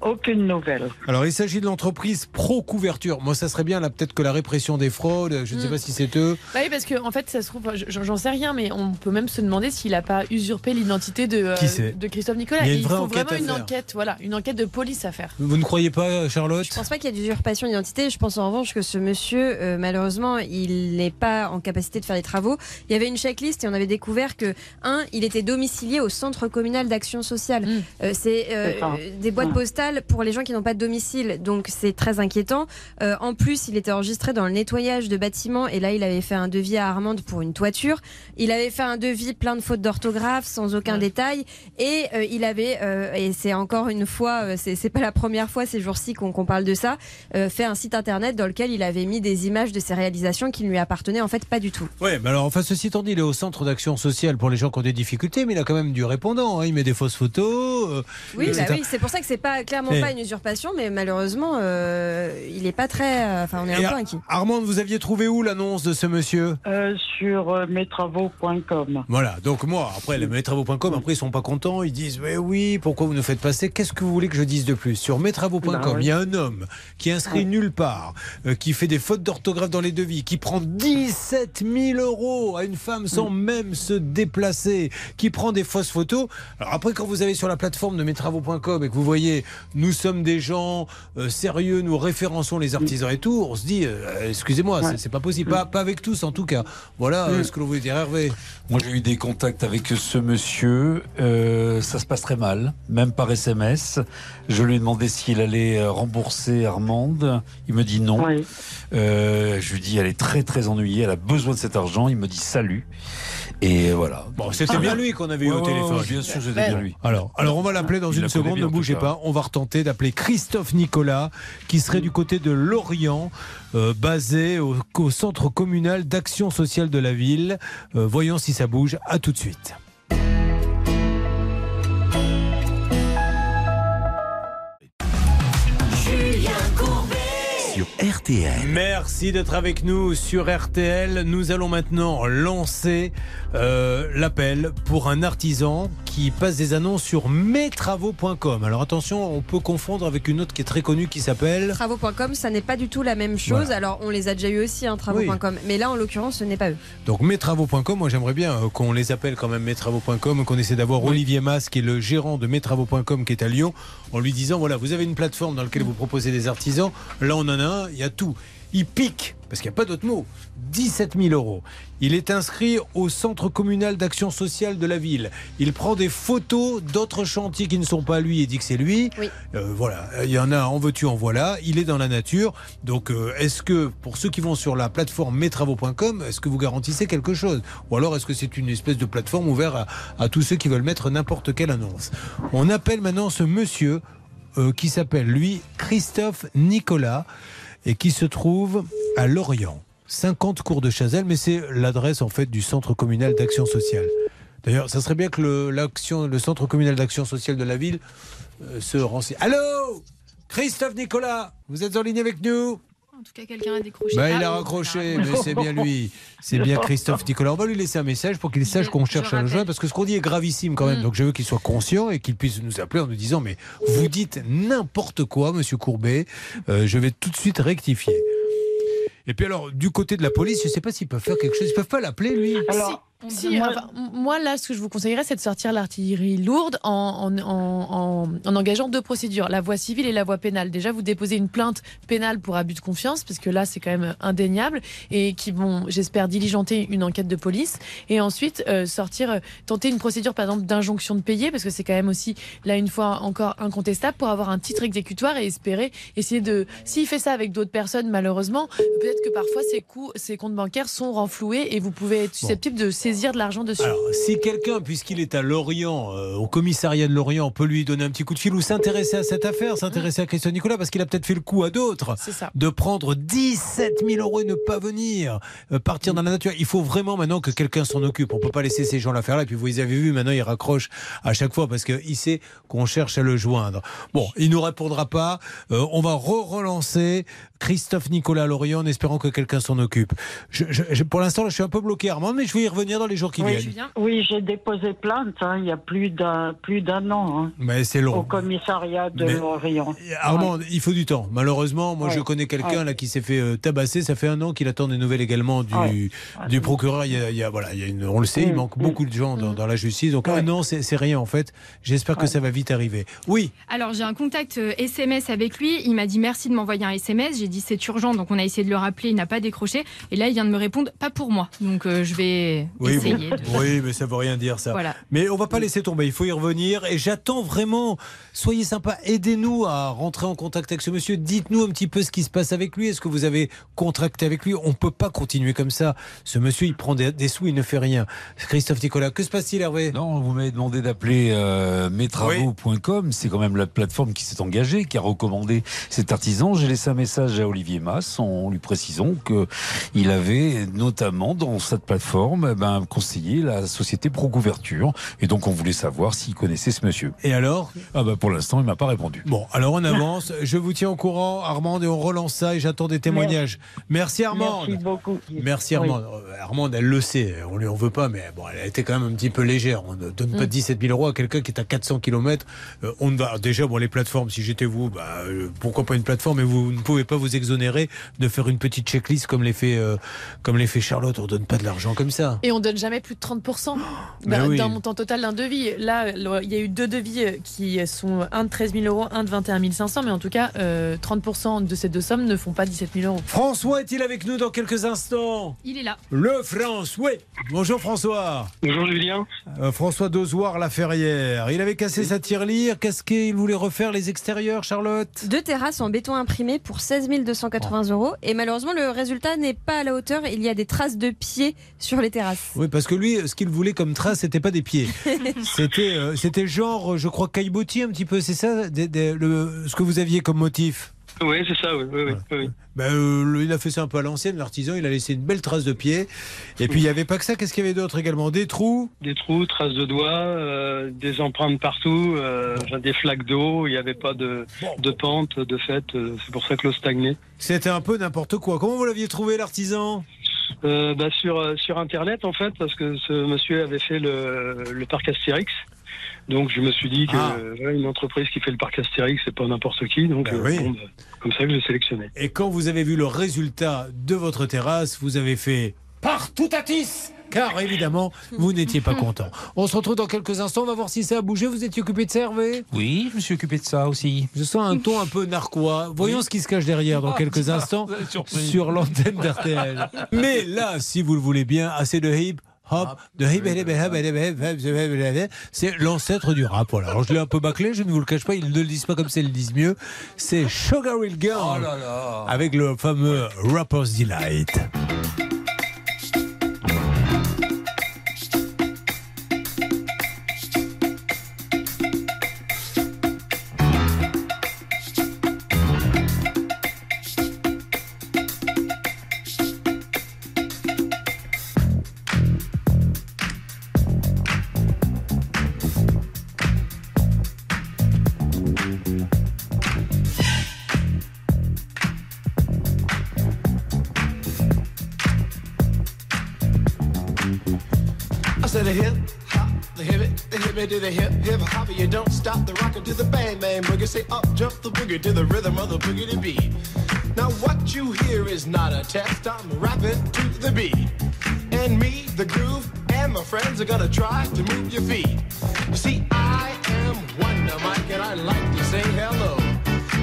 S23: Aucune nouvelle.
S2: alors, il s'agit de l'entreprise Pro Couverture. Moi, ça serait bien, là, peut-être que la répression des fraudes, je ne sais
S11: Mm.
S2: pas si c'est eux.
S11: Bah oui, parce que en fait, ça se trouve, j'en sais rien, mais on peut même se demander s'il n'a pas usurpé l'identité de, euh,
S2: Qui c'est
S11: de Christophe Nicolas.
S2: Il y a
S11: il faut
S2: enquête
S11: vraiment
S2: à
S11: une
S2: faire.
S11: enquête, voilà, une enquête de police à faire.
S2: Vous ne croyez pas, Charlotte
S4: Je pense pas qu'il y a d'usurpation d'identité. Je pense en revanche que ce monsieur, euh, malheureusement, il n'est pas en capacité de faire les travaux. Il y avait une checklist et on avait découvert que, un, il était domicilié au centre communal d'action sociale. Euh, c'est euh, euh, des boîtes
S23: Ouais.
S4: Pour les gens qui n'ont pas de domicile. Donc c'est très inquiétant. Euh, en plus, il était enregistré dans le nettoyage de bâtiments et là, il avait fait un devis à Armande pour une toiture. Il avait fait un devis plein de fautes d'orthographe sans aucun détail et euh, il avait euh, et c'est encore une fois, c'est pas la première fois ces jours-ci qu'on qu'on parle de ça, fait un site internet dans lequel il avait mis des images de ses réalisations qui ne lui appartenaient en fait pas du tout.
S2: Oui, mais alors, enfin, ceci étant dit, il est au centre d'action sociale pour les gens qui ont des difficultés, mais il a quand même du répondant. hein. Il met des fausses photos.
S4: Oui, bah oui, c'est pour ça que c'est pas clairement
S2: Et-
S4: pas une usurpation, mais malheureusement, euh, il est pas très. euh, Enfin, on est
S2: Et
S4: un peu inquiet.
S2: Armande, vous aviez trouvé où l'annonce de ce monsieur?
S23: Euh, sur euh, mestravaux.com.
S2: Voilà, donc moi, après, les mettravaux.com, après, ils sont pas contents, ils disent, mais oui, pourquoi vous nous faites passer? Qu'est-ce que vous voulez que je dise de plus? Sur mettravaux.com,
S23: Bah oui.
S2: il y a un homme qui est inscrit nulle part, euh, qui fait des fautes d'orthographe dans les devis, qui prend 17 000 euros à une femme sans même se déplacer, qui prend des fausses photos. Alors après, quand vous allez sur la plateforme de mettravaux.com et que vous voyez nous sommes des gens euh, sérieux, nous référençons les artisans et tout, on se dit, euh, excusez-moi, c'est- c'est pas possible. Pas, pas avec tous en tout cas. Voilà euh, ce que l'on voulait dire, Hervé.
S10: Moi, j'ai eu des contacts avec ce monsieur. euh, ça se passe très mal, même par SMS. Je lui ai demandé s'il allait rembourser Armande. Il me dit non. Euh, je lui dis, elle est très très ennuyée. Elle a besoin de cet argent. Il me dit salut. Et voilà.
S2: Bon, c'était bien lui qu'on avait eu
S10: Ouais,
S2: au
S10: ouais,
S2: téléphone.
S10: ouais, bien sûr, c'était bien lui.
S2: Alors, alors on va l'appeler dans
S10: Il
S2: une seconde,
S10: bien,
S2: ne bougez pas. On va retenter d'appeler Christophe Nicolas, qui serait du côté de Lorient, euh, basé au, au centre communal d'action sociale de la ville. Euh, voyons si ça bouge. À tout de suite.
S1: Sur RTL.
S2: Merci d'être avec nous sur RTL. Nous allons maintenant lancer euh, l'appel pour un artisan qui passe des annonces sur mestravaux.com. Alors attention, on peut confondre avec une autre qui est très connue qui s'appelle...
S4: Travaux.com, ça n'est pas du tout la même chose.
S2: Voilà.
S4: Alors, on les a déjà eu aussi, hein, travaux.com. Mais là, en l'occurrence, ce n'est pas eux.
S2: Donc mestravaux.com, moi j'aimerais bien euh, qu'on les appelle quand même mestravaux.com, qu'on essaie d'avoir Olivier Mas, qui est le gérant de mestravaux.com, qui est à Lyon, en lui disant voilà, vous avez une plateforme dans laquelle vous proposez des artisans, là on en a il y a tout. Il pique, parce qu'il n'y a pas d'autre mot, 17 000 euros. Il est inscrit au centre communal d'action sociale de la ville. Il prend des photos d'autres chantiers qui ne sont pas lui et dit que c'est lui. Euh, voilà, il y en a, en veux-tu, en voilà. Il est dans la nature. Donc, euh, est-ce que, pour ceux qui vont sur la plateforme mestravaux.com, est-ce que vous garantissez quelque chose? Ou alors, est-ce que c'est une espèce de plateforme ouverte à, à tous ceux qui veulent mettre n'importe quelle annonce? On appelle maintenant ce monsieur euh, qui s'appelle, lui, Christophe Nicolas et qui se trouve à Lorient. 50 cours de Chazelle, mais c'est l'adresse en fait du centre communal d'action sociale. D'ailleurs, ça serait bien que le, centre communal d'action sociale de la ville euh, se renseigne. Allô? Christophe Nicolas, vous êtes en ligne avec nous?
S14: En tout cas, quelqu'un a décroché.
S2: bah, il
S14: Ah,
S2: a raccroché, mais c'est bien lui. C'est bien Christophe Nicolas. On va lui laisser un message pour qu'il sache qu'on cherche à le joindre, parce que ce qu'on dit est gravissime quand même. Donc je veux qu'il soit conscient et qu'il puisse nous appeler en nous disant Mais vous dites n'importe quoi, monsieur Courbet. Euh, je vais tout de suite rectifier. Et puis alors, du côté de la police, je ne sais pas s'ils peuvent faire quelque chose. Ils peuvent pas l'appeler, lui?
S11: Si, si, enfin, m- moi là, ce que je vous conseillerais, c'est de sortir l'artillerie lourde en, en, en, en- en engageant deux procédures, la voie civile et la voie pénale. Déjà, vous déposez une plainte pénale pour abus de confiance, parce que là, c'est quand même indéniable, et qui vont, j'espère, diligenter une enquête de police. Et ensuite, euh, sortir, euh, tenter une procédure, par exemple, d'injonction de payer, parce que c'est quand même aussi, là, une fois encore, incontestable, pour avoir un titre exécutoire et espérer essayer de. S'il fait ça avec d'autres personnes, malheureusement, peut-être que parfois, ses, coûts, ses comptes bancaires sont renfloués et vous pouvez être susceptible de saisir de l'argent dessus.
S2: Alors, si quelqu'un, puisqu'il est à Lorient, euh, au commissariat de Lorient, peut lui donner un petit coup de fil ou s'intéresser à cette affaire, s'intéresser à Christian Nicolas, parce qu'il a peut-être fait le coup à d'autres de prendre 17 000 euros et ne pas venir, euh, partir dans la nature. Il faut vraiment maintenant que quelqu'un s'en occupe. On peut pas laisser ces gens-là faire là. Et puis vous les avez vus, maintenant il raccroche à chaque fois parce qu'il sait qu'on cherche à le joindre. Bon, il nous répondra pas. Euh, on va re-relancer Christophe Nicolas à Lorient en espérant que quelqu'un s'en occupe. Je- je- je- pour l'instant, je suis un peu bloqué, Armand, mais je vais y revenir dans les jours qui
S23: Oui,
S2: viennent.
S23: oui, j'ai déposé plainte hein, il y a plus d'un plus d'un an hein,
S2: Mais c'est long.
S23: au commissariat de
S2: Mais-
S23: Lorient.
S2: Armand, il faut du temps. Malheureusement, moi
S23: Ouais.
S2: je connais quelqu'un
S23: Ouais.
S2: là qui s'est fait euh, tabasser. Ça fait un an qu'il attend des nouvelles également du,
S23: Ouais.
S2: du procureur. Il y a, il y a- voilà, il y a une, on le sait, il
S23: Mm,
S2: manque beaucoup de gens dans, dans la justice. Donc un an, c'est c'est rien en fait. J'espère que ça va vite arriver. Oui.
S14: Alors j'ai un contact euh, SMS avec lui. Il m'a dit merci de m'envoyer un SMS. J'ai dit c'est urgent, donc on a essayé de le rappeler. Il n'a pas décroché. Et là il vient de me répondre pas pour moi. Donc euh, je vais
S2: Oui, bon.
S14: de-
S2: oui, mais ça veut rien dire ça.
S14: Voilà.
S2: Mais on va pas laisser tomber, il faut y revenir. Et j'attends vraiment, soyez sympa, aidez-nous à rentrer en contact avec ce monsieur. Dites-nous un petit peu ce qui se passe avec lui. Est-ce que vous avez contracté avec lui? On peut pas continuer comme ça. Ce monsieur, il prend des, des sous, il ne fait rien. Christophe Nicolas, que se passe-t-il, Hervé?
S10: Non, vous m'avez demandé d'appeler euh, mestravaux.com. C'est quand même la plateforme qui s'est engagée, qui a recommandé cet artisan. J'ai laissé un message à Olivier Mass en lui précisant que il avait notamment dans cette plateforme eh ben, conseillé la société Procouverture. Et donc on voulait savoir s'il connaissait ce monsieur.
S2: Et alors?
S10: Ah ben, Pour l'instant, il m'a pas répondu.
S2: Bon, alors on avance. Je vous tiens au courant, Armand, et on relance ça. Et j'attends des témoignages. Merci, Armand.
S23: Merci beaucoup.
S2: Merci Armand. Euh, Armand, elle le sait, on lui en veut pas, mais bon, elle a été quand même un petit peu légère. On ne donne pas
S23: Mm.
S2: 17 000 euros à quelqu'un qui est à 400 km. on ne va déjà, bon, les plateformes, si j'étais vous, bah, euh, pourquoi pas une plateforme, mais vous ne pouvez pas vous exonérer de faire une petite checklist comme les fait, euh, comme les fait Charlotte. On donne pas de l'argent comme ça.
S11: Et on donne jamais plus de 30%
S2: Mais
S11: d'un
S2: oui.
S11: montant total d'un devis. Là, il y a eu deux devis euh, qui sont un de 13 000 euros, un de 21 500, mais en tout cas, euh, 30% de ces deux sommes ne font pas 17 000 euros.
S2: François est-il avec nous dans quelques instants?
S14: Il est là.
S2: Le François. Bonjour François.
S16: Bonjour Julien.
S2: Euh, François Dozoir, la Ferrière. Il avait cassé sa tirelire, casqué, il voulait refaire les extérieurs, Charlotte?
S4: Deux terrasses en béton imprimé pour 16 280 euros. Et malheureusement, le résultat n'est pas à la hauteur. Il y a des traces de pieds sur les terrasses.
S2: Oui, parce que lui, ce qu'il voulait comme trace, c'était pas des pieds. C'était, euh, c'était genre, je crois, caillebotis un petit peu, c'est ça, des- des- le, ce que vous aviez comme motif.
S16: Oui, c'est ça, oui. oui, oui, oui.
S2: Ben, euh, il a fait ça un peu à l'ancienne, l'artisan. Il a laissé une belle trace de pied. Et puis il n'y avait pas que ça. Qu'est-ce qu'il y avait d'autre également? Des trous?
S16: Des trous, traces de doigts, euh, des empreintes partout, euh, des flaques d'eau, il n'y avait pas de, de pente, de fait, euh, c'est pour ça que l'eau stagnait.
S2: C'était un peu n'importe quoi. Comment vous l'aviez trouvé, l'artisan?
S16: Bah, sur, sur Internet, en fait, parce que ce monsieur avait fait le, le parc Astérix. Donc je me suis dit que
S2: Ah.
S16: euh, une entreprise qui fait le parc Astérix, c'est pas n'importe qui. Donc
S2: Ben
S16: euh,
S2: oui.
S16: bon, bah, comme ça que je l'ai sélectionné.
S2: Et quand vous avez vu le résultat de votre terrasse, vous avez fait partout à tis car évidemment, vous n'étiez pas content. On se retrouve dans quelques instants, on va voir si ça a bougé. Vous étiez occupé de ça, Hervé?
S10: Oui, je me suis occupé de ça aussi.
S2: Je sens un ton un peu narquois. Voyons
S10: Oui.
S2: ce qui se cache derrière dans
S10: Ah,
S2: quelques instants sur l'antenne d'RTL. Mais là, si vous le voulez bien, assez de hip hop, de c'est l'ancêtre du rap. Voilà. Alors je l'ai un peu bâclé, je ne vous le cache pas, ils ne le disent pas comme ça, ils le disent mieux. C'est Sugar Hill Girl
S10: oh
S2: avec le fameux Rapper's Delight.
S24: The hip hip hop. You don't stop the rocker to the bang bang boogie. Say up jump the boogie to the rhythm of the boogie to beat. Now what you hear is not a test. I'm rapping to the beat, and me, the groove, and my friends are gonna try to move your feet. You see, I am Wonder Mike, and I like to say hello.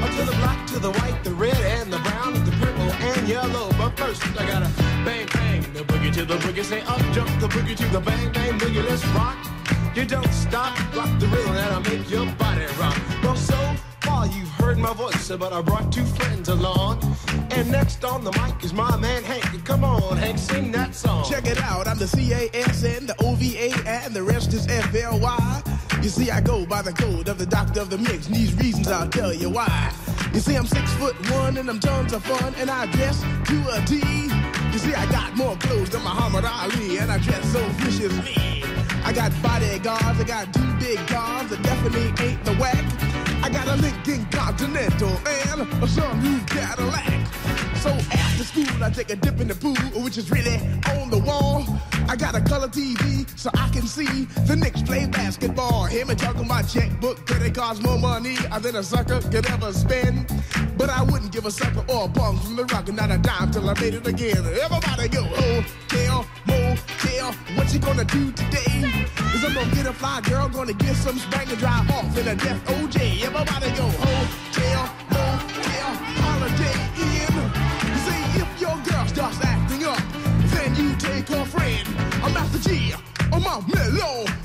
S24: Up to the black, to the white, the red, and the brown, the purple, and yellow. But first, I gotta bang, bang, the boogie to the boogie. Say up, jump the boogie to the bang, bang, boogie. Let's rock. You don't stop, rock the rhythm that'll make your body rock. Well, so far you've heard my voice, but I brought two friends along. And next on the mic is my man Hank. Come on, Hank, sing that song.
S25: Check it out, I'm the CAS and the OVA and the rest is FLY. You see, I go by the code of the doctor of the mix, and these reasons I'll tell you why. You see, I'm six foot one and I'm tons of fun, and I dress to a T. You see, I got more clothes than Muhammad Ali, and I dress so viciously. I got bodyguards, I got two big cars I definitely ain't the whack. I got a Lincoln Continental and a sunroof Cadillac. So after school, I take a dip in the pool, which is really on the wall. I got a color TV so I can see the Knicks play basketball. Hear me talking about checkbook, credit it costs more money than a sucker could ever spend. But I wouldn't give a sucker or a bum from the rock and not a dime till I made it again. Everybody go, hotel, motel, what you gonna do today? Is I'm gonna get a fly girl, gonna get some spring and drive off in a death OJ. Everybody go, hotel, holiday in. See if your girl starts acting up, then you take friend. I'm Master G. My mellow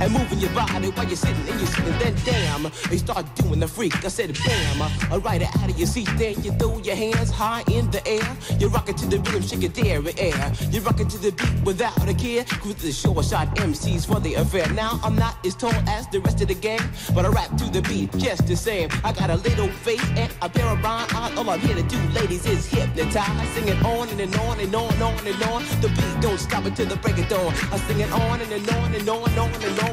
S24: and moving your body while you're sitting and you're sitting. Then damn, you start doing the freak. I said bam, I ride it out of your seat. Then you throw your hands high in the air. You rock it to the rhythm, shake it there air. You're rocking to the beat without a care. Cruise the short shot MCs for the affair. Now I'm not as tall as the rest of the gang, but I rap to the beat just the same. I got a little face and a pair of rhyme eyes. All I'm here to do, ladies, is hypnotize. Sing it on and, and on and on and on and on. The beat don't stop until the break of dawn. I sing it on and, and on and on and on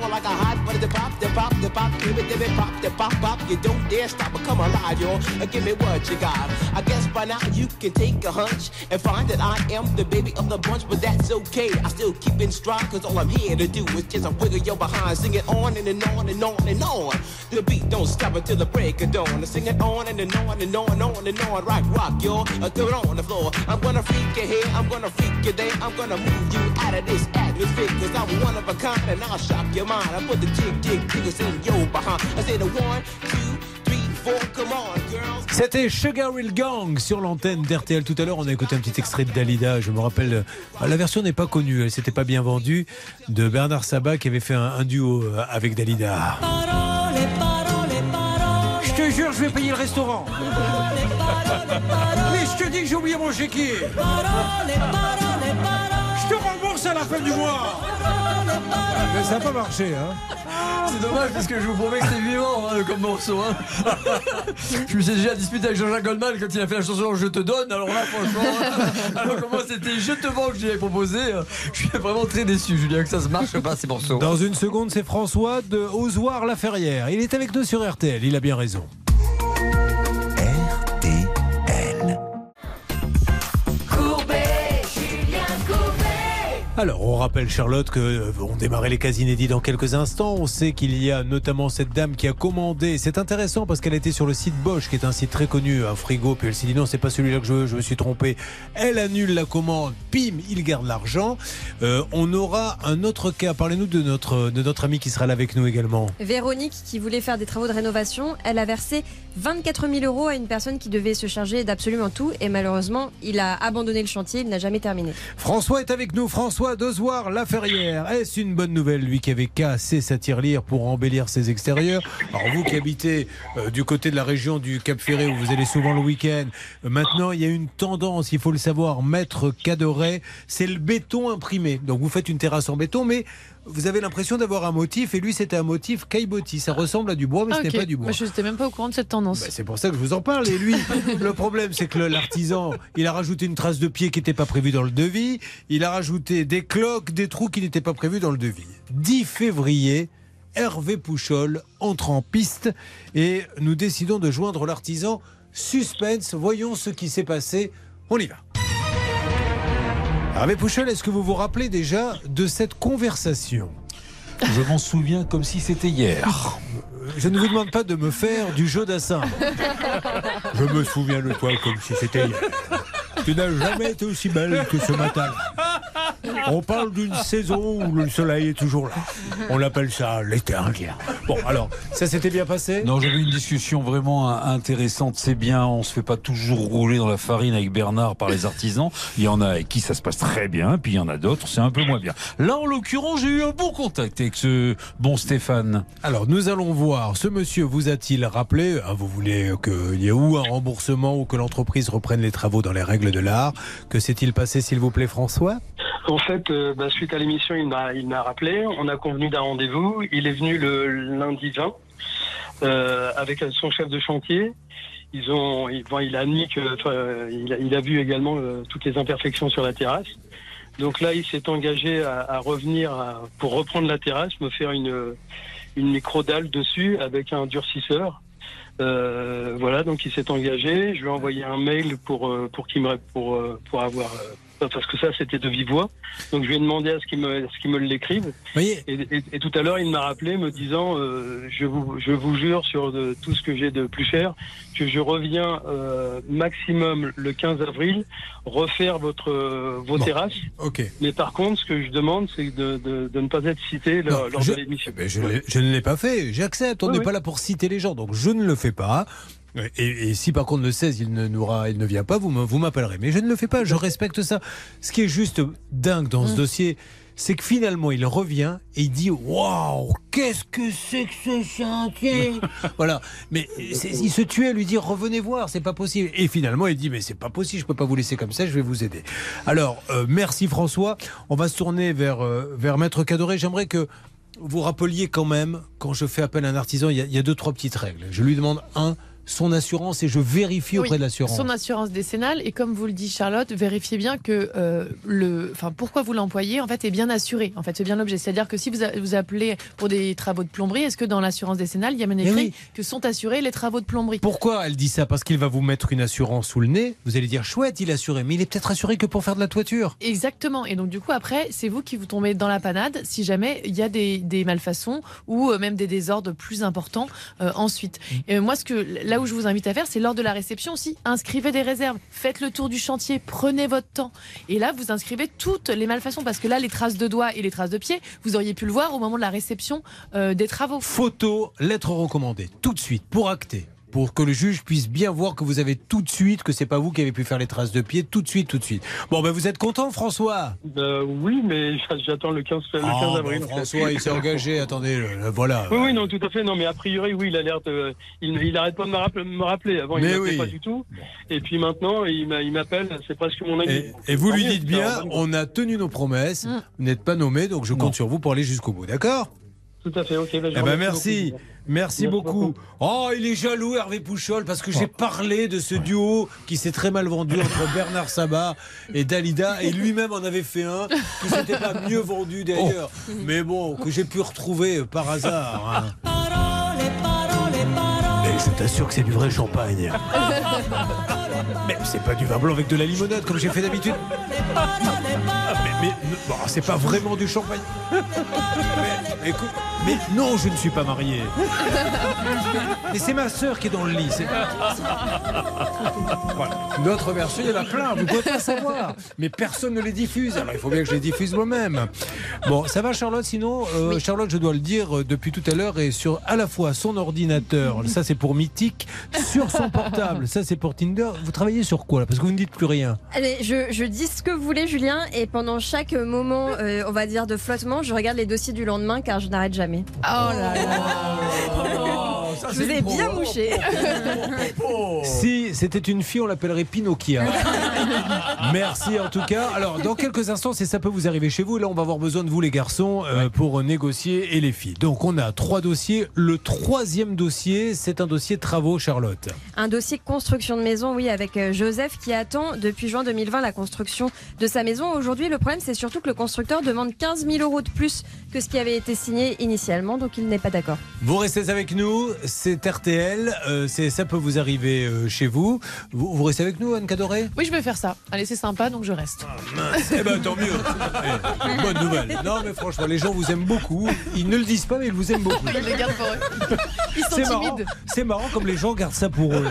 S24: on like a hot butter. The pop, the pop, the pop, give it, give it, pop, the pop, pop. You don't dare stop or come alive, yo. Uh, Give me what you got. I guess by now you can take a hunch and find that I am the baby of the bunch, but that's okay. I still keep in stride, cause all I'm here to do is just a wiggle your behind. Sing it on and, and on and on and on. The beat don't stop until the break of dawn. I sing it on and, and on and on and on and on. Rock, rock, yo. Uh, throw it on the floor. I'm gonna freak you here, I'm gonna freak you there. I'm gonna move you out of this atmosphere, cause I'm one of a kind and I'll shock your mind. I put the jig, jig, jiggers in your behind. I say the one, two, three, four, come on, girls.
S2: C'était Sugar Will Gang sur l'antenne d'RTL. Tout à l'heure, on a écouté un petit extrait de Dalida. Je me rappelle, euh, la version n'est pas connue, elle s'était pas bien vendue, de Bernard Sabat qui avait fait un, un duo euh, avec Dalida. Je te jure, je vais payer le restaurant. Mais je te dis que j'ai oublié mon chéquier. Je te rembourse à la fin du mois. Mais ça n'a pas marché, hein.
S8: C'est dommage parce que je vous promets que c'est vivant hein, comme morceau. hein. je me suis déjà disputé avec Jean-Jacques Goldman quand il a fait la chanson Je te donne. Alors là, franchement, alors que moi c'était Je te vends que j'avais proposé. Je suis vraiment très déçu, Julien, que ça se marche pas ces morceaux.
S2: Dans une seconde, c'est François de Ozoir La Ferrière. Il est avec nous sur RTL, il a bien raison. Alors, on rappelle Charlotte que euh, on démarrer les cas inédits dans quelques instants. On sait qu'il y a notamment cette dame qui a commandé. C'est intéressant parce qu'elle était sur le site Bosch, qui est un site très connu, un frigo. Puis elle s'est dit non, c'est pas celui-là que je veux, je me suis trompé. Elle annule la commande. Pim, il garde l'argent. Euh, on aura un autre cas. Parlez-nous de notre de notre ami qui sera là avec nous également.
S4: Véronique, qui voulait faire des travaux de rénovation, elle a versé 24 000 euros à une personne qui devait se charger d'absolument tout. Et malheureusement, il a abandonné le chantier, il n'a jamais terminé.
S2: François est avec nous. François Dozoir La Ferrière. Est-ce une bonne nouvelle, lui qui avait cassé sa tirelire pour embellir ses extérieurs Alors, vous qui habitez euh, du côté de la région du Cap Ferré, où vous allez souvent le week-end, euh, maintenant, il y a une tendance, il faut le savoir, maître Cadoret, c'est le béton imprimé. Donc, vous faites une terrasse en béton, mais vous avez l'impression d'avoir un motif, et lui, c'était un motif caillebotis. Ça ressemble à du bois, mais
S11: Ah,
S2: ce
S11: ok.
S2: n'est pas du bois.
S11: Moi, je n'étais même pas au courant de cette tendance.
S2: Bah, c'est pour ça que je vous en parle. Et lui, le problème, c'est que l'artisan, il a rajouté une trace de pied qui n'était pas prévue dans le devis. Il a rajouté des cloques, des trous qui n'étaient pas prévus dans le devis. 10 février, Hervé Pouchol entre en piste et nous décidons de joindre l'artisan. Suspense, voyons ce qui s'est passé. On y va. Hervé Pouchol, est-ce que vous vous rappelez déjà de cette conversation?
S10: Je m'en souviens comme si c'était hier.
S2: Je ne vous demande pas de me faire du jeu d'assin. Je me souviens de toi comme si c'était hier. Tu n'as jamais été aussi belle que ce matin. On parle d'une saison où le soleil est toujours là. On l'appelle ça l'été indien. Bon, alors, ça s'était bien passé?
S10: Non, j'avais une discussion vraiment intéressante. C'est bien, on se fait pas toujours rouler dans la farine avec Bernard par les artisans. Il y en a avec qui ça se passe très bien, puis il y en a d'autres, c'est un peu moins bien. Là, en l'occurrence, j'ai eu un bon contact avec ce bon Stéphane.
S2: Alors, nous allons voir. Ce monsieur vous a-t-il rappelé? Ah, Vous voulez qu'il y ait ou un remboursement ou que l'entreprise reprenne les travaux dans les règles de Que s'est-il passé, s'il vous plaît, François?
S16: En fait, euh, bah, suite à l'émission, il m'a, rappelé. On a convenu d'un rendez-vous. Il est venu le lundi 20 euh, avec son chef de chantier. Ils ont, il a admis que, a, vu également euh, toutes les imperfections sur la terrasse. Donc là, il s'est engagé à, revenir pour reprendre la terrasse, me faire une, une micro-dalle dessus avec un durcisseur. Euh, voilà, donc il s'est engagé. Je lui ai envoyé un mail pour euh, pour qu'il me pour euh, pour avoir parce que ça c'était de vive voix. Donc je lui ai demandé à ce qu'il me ce qu'il me l'écrive. Et, et- et tout à l'heure il m'a rappelé me disant euh, je vous je vous jure sur de, tout ce que j'ai de plus cher que je reviens euh, maximum le 15 avril refaire votre euh, vos terrasses.
S2: Ok.
S16: Mais par contre ce que je demande c'est de, de, de ne pas être cité lors,
S2: Non,
S16: lors
S2: je-
S16: de l'émission.
S2: Eh ben, je, ne l'ai pas fait, j'accepte. On
S16: Oui,
S2: n'est
S16: oui.
S2: pas là pour citer les gens, donc je ne le fais pas. Et, et si par contre le 16 il ne, nous ra- il ne vient pas, vous m'appellerez. Mais je ne le fais pas, je respecte ça. Ce qui est juste dingue dans ce
S16: Mm.
S2: dossier, c'est que finalement, il revient et il dit Waouh, qu'est-ce que c'est que ce chantier Voilà. Mais il se tuait à lui dire Revenez voir, c'est pas possible. Et finalement, il dit Mais c'est pas possible, je peux pas vous laisser comme ça, je vais vous aider. Alors, euh, merci François. On va se tourner vers, euh, vers Maître Cadoré. J'aimerais que vous rappeliez quand même, quand je fais appel à un artisan, il y, a, il y a deux, trois petites règles. Je lui demande un, son assurance et je vérifie auprès
S11: Oui,
S2: de l'assurance.
S11: Son assurance décennale et comme vous le dit Charlotte, vérifiez bien que euh, le, enfin pourquoi vous l'employez en fait est bien assuré. En fait, c'est bien l'objet. C'est-à-dire que si vous a- vous appelez pour des travaux de plomberie, est-ce que dans l'assurance décennale il y a bien
S2: Mais
S11: écrit
S2: oui.
S11: que sont assurés les travaux de plomberie?
S2: Pourquoi elle dit ça? Parce qu'il va vous mettre une assurance sous le nez. Vous allez dire chouette, il est assuré, mais il est peut-être assuré que pour faire de la toiture.
S11: Exactement. Et donc, du coup, après, c'est vous qui vous tombez dans la panade si jamais il y a des, des malfaçons ou euh, même des désordres plus importants euh, ensuite. Et euh, moi, ce que, là où je vous invite à faire, c'est lors de la réception aussi. Inscrivez des réserves. Faites le tour du chantier. Prenez votre temps. Et là, vous inscrivez toutes les malfaçons parce que là, les traces de doigts et les traces de pieds, vous auriez pu le voir au moment de la réception euh, des travaux.
S2: Photo, lettre recommandée, tout de suite, pour acter. Pour que le juge puisse bien voir que vous avez tout de suite, que c'est pas vous qui avez pu faire les traces de pied, tout de suite, tout de suite. Bon, ben vous êtes content, François?
S16: Euh, oui, mais j'attends le 15, le 15
S2: Ah,
S16: avril.
S2: François, il s'est engagé, attendez, le- le- voilà.
S16: Oui, oui, non, tout à fait. Non, mais a priori, oui, il a l'air de. Il, il arrête pas de me rappeler. Me rappeler. Avant,
S2: Mais
S16: il m'appelait
S2: oui.
S16: pas du tout. Et puis maintenant, il m'a- il m'appelle. C'est presque mon ami.
S2: Et, et vous lui
S16: Tant mieux,
S2: dites bien, on a tenu nos promesses,
S11: Mm.
S2: vous n'êtes pas nommé, donc je compte sur vous pour aller jusqu'au bout, d'accord?
S16: Tout à fait, ok. je
S2: Eh ben merci,
S16: beaucoup.
S2: merci beaucoup. Oh, il est jaloux Hervé Pouchol parce que j'ai parlé de ce duo qui s'est très mal vendu entre Bernard Sabat et Dalida et lui-même en avait fait un qui s'était pas mieux vendu d'ailleurs, mais bon que j'ai pu retrouver par hasard. hein. Je t'assure que c'est du vrai champagne. Mais c'est pas du vin blanc avec de la limonade comme j'ai fait d'habitude. Mais, mais bon, c'est pas vraiment du champagne. Mais, écoute, mais non, je ne suis pas marié. Mais c'est ma sœur qui est dans le lit. c'est- Voilà. Notre version, il y en a plein, vous pouvez pas savoir. Mais personne ne les diffuse. Alors il faut bien que je les diffuse moi-même. Bon, ça va Charlotte Sinon, euh, Charlotte, je dois le dire euh, depuis tout à l'heure, est sur à la fois son ordinateur, ça c'est pour Mythique, sur son portable, ça c'est pour Tinder. Vous travaillez sur quoi là? Parce que vous ne dites plus rien.
S4: Allez, je, je dis ce que vous voulez, Julien, et pendant chaque moment, euh, on va dire, de flottement, je regarde les dossiers du lendemain car je n'arrête jamais.
S11: Oh là
S2: ça,
S4: je vous ai bien mouché.
S2: Si c'était une fille, on l'appellerait Pinocchia. Merci en tout cas. Alors, dans quelques instants, c'est ça peut vous arriver chez vous. Là, on va avoir besoin de vous, les garçons, euh, pour négocier et les filles. Donc, on a trois dossiers. Le troisième dossier, c'est un dossier travaux, Charlotte.
S4: Un dossier construction de maison, oui, avec euh, Joseph qui attend depuis juin 2020 la construction de sa maison. Aujourd'hui, le problème, c'est surtout que le constructeur demande 15 000 euros de plus que ce qui avait été signé initialement, donc il n'est pas d'accord.
S2: Vous restez avec nous, c'est RTL, euh, c'est ça peut vous arriver euh, chez vous. vous. vous restez avec nous, Anne Cadoré?
S11: Oui, je vais faire ça. Allez, c'est sympa, donc je reste.
S2: Eh ben tant mieux. Eh, bonne nouvelle. Non mais franchement, les gens vous aiment beaucoup. Ils ne le disent pas, mais ils vous aiment beaucoup.
S11: Ils les gardent pour eux. Ils sont
S2: C'est marrant,
S11: timides.
S2: c'est marrant comme les gens gardent ça pour eux.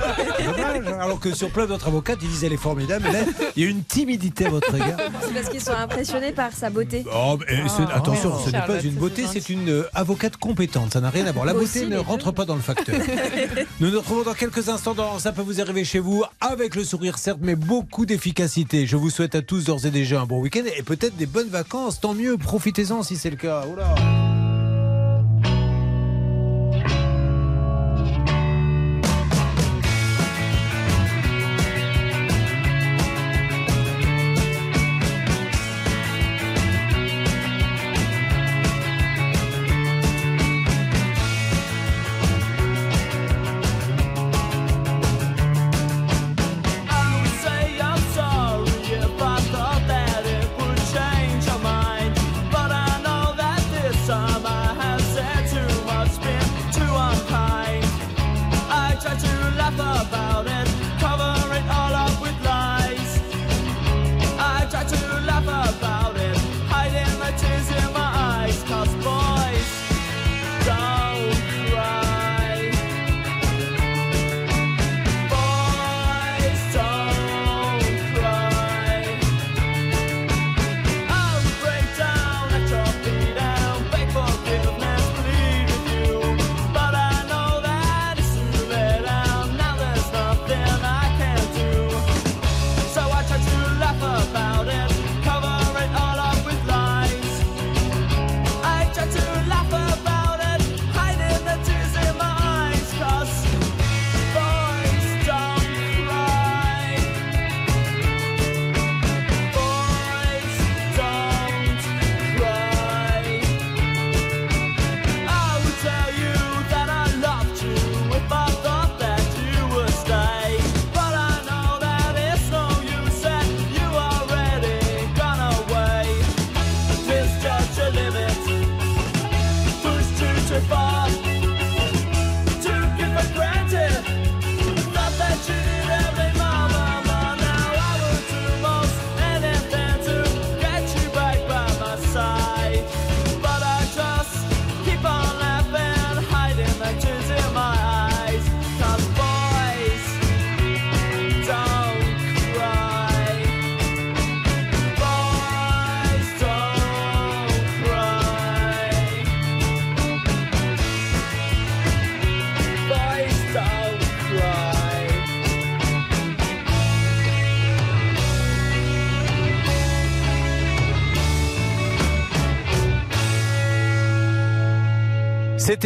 S2: Dommage, hein. alors que sur plein d'autres avocats, ils disent elle est formidable. Mais là, il y a une timidité à votre égard.
S4: C'est parce qu'ils sont impressionnés par sa beauté.
S2: Oh, mais ce- attention, ce n'est pas une beauté, c'est une euh, avocate compétente. Ça n'a rien à voir. La
S4: Aussi,
S2: beauté ne rentre pas dans le facteur. Nous nous retrouvons dans quelques instants dans Ça peut vous arriver chez vous, avec le sourire certes, mais beaucoup d'efficacité. Je vous souhaite à tous d'ores et déjà un bon week-end et peut-être des bonnes vacances. Tant mieux, profitez-en si c'est le cas.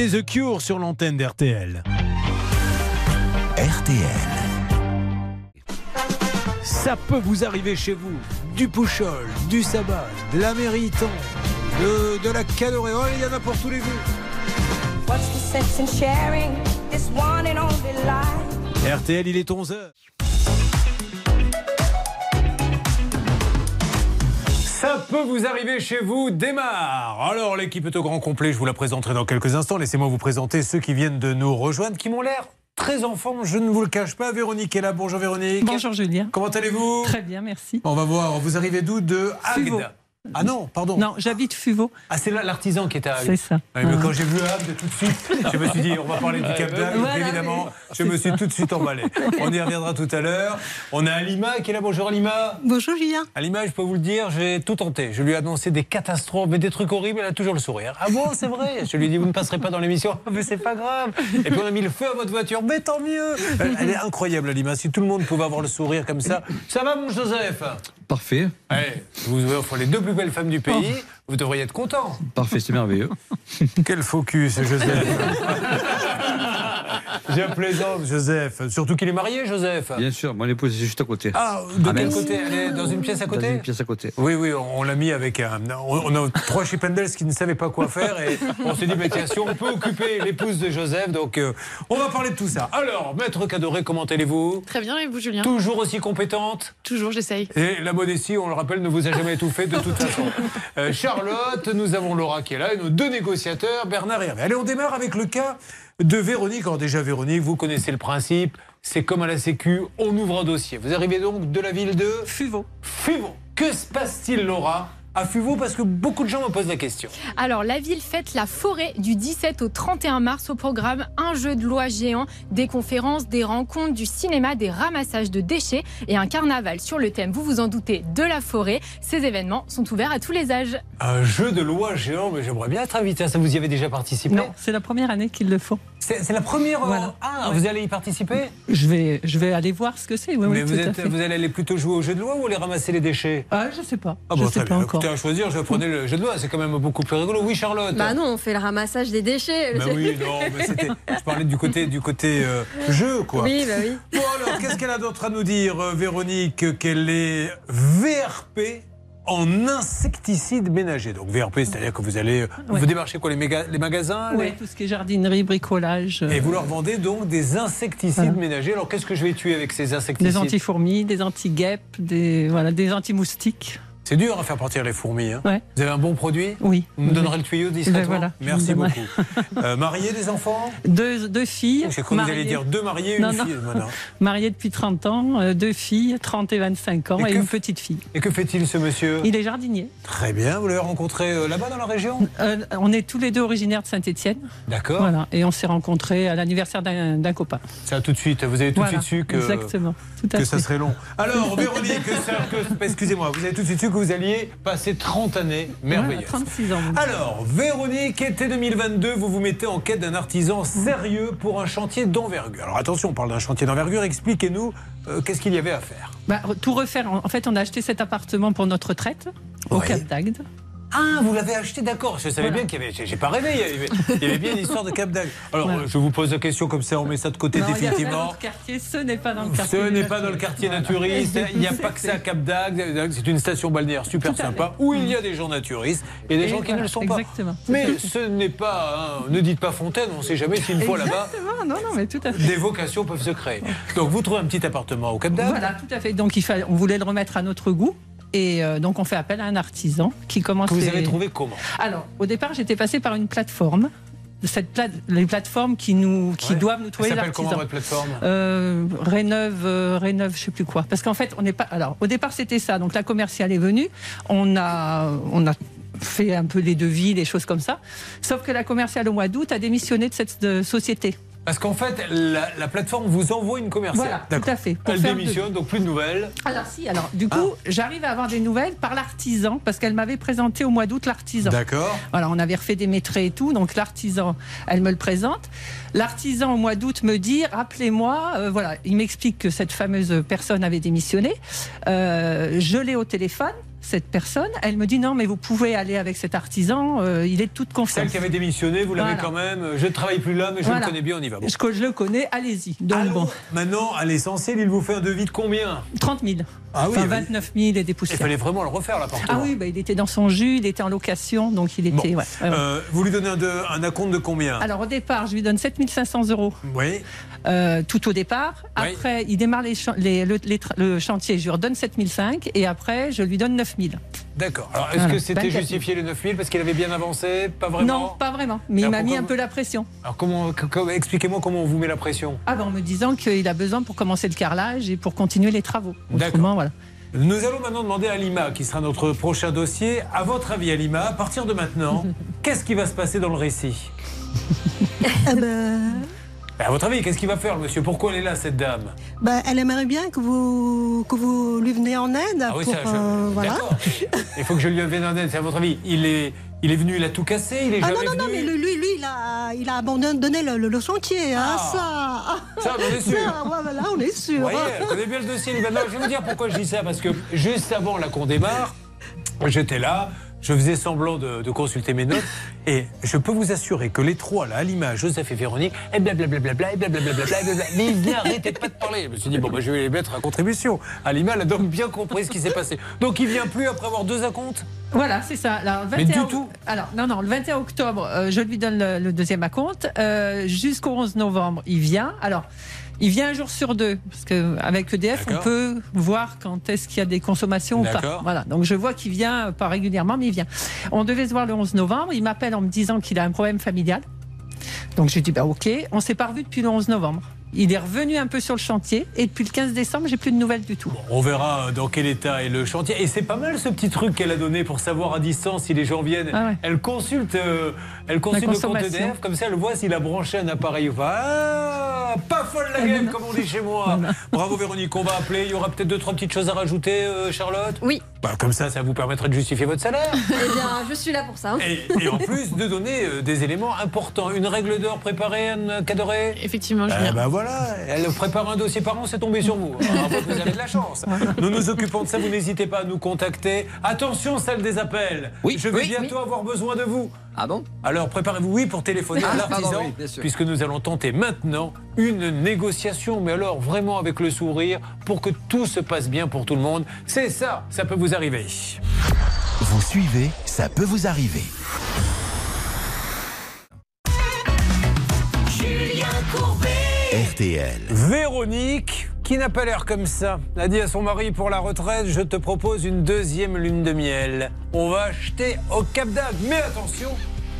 S2: C'était The Cure sur l'antenne d'RTL.
S1: RTL.
S2: Ça peut vous arriver chez vous. Du Pouchol, du Sabbat, de la Mériton, de, de la Cadoré. Oh, il y en a pour tous les goûts. RTL, il est 11h. Peut vous arriver chez vous, démarre Alors l'équipe est au grand complet, je vous la présenterai dans quelques instants. Laissez-moi vous présenter ceux qui viennent de nous rejoindre, qui m'ont l'air très en forme, je ne vous le cache pas. Véronique est là, bonjour Véronique.
S26: Bonjour Julien.
S2: Comment allez-vous?
S26: Très bien, merci.
S2: On va voir, vous arrivez d'où? De. Agde. Ah non, pardon.
S26: Non, j'habite Fuveau.
S2: Ah, c'est là l'artisan qui est à Agde.
S26: C'est ça.
S2: Ouais, mais
S26: Ah.
S2: quand j'ai vu Agde tout de suite, je me suis dit, on va parler du Cap d'Agde, donc
S26: Voilà,
S2: évidemment,
S26: mais-
S2: je me suis tout de suite emballé. On y reviendra tout à l'heure. On a Alima qui est là, bonjour Alima.
S27: Bonjour Julien.
S2: Alima, je peux vous le dire, j'ai tout tenté. Je lui ai annoncé des catastrophes, mais des trucs horribles, elle a toujours le sourire. Ah bon, c'est vrai? Je lui ai dit, vous ne passerez pas dans l'émission. Ah, Mais c'est pas grave. Et puis on a mis le feu à votre voiture, mais tant mieux. Elle, elle est incroyable, Alima. Si tout le monde pouvait avoir le sourire comme ça. Ça va, mon Joseph?
S28: Parfait,
S2: Ouais, je vous offre les deux plus belles femmes du pays. Vous devriez être content.
S28: parfait, c'est merveilleux.
S2: Quel focus, Joseph. Je plaisante, Joseph. Surtout qu'il est marié, Joseph.
S28: Bien sûr, mon épouse est juste à côté.
S2: Ah, de quel
S28: mince.
S2: côté Elle est dans une pièce à côté
S28: Dans une pièce à côté.
S2: Oui, oui, on, on l'a mis avec un. On, on a trois Chippendales qui ne savaient pas quoi faire et on s'est dit, mais tiens, si on peut occuper l'épouse de Joseph, donc euh, on va parler de tout ça. Alors, Maître Cadoré, comment allez-vous?
S11: Très bien, et vous, Julien?
S2: Toujours aussi compétente?
S11: Toujours, j'essaye.
S2: Et la modestie, on le rappelle, ne vous a jamais étouffé de toute façon. Euh, Charlotte, nous avons Laura qui est là et nos deux négociateurs, Bernard et Hervé. Allez, on démarre avec le cas de Véronique. Alors déjà, Véronique, vous connaissez le principe. C'est comme à la Sécu, on ouvre un dossier. Vous arrivez donc de la ville de
S26: Fuveau.
S2: Fuveau. Que se passe-t-il, Laura, à Fuveau Parce que beaucoup de gens me posent la question.
S14: Alors, la ville fête la forêt du 17 au 31 mars au programme Un jeu de loi géant, des conférences, des rencontres, du cinéma, des ramassages de déchets et un carnaval sur le thème, vous vous en doutez, de la forêt. Ces événements sont ouverts à tous les âges.
S2: Un jeu de loi géant, mais j'aimerais bien être invité à ça. Vous y avez déjà participé
S26: Non, c'est la première année qu'ils le font.
S2: C'est la première. euh,
S26: Voilà.
S2: Ah,
S26: Ouais.
S2: vous allez y participer
S26: Je vais, je vais aller voir ce que c'est. Oui,
S2: Mais
S26: oui,
S2: vous, êtes- allez aller plutôt jouer au jeu de loi ou aller ramasser les déchets?
S26: Ah, je sais pas.
S2: Ah
S26: je
S2: bon,
S26: sais
S2: très
S26: pas
S2: bien.
S26: encore.
S2: Écoutez, à choisir, je prenais le jeu de loi. C'est quand même beaucoup plus rigolo. Oui, Charlotte
S4: Bah non, on fait le ramassage des déchets.
S2: Bah oui, non, mais c'était. Je parlais du côté, du côté euh, jeu, quoi.
S4: Oui, bah oui.
S2: Bon, alors, qu'est-ce qu'elle a d'autre à nous dire, euh, Véronique Qu'elle est VRP en insecticide ménager? Donc, VRP, c'est-à-dire que vous allez.
S26: Ouais.
S2: Vous démarchez quoi Les, méga- les magasins
S26: Oui,
S2: les-
S26: tout ce qui est jardinerie, bricolage.
S2: Et
S26: euh,
S2: vous leur vendez donc des insecticides
S26: Voilà.
S2: ménagers. Alors, qu'est-ce que je vais tuer avec ces insecticides?
S26: Des anti-fourmis, des anti-guêpes, des, voilà, des anti-moustiques.
S2: C'est dur à faire partir les fourmis. Hein.
S26: Ouais.
S2: Vous avez un bon produit
S26: Oui.
S2: Vous me donnerez le tuyau discrètement
S26: voilà,
S2: Merci beaucoup. Euh, marié des enfants
S26: Deux, deux filles.
S2: Vous
S26: mariées.
S2: dire deux mariés une
S26: Non, non.
S2: fille. Voilà.
S26: Mariées depuis 30 ans, euh, deux filles, 30 et 25 ans,
S2: Et
S26: une petite fille.
S2: Et que fait-il ce monsieur
S26: Il est jardinier.
S2: Très bien. Vous l'avez rencontré euh, là-bas dans la région
S26: on est tous les deux originaires de Saint-Étienne.
S2: D'accord.
S26: Voilà. Et on s'est rencontrés à l'anniversaire d'un copain.
S2: Ça tout de suite. Vous avez tout
S26: Voilà,
S2: de suite su que,
S26: Exactement. Tout à
S2: que
S26: fait.
S2: ça serait long. Alors, Véronique, excusez-moi, vous avez tout de suite su que vous alliez passer 30 années merveilleuses.
S26: Voilà, 36 ans.
S2: Alors, Véronique, été 2022, vous vous mettez en quête d'un artisan sérieux pour un chantier d'envergure. Alors attention, on parle d'un chantier d'envergure. Expliquez-nous euh, qu'est-ce qu'il y avait à faire.
S26: Bah, tout refaire. En fait, on a acheté cet appartement pour notre retraite au
S2: Ouais.
S26: Cap d'Agde.
S2: Ah, vous l'avez acheté, d'accord. Je savais
S26: Voilà.
S2: bien qu'il y avait. j'ai- pas rêvé. Il y avait, il y avait bien une histoire de Cap d'Agde. Alors, je vous pose la question comme ça, on met ça de côté
S26: Non,
S2: définitivement.
S26: notre quartier, ce n'est pas dans le
S2: Ce
S26: quartier.
S2: n'est pas dans le quartier naturiste, il n'y a pas que ça à Cap d'Agde, c'est une station balnéaire super sympa où il y a des gens naturistes et des
S26: Et
S2: gens qui ne le sont pas.
S26: exactement.
S2: Mais ce n'est pas, hein, ne dites pas Fontaine, on ne sait jamais si une fois là-bas,
S26: non, non, mais tout à fait.
S2: des vocations peuvent se créer. Donc vous trouvez un petit appartement au Cap d'Agde
S26: Voilà, tout à fait. Donc, il fallait, on voulait le remettre à notre goût. Et euh, donc, on fait appel à un artisan qui commence.
S2: que vous
S26: les-
S2: avez trouvé comment
S26: Alors, au départ, j'étais passée par une plateforme. Cette plate- les plateformes qui, nous, qui
S2: Ouais.
S26: doivent nous trouver
S2: s'appelle comment
S26: l'artisan.
S2: votre plateforme?
S26: Euh, Réneuve, euh, Réneuve, je sais plus quoi. Parce qu'en fait, on n'est pas. Alors, au départ, c'était ça. Donc, la commerciale est venue. On a, on a fait un peu les devis, les choses comme ça. Sauf que la commerciale au mois d'août a démissionné de cette de société.
S2: Parce qu'en fait, la, la plateforme vous envoie une commerciale.
S26: Voilà, tout à fait. Pour
S2: Elle démissionne, donc plus de nouvelles.
S26: Alors si, alors du coup, j'arrive à avoir des nouvelles par l'artisan parce qu'elle m'avait présenté au mois d'août l'artisan.
S2: D'accord.
S26: Voilà, on avait refait des métrés et tout, donc l'artisan, elle me le présente. L'artisan au mois d'août me dit, rappelez-moi, euh, voilà, il m'explique que cette fameuse personne avait démissionné. Euh, je l'ai au téléphone. Cette personne. Elle me dit non, mais vous pouvez aller avec cet artisan, euh, il est de toute confiance.
S2: Celle qui avait démissionné, vous l'avez
S26: Voilà.
S2: quand même. Je ne travaille plus là, mais je
S26: Voilà.
S2: le connais bien, on y va. Bon.
S26: Je, je le connais, allez-y. Donc bon,
S2: Maintenant, à l'essentiel, il vous fait un devis de combien?
S26: 30 000.
S2: Ah oui,
S26: enfin,
S2: mais-
S26: 29 000 et des
S2: Il
S26: poussières.
S2: fallait vraiment le refaire, l'appartement.
S26: Ah oui, bah, il était dans son jus, il était en location, donc il était. ouais, ouais.
S2: Euh, vous lui donnez un, de- un acompte de combien?
S26: Alors au départ, je lui donne 7500 euros.
S2: Oui.
S26: Euh, tout au départ.
S2: Oui.
S26: Après, il démarre les les- le, les tra- le chantier, je lui redonne 7005 et après, je lui donne 9000.
S2: D'accord. Alors, est-ce
S26: Voilà,
S2: que c'était
S26: 24 000.
S2: justifié les 9000 parce qu'il avait bien avancé? Pas vraiment?
S26: Non, pas vraiment. Mais il m'a mis un peu la pression.
S2: Alors, comment, expliquez-moi comment on vous met la pression.
S26: Ah ben, en me disant qu'il a besoin pour commencer le carrelage et pour continuer les travaux.
S2: D'accord.
S26: Autrement, voilà.
S2: Nous allons maintenant demander à Lima, qui sera notre prochain dossier. À votre avis, Alima, à partir de maintenant, qu'est-ce qui va se passer dans le récit?
S29: Eh ben,
S2: Ben, À votre avis, qu'est-ce qu'il va faire, monsieur? Pourquoi elle est là, cette dame?
S29: Ben, elle aimerait bien que vous, que vous lui venez en aide
S2: Ah oui, ça, je-
S29: euh, voilà.
S2: Il faut que je lui vienne en aide. C'est à votre avis, il est, il est venu, il a tout cassé, il est
S29: Ah
S2: jamais
S29: non, non, non, mais lui, lui, il a, il a abandonné le, le- le chantier, hein,
S2: Ah.
S29: ça.
S2: Ça, on est sûr.
S29: Ça, voilà, on est sûr.
S2: Vous voyez, connaît bien le dossier. Non, je vais vous dire pourquoi je dis ça. Parce que juste avant là qu'on démarre, j'étais là. Je faisais semblant de, de consulter mes notes et je peux vous assurer que les trois, là, Alima, Joseph et Véronique, et blablabla, et blablabla, et blablabla, mais ils n'arrêtaient pas de parler. Je me suis dit, bon, bah, je vais les mettre à contribution. Alima, elle a donc bien compris ce qui s'est passé. Donc il vient plus après avoir deux acomptes?
S26: Voilà, c'est ça. Alors, le
S2: Mais
S26: 21
S2: du tout.
S26: Alors, non, non, le 21 octobre, euh, je lui donne le, le deuxième acompte. Euh, Jusqu'au 11 novembre, il vient. Alors, il vient un jour sur deux, parce qu'avec EDF, on peut voir quand est-ce qu'il y a des consommations ou pas. Voilà, donc je vois qu'il vient euh, pas régulièrement, mais il vient. On devait se voir le 11 novembre. Il m'appelle en me disant qu'il a un problème familial. Donc, je lui dis, bah, OK. On s'est pas revu depuis le 11 novembre. Il est revenu un peu sur le chantier et depuis le 15 décembre, j'ai plus de nouvelles du tout.
S2: On verra euh, dans quel état est le chantier. Et c'est pas mal ce petit truc qu'elle a donné pour savoir à distance si les gens viennent.
S26: Ah ouais.
S2: Elle consulte, euh, elle consulte le compte. EDF, comme ça elle voit s'il a branché un appareil ou pas. Ah, pas folle la game, comme on dit chez moi. Bravo Véronique, on va appeler. Il y aura peut-être deux, trois petites choses à rajouter, euh, Charlotte
S4: Oui.
S2: Bah, comme ça, ça vous permettrait de justifier votre salaire.
S4: Eh bien, je suis là pour ça.
S2: Et, et en plus de donner euh, des éléments importants. Une règle d'or préparée, Anne Cadoré
S11: Effectivement,
S2: Eh
S11: Julien.
S2: ben voilà, elle prépare un dossier par an, c'est tombé sur vous. Alors, vous avez de la chance. Nous nous occupons de ça, vous n'hésitez pas à nous contacter. Attention, celle des appels.
S8: Oui,
S2: Je vais
S8: oui,
S2: bientôt avoir besoin de vous.
S8: Ah bon
S2: Alors préparez-vous, oui, pour téléphoner
S8: Ah,
S2: à l'artisan,
S8: pardon, oui, bien sûr.
S2: puisque nous allons tenter maintenant une négociation, mais alors vraiment avec le sourire, pour que tout se passe bien pour tout le monde. C'est ça, ça peut vous arriver.
S1: Vous suivez, ça peut vous arriver.
S20: Julien Courbet.
S1: RTL.
S2: Véronique, qui n'a pas l'air comme ça, a dit à son mari pour la retraite Je te propose une deuxième lune de miel. On va acheter au Cap d'Agde. Mais attention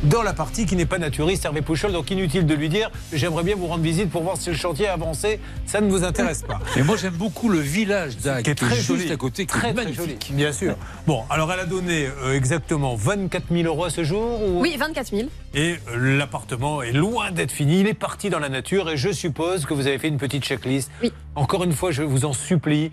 S2: dans la partie qui n'est pas naturiste, Hervé Pouchol, donc inutile de lui dire j'aimerais bien vous rendre visite pour voir si le chantier a avancé. Ça ne vous intéresse pas.
S10: Et moi j'aime beaucoup le village d'Agde,
S2: qui est très
S10: juste
S2: joli
S10: à côté, qui est
S2: très, très
S10: magnifique.
S2: joli, bien sûr. Bon, alors elle a donné euh, exactement 24 000 euros à ce jour ou-
S4: Oui, 24 000.
S2: Et euh, l'appartement est loin d'être fini. Il est parti dans la nature et je suppose que vous avez fait une petite checklist.
S4: Oui.
S2: Encore une fois, je vous en supplie.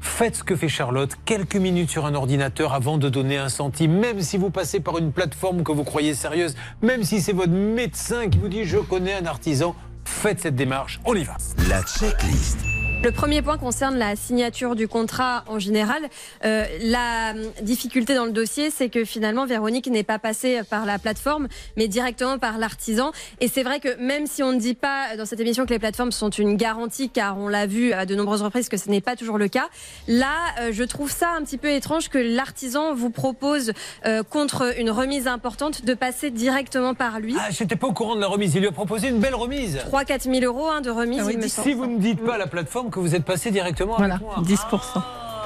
S2: Faites ce que fait Charlotte, quelques minutes sur un ordinateur avant de donner un centime, même si vous passez par une plateforme que vous croyez sérieuse, même si c'est votre médecin qui vous dit je connais un artisan, faites cette démarche, on y va.
S1: La checklist.
S4: Le premier point concerne la signature du contrat en général. Euh, la difficulté dans le dossier, c'est que finalement Véronique n'est pas passée par la plateforme, mais directement par l'artisan. Et c'est vrai que même si on ne dit pas dans cette émission que les plateformes sont une garantie, car on l'a vu à de nombreuses reprises que ce n'est pas toujours le cas, là, euh, je trouve ça un petit peu étrange que l'artisan vous propose, euh, contre une remise importante, de passer directement par lui.
S2: Ah, j'étais pas au courant de la remise. Il lui a proposé une belle remise.
S4: 3-4 000 euros hein, de remise,
S26: Ah oui,
S4: il me
S26: dix-
S4: semble.
S2: Si vous ne dites pas à la plateforme que vous êtes passé directement
S26: Voilà,
S2: avec moi.
S26: 10%.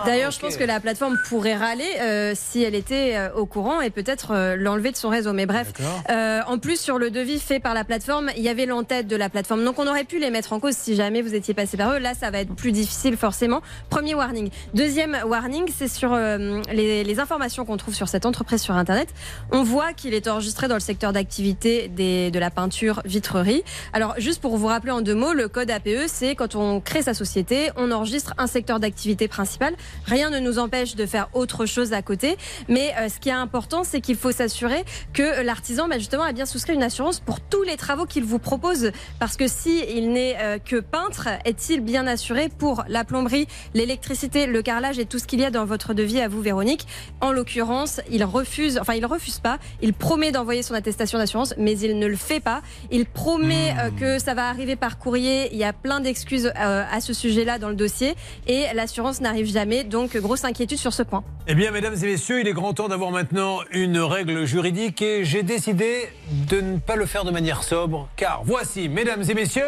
S4: D'ailleurs, je pense que la plateforme pourrait râler euh, si elle était euh, au courant et peut-être euh, l'enlever de son réseau. Mais bref, euh, en plus sur le devis fait par la plateforme, il y avait l'entête de la plateforme. Donc on aurait pu les mettre en cause si jamais vous étiez passé par eux. Là, ça va être plus difficile forcément. Premier warning. Deuxième warning, c'est sur euh, les, les informations qu'on trouve sur cette entreprise sur Internet. On voit qu'il est enregistré dans le secteur d'activité des- de la peinture vitrerie. Alors juste pour vous rappeler en deux mots, le code APE, c'est quand on crée sa société, on enregistre un secteur d'activité principal. Rien ne nous empêche de faire autre chose à côté. Mais euh, ce qui est important, c'est qu'il faut s'assurer que l'artisan, bah, justement, a bien souscrit une assurance pour tous les travaux qu'il vous propose. Parce que si il n'est euh, que peintre, est-il bien assuré pour la plomberie, l'électricité, le carrelage et tout ce qu'il y a dans votre devis à vous, Véronique? En l'occurrence, il refuse, enfin, il refuse pas. Il promet d'envoyer son attestation d'assurance, mais il ne le fait pas. Il promet euh, que ça va arriver par courrier. Il y a plein d'excuses à ce sujet-là dans le dossier et l'assurance n'arrive jamais. Donc, grosse inquiétude sur ce point.
S2: Eh bien, mesdames et messieurs, il est grand temps d'avoir maintenant une règle juridique et j'ai décidé de ne pas le faire de manière sobre, car voici, mesdames et messieurs,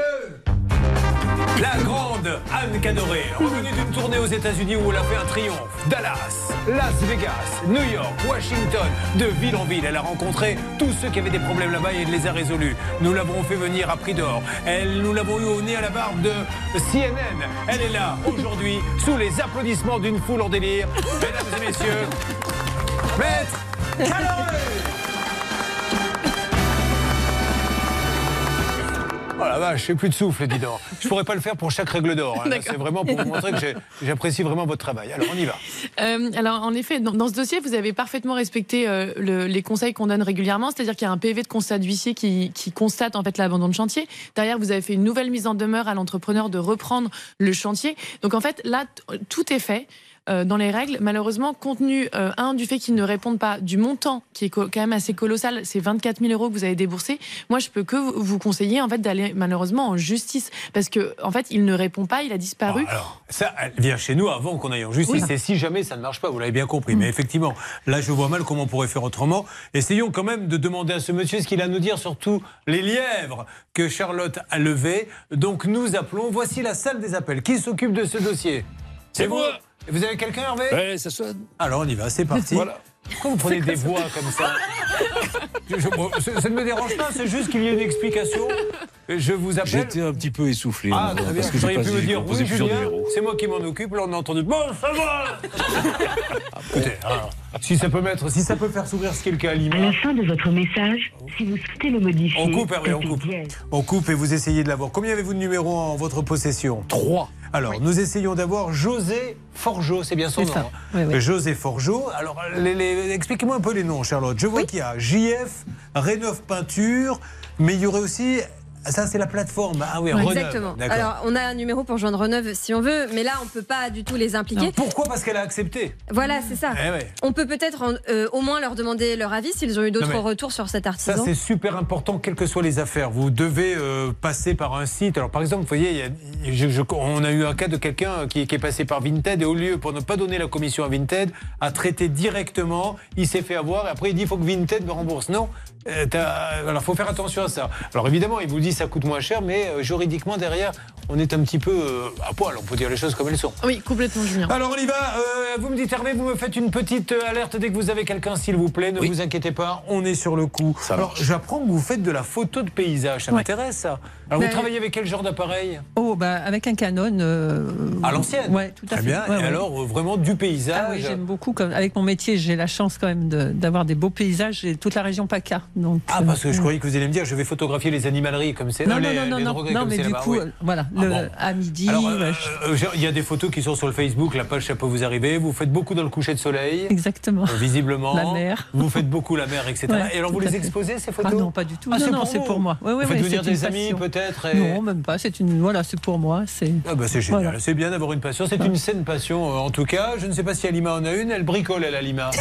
S2: la grande Anne Cadoré, revenue d'une tournée aux États-Unis où elle a fait un triomphe. Dallas, Las Vegas, New York, Washington, de ville en ville. Elle a rencontré tous ceux qui avaient des problèmes là-bas et elle les a résolus. Nous l'avons fait venir à prix d'or. Elle, nous l'avons eu au nez à la barbe de CNN. Elle est là aujourd'hui, sous les applaudissements d'une foule en délire. Mesdames et messieurs, Maître Cadoré Oh la vache, j'ai plus de souffle, dis donc. Je pourrais pas le faire pour chaque règle d'or. hein. C'est vraiment pour vous montrer que j'apprécie vraiment votre travail. Alors, on y va.
S11: Euh, alors, en effet, dans, dans ce dossier, vous avez parfaitement respecté euh, le- les conseils qu'on donne régulièrement, c'est-à-dire qu'il y a un PV de constat d'huissier qui, qui constate en fait l'abandon de chantier. Derrière, vous avez fait une nouvelle mise en demeure à l'entrepreneur de reprendre le chantier. Donc, en fait, là, tout est fait. Euh, dans les règles, malheureusement, compte tenu euh, un du fait qu'ils ne répondent pas du montant qui est quand même assez colossal, c'est 24 000 euros que vous avez déboursé. Moi, je peux que vous- vous conseiller en fait d'aller malheureusement en justice parce que en fait, il ne répond pas, il a disparu.
S2: Alors, ça, elle vient chez nous avant qu'on aille en justice.
S11: Oui.
S2: Et si jamais ça ne marche pas, vous l'avez bien compris. Mais effectivement, là, je vois mal comment on pourrait faire autrement. Essayons quand même de demander à ce monsieur ce qu'il a à nous dire sur tous les lièvres que Charlotte a levés. Donc, nous appelons. Voici la salle des appels. Qui s'occupe de ce dossier?
S10: C'est
S2: vous
S10: moi.
S2: Vous avez quelqu'un, Hervé
S10: Ouais, ça sonne.
S2: Alors, on y va. C'est parti.
S10: Voilà.
S2: Pourquoi vous prenez des voix comme ça Je- je- bon, ça, ça ne me dérange pas, c'est juste qu'il y ait une explication. Je vous appelle.
S10: J'étais un petit peu essoufflé.
S2: Ah,
S10: hein,
S2: très bien.
S10: parce que pas
S2: pu me dire, oui, Julien, c'est moi qui m'en occupe. Là, on a entendu, bon, ça va Écoutez, alors, si ça peut mettre, si ça peut faire sourire ce qui est le cas à Lima.
S21: À la fin de votre message, si vous souhaitez le modifier,
S2: On coupe, Hervé, on coupe. On coupe et vous essayez de l'avoir. Combien avez-vous de numéros en votre possession? Trois. Alors, nous essayons d'avoir José Forgeau, c'est bien son nom. hein.
S26: Oui, oui.
S2: José Forgeau. Alors, expliquez-moi un peu les noms, Charlotte. Je vois qu'il y a JF, Rénov Peinture, mais il y aurait aussi. Ça, c'est la plateforme. Ah oui, Reneuve.
S4: Exactement. Alors, on a un numéro pour joindre Reneuve si on veut, mais là, on peut pas du tout les impliquer.
S2: Pourquoi? Parce qu'elle a accepté.
S4: Voilà, c'est ça.
S2: Eh ouais.
S4: On peut peut-être euh, au moins leur demander leur avis s'ils ont eu d'autres retours sur cet
S2: Ça,
S4: artisan.
S2: c'est super important, quelles que soient les affaires. Vous devez euh, passer par un site. Alors, par exemple, vous voyez, il y a- je- je- on a eu un cas de quelqu'un qui, qui est passé par Vinted et au lieu, pour ne pas donner la commission à Vinted, a traité directement. Il s'est fait avoir et après, il dit il faut que Vinted me rembourse. Non. Euh, t'as- alors, faut faire attention à ça. Alors, évidemment, il vous dit ça coûte moins cher, mais euh, juridiquement, derrière, on est un petit peu euh, à poil. On peut dire les choses comme elles sont.
S11: Oui, complètement, Julien.
S2: Alors on y va. Euh, vous me dites Hervé, vous me faites une petite euh, alerte dès que vous avez quelqu'un, s'il vous plaît. Ne vous inquiétez pas, on est sur le coup. Alors j'apprends que vous faites de la photo de paysage. Ça
S26: Ouais.
S2: m'intéresse ça. Alors
S26: Ben-
S2: vous travaillez avec quel genre d'appareil?
S26: Oh, bah, avec un Canon. euh,
S2: À l'ancienne
S26: Ouais, tout à
S2: Très
S26: fait.
S2: bien.
S26: Ouais,
S2: Et
S26: ouais.
S2: alors euh, vraiment du paysage?
S26: Ah oui, j'aime beaucoup. Comme, avec mon métier, j'ai la chance quand même de- d'avoir des beaux paysages et toute la région PACA. Donc,
S2: Ah, parce que je
S26: euh,
S2: croyais que vous allez me dire, je vais photographier les animaleries comme c'est.
S26: Non, non, non, non, non,
S2: comme
S26: mais
S2: c'est
S26: du coup, euh, voilà,
S2: Ah
S26: à midi.
S2: Euh, il y a des photos qui sont sur le Facebook, la page ça peut vous arriver. Vous faites beaucoup dans le coucher de soleil.
S26: Exactement.
S2: Visiblement.
S26: La mer.
S2: Vous faites beaucoup la mer, etc. Et alors vous les exposez ces
S26: Ah
S2: photos
S26: non, pas du tout.
S2: Ah,
S26: non, non,
S2: pour
S26: c'est pour moi.
S2: Vous faites venir des amis peut-être
S26: Non, même pas. C'est une, voilà, c'est pour moi. C'est.
S2: Ah bah génial, c'est bien d'avoir une passion. C'est une saine passion en tout cas. Je ne sais pas si Alima en a une, elle bricole elle Alima.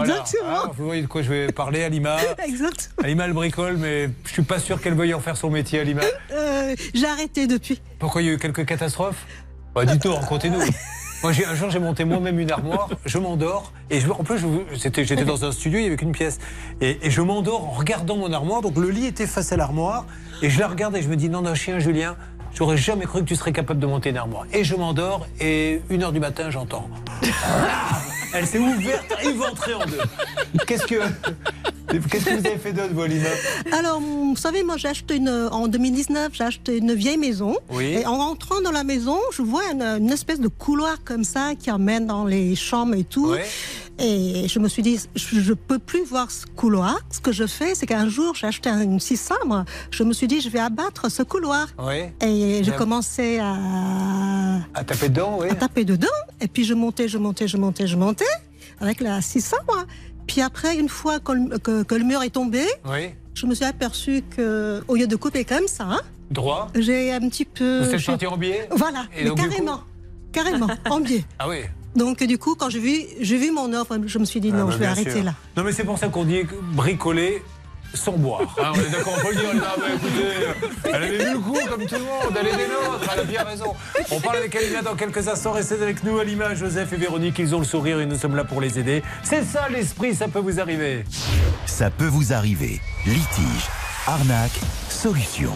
S29: Exactement.
S2: Ah, vous voyez de quoi je vais parler Alima
S29: Exactement.
S2: Alima elle bricole mais je suis pas sûr qu'elle veuille en faire son métier Alima.
S29: Euh, J'ai arrêté depuis.
S2: Pourquoi il y a eu quelques catastrophes? Bah dites-nous, racontez-nous. Moi, j'ai- un jour, j'ai monté moi-même une armoire, je m'endors, et je, en plus, j'étais dans un studio, il n'y avait qu'une pièce, et, et je m'endors en regardant mon armoire, donc le lit était face à l'armoire, et je la regarde et je me dis, non, non, chien, Julien, j'aurais jamais cru que tu serais capable de monter une armoire. Et je m'endors, et une heure du matin, j'entends. Elle s'est ouverte, éventrée en deux. Qu'est-ce que, qu'est-ce que vous avez fait d'autre,
S29: Alors, vous savez, moi, j'ai acheté une, en 2019, j'ai acheté une vieille maison.
S2: Oui.
S29: Et en rentrant dans la maison, je vois une, une espèce de couloir comme ça qui amène dans les chambres et tout.
S2: Ouais.
S29: Et je me suis dit, je ne peux plus voir ce couloir. Ce que je fais, c'est qu'un jour, j'ai acheté une scie sabre. Je me suis dit, je vais abattre ce couloir.
S2: Oui.
S29: Et j'ai commencé à,
S2: À taper dedans, oui.
S29: à taper dedans. Et puis je montais, je montais, je montais, je montais avec la scie sabre. Puis après, une fois que, le- que- que le mur est tombé,
S2: Oui.
S29: je me suis aperçu que au lieu de couper comme ça, hein,
S2: Droit.
S29: j'ai un petit peu.
S2: Vous êtes parti en biais
S29: Voilà,
S2: Et
S29: mais
S2: donc, du coup
S29: carrément, carrément, en biais.
S2: Ah oui.
S29: Donc du coup, quand j'ai vu, mon offre, je me suis dit
S2: Ah
S29: non,
S2: bah,
S29: je vais arrêter
S2: sûr.
S29: là.
S2: Non, mais c'est pour ça qu'on dit bricoler sans boire. Hein, on est d'accord, on peut le dire. Là, mais écoutez, elle avait vu le coup comme tout le monde, elle est des nôtres, elle a bien raison. On parle avec Alina dans quelques instants. Restez avec nous à l'image, Joseph et Véronique, ils ont le sourire et nous sommes là pour les aider. C'est ça l'esprit, ça peut vous arriver.
S1: Ça peut vous arriver. Litige, arnaque, solution.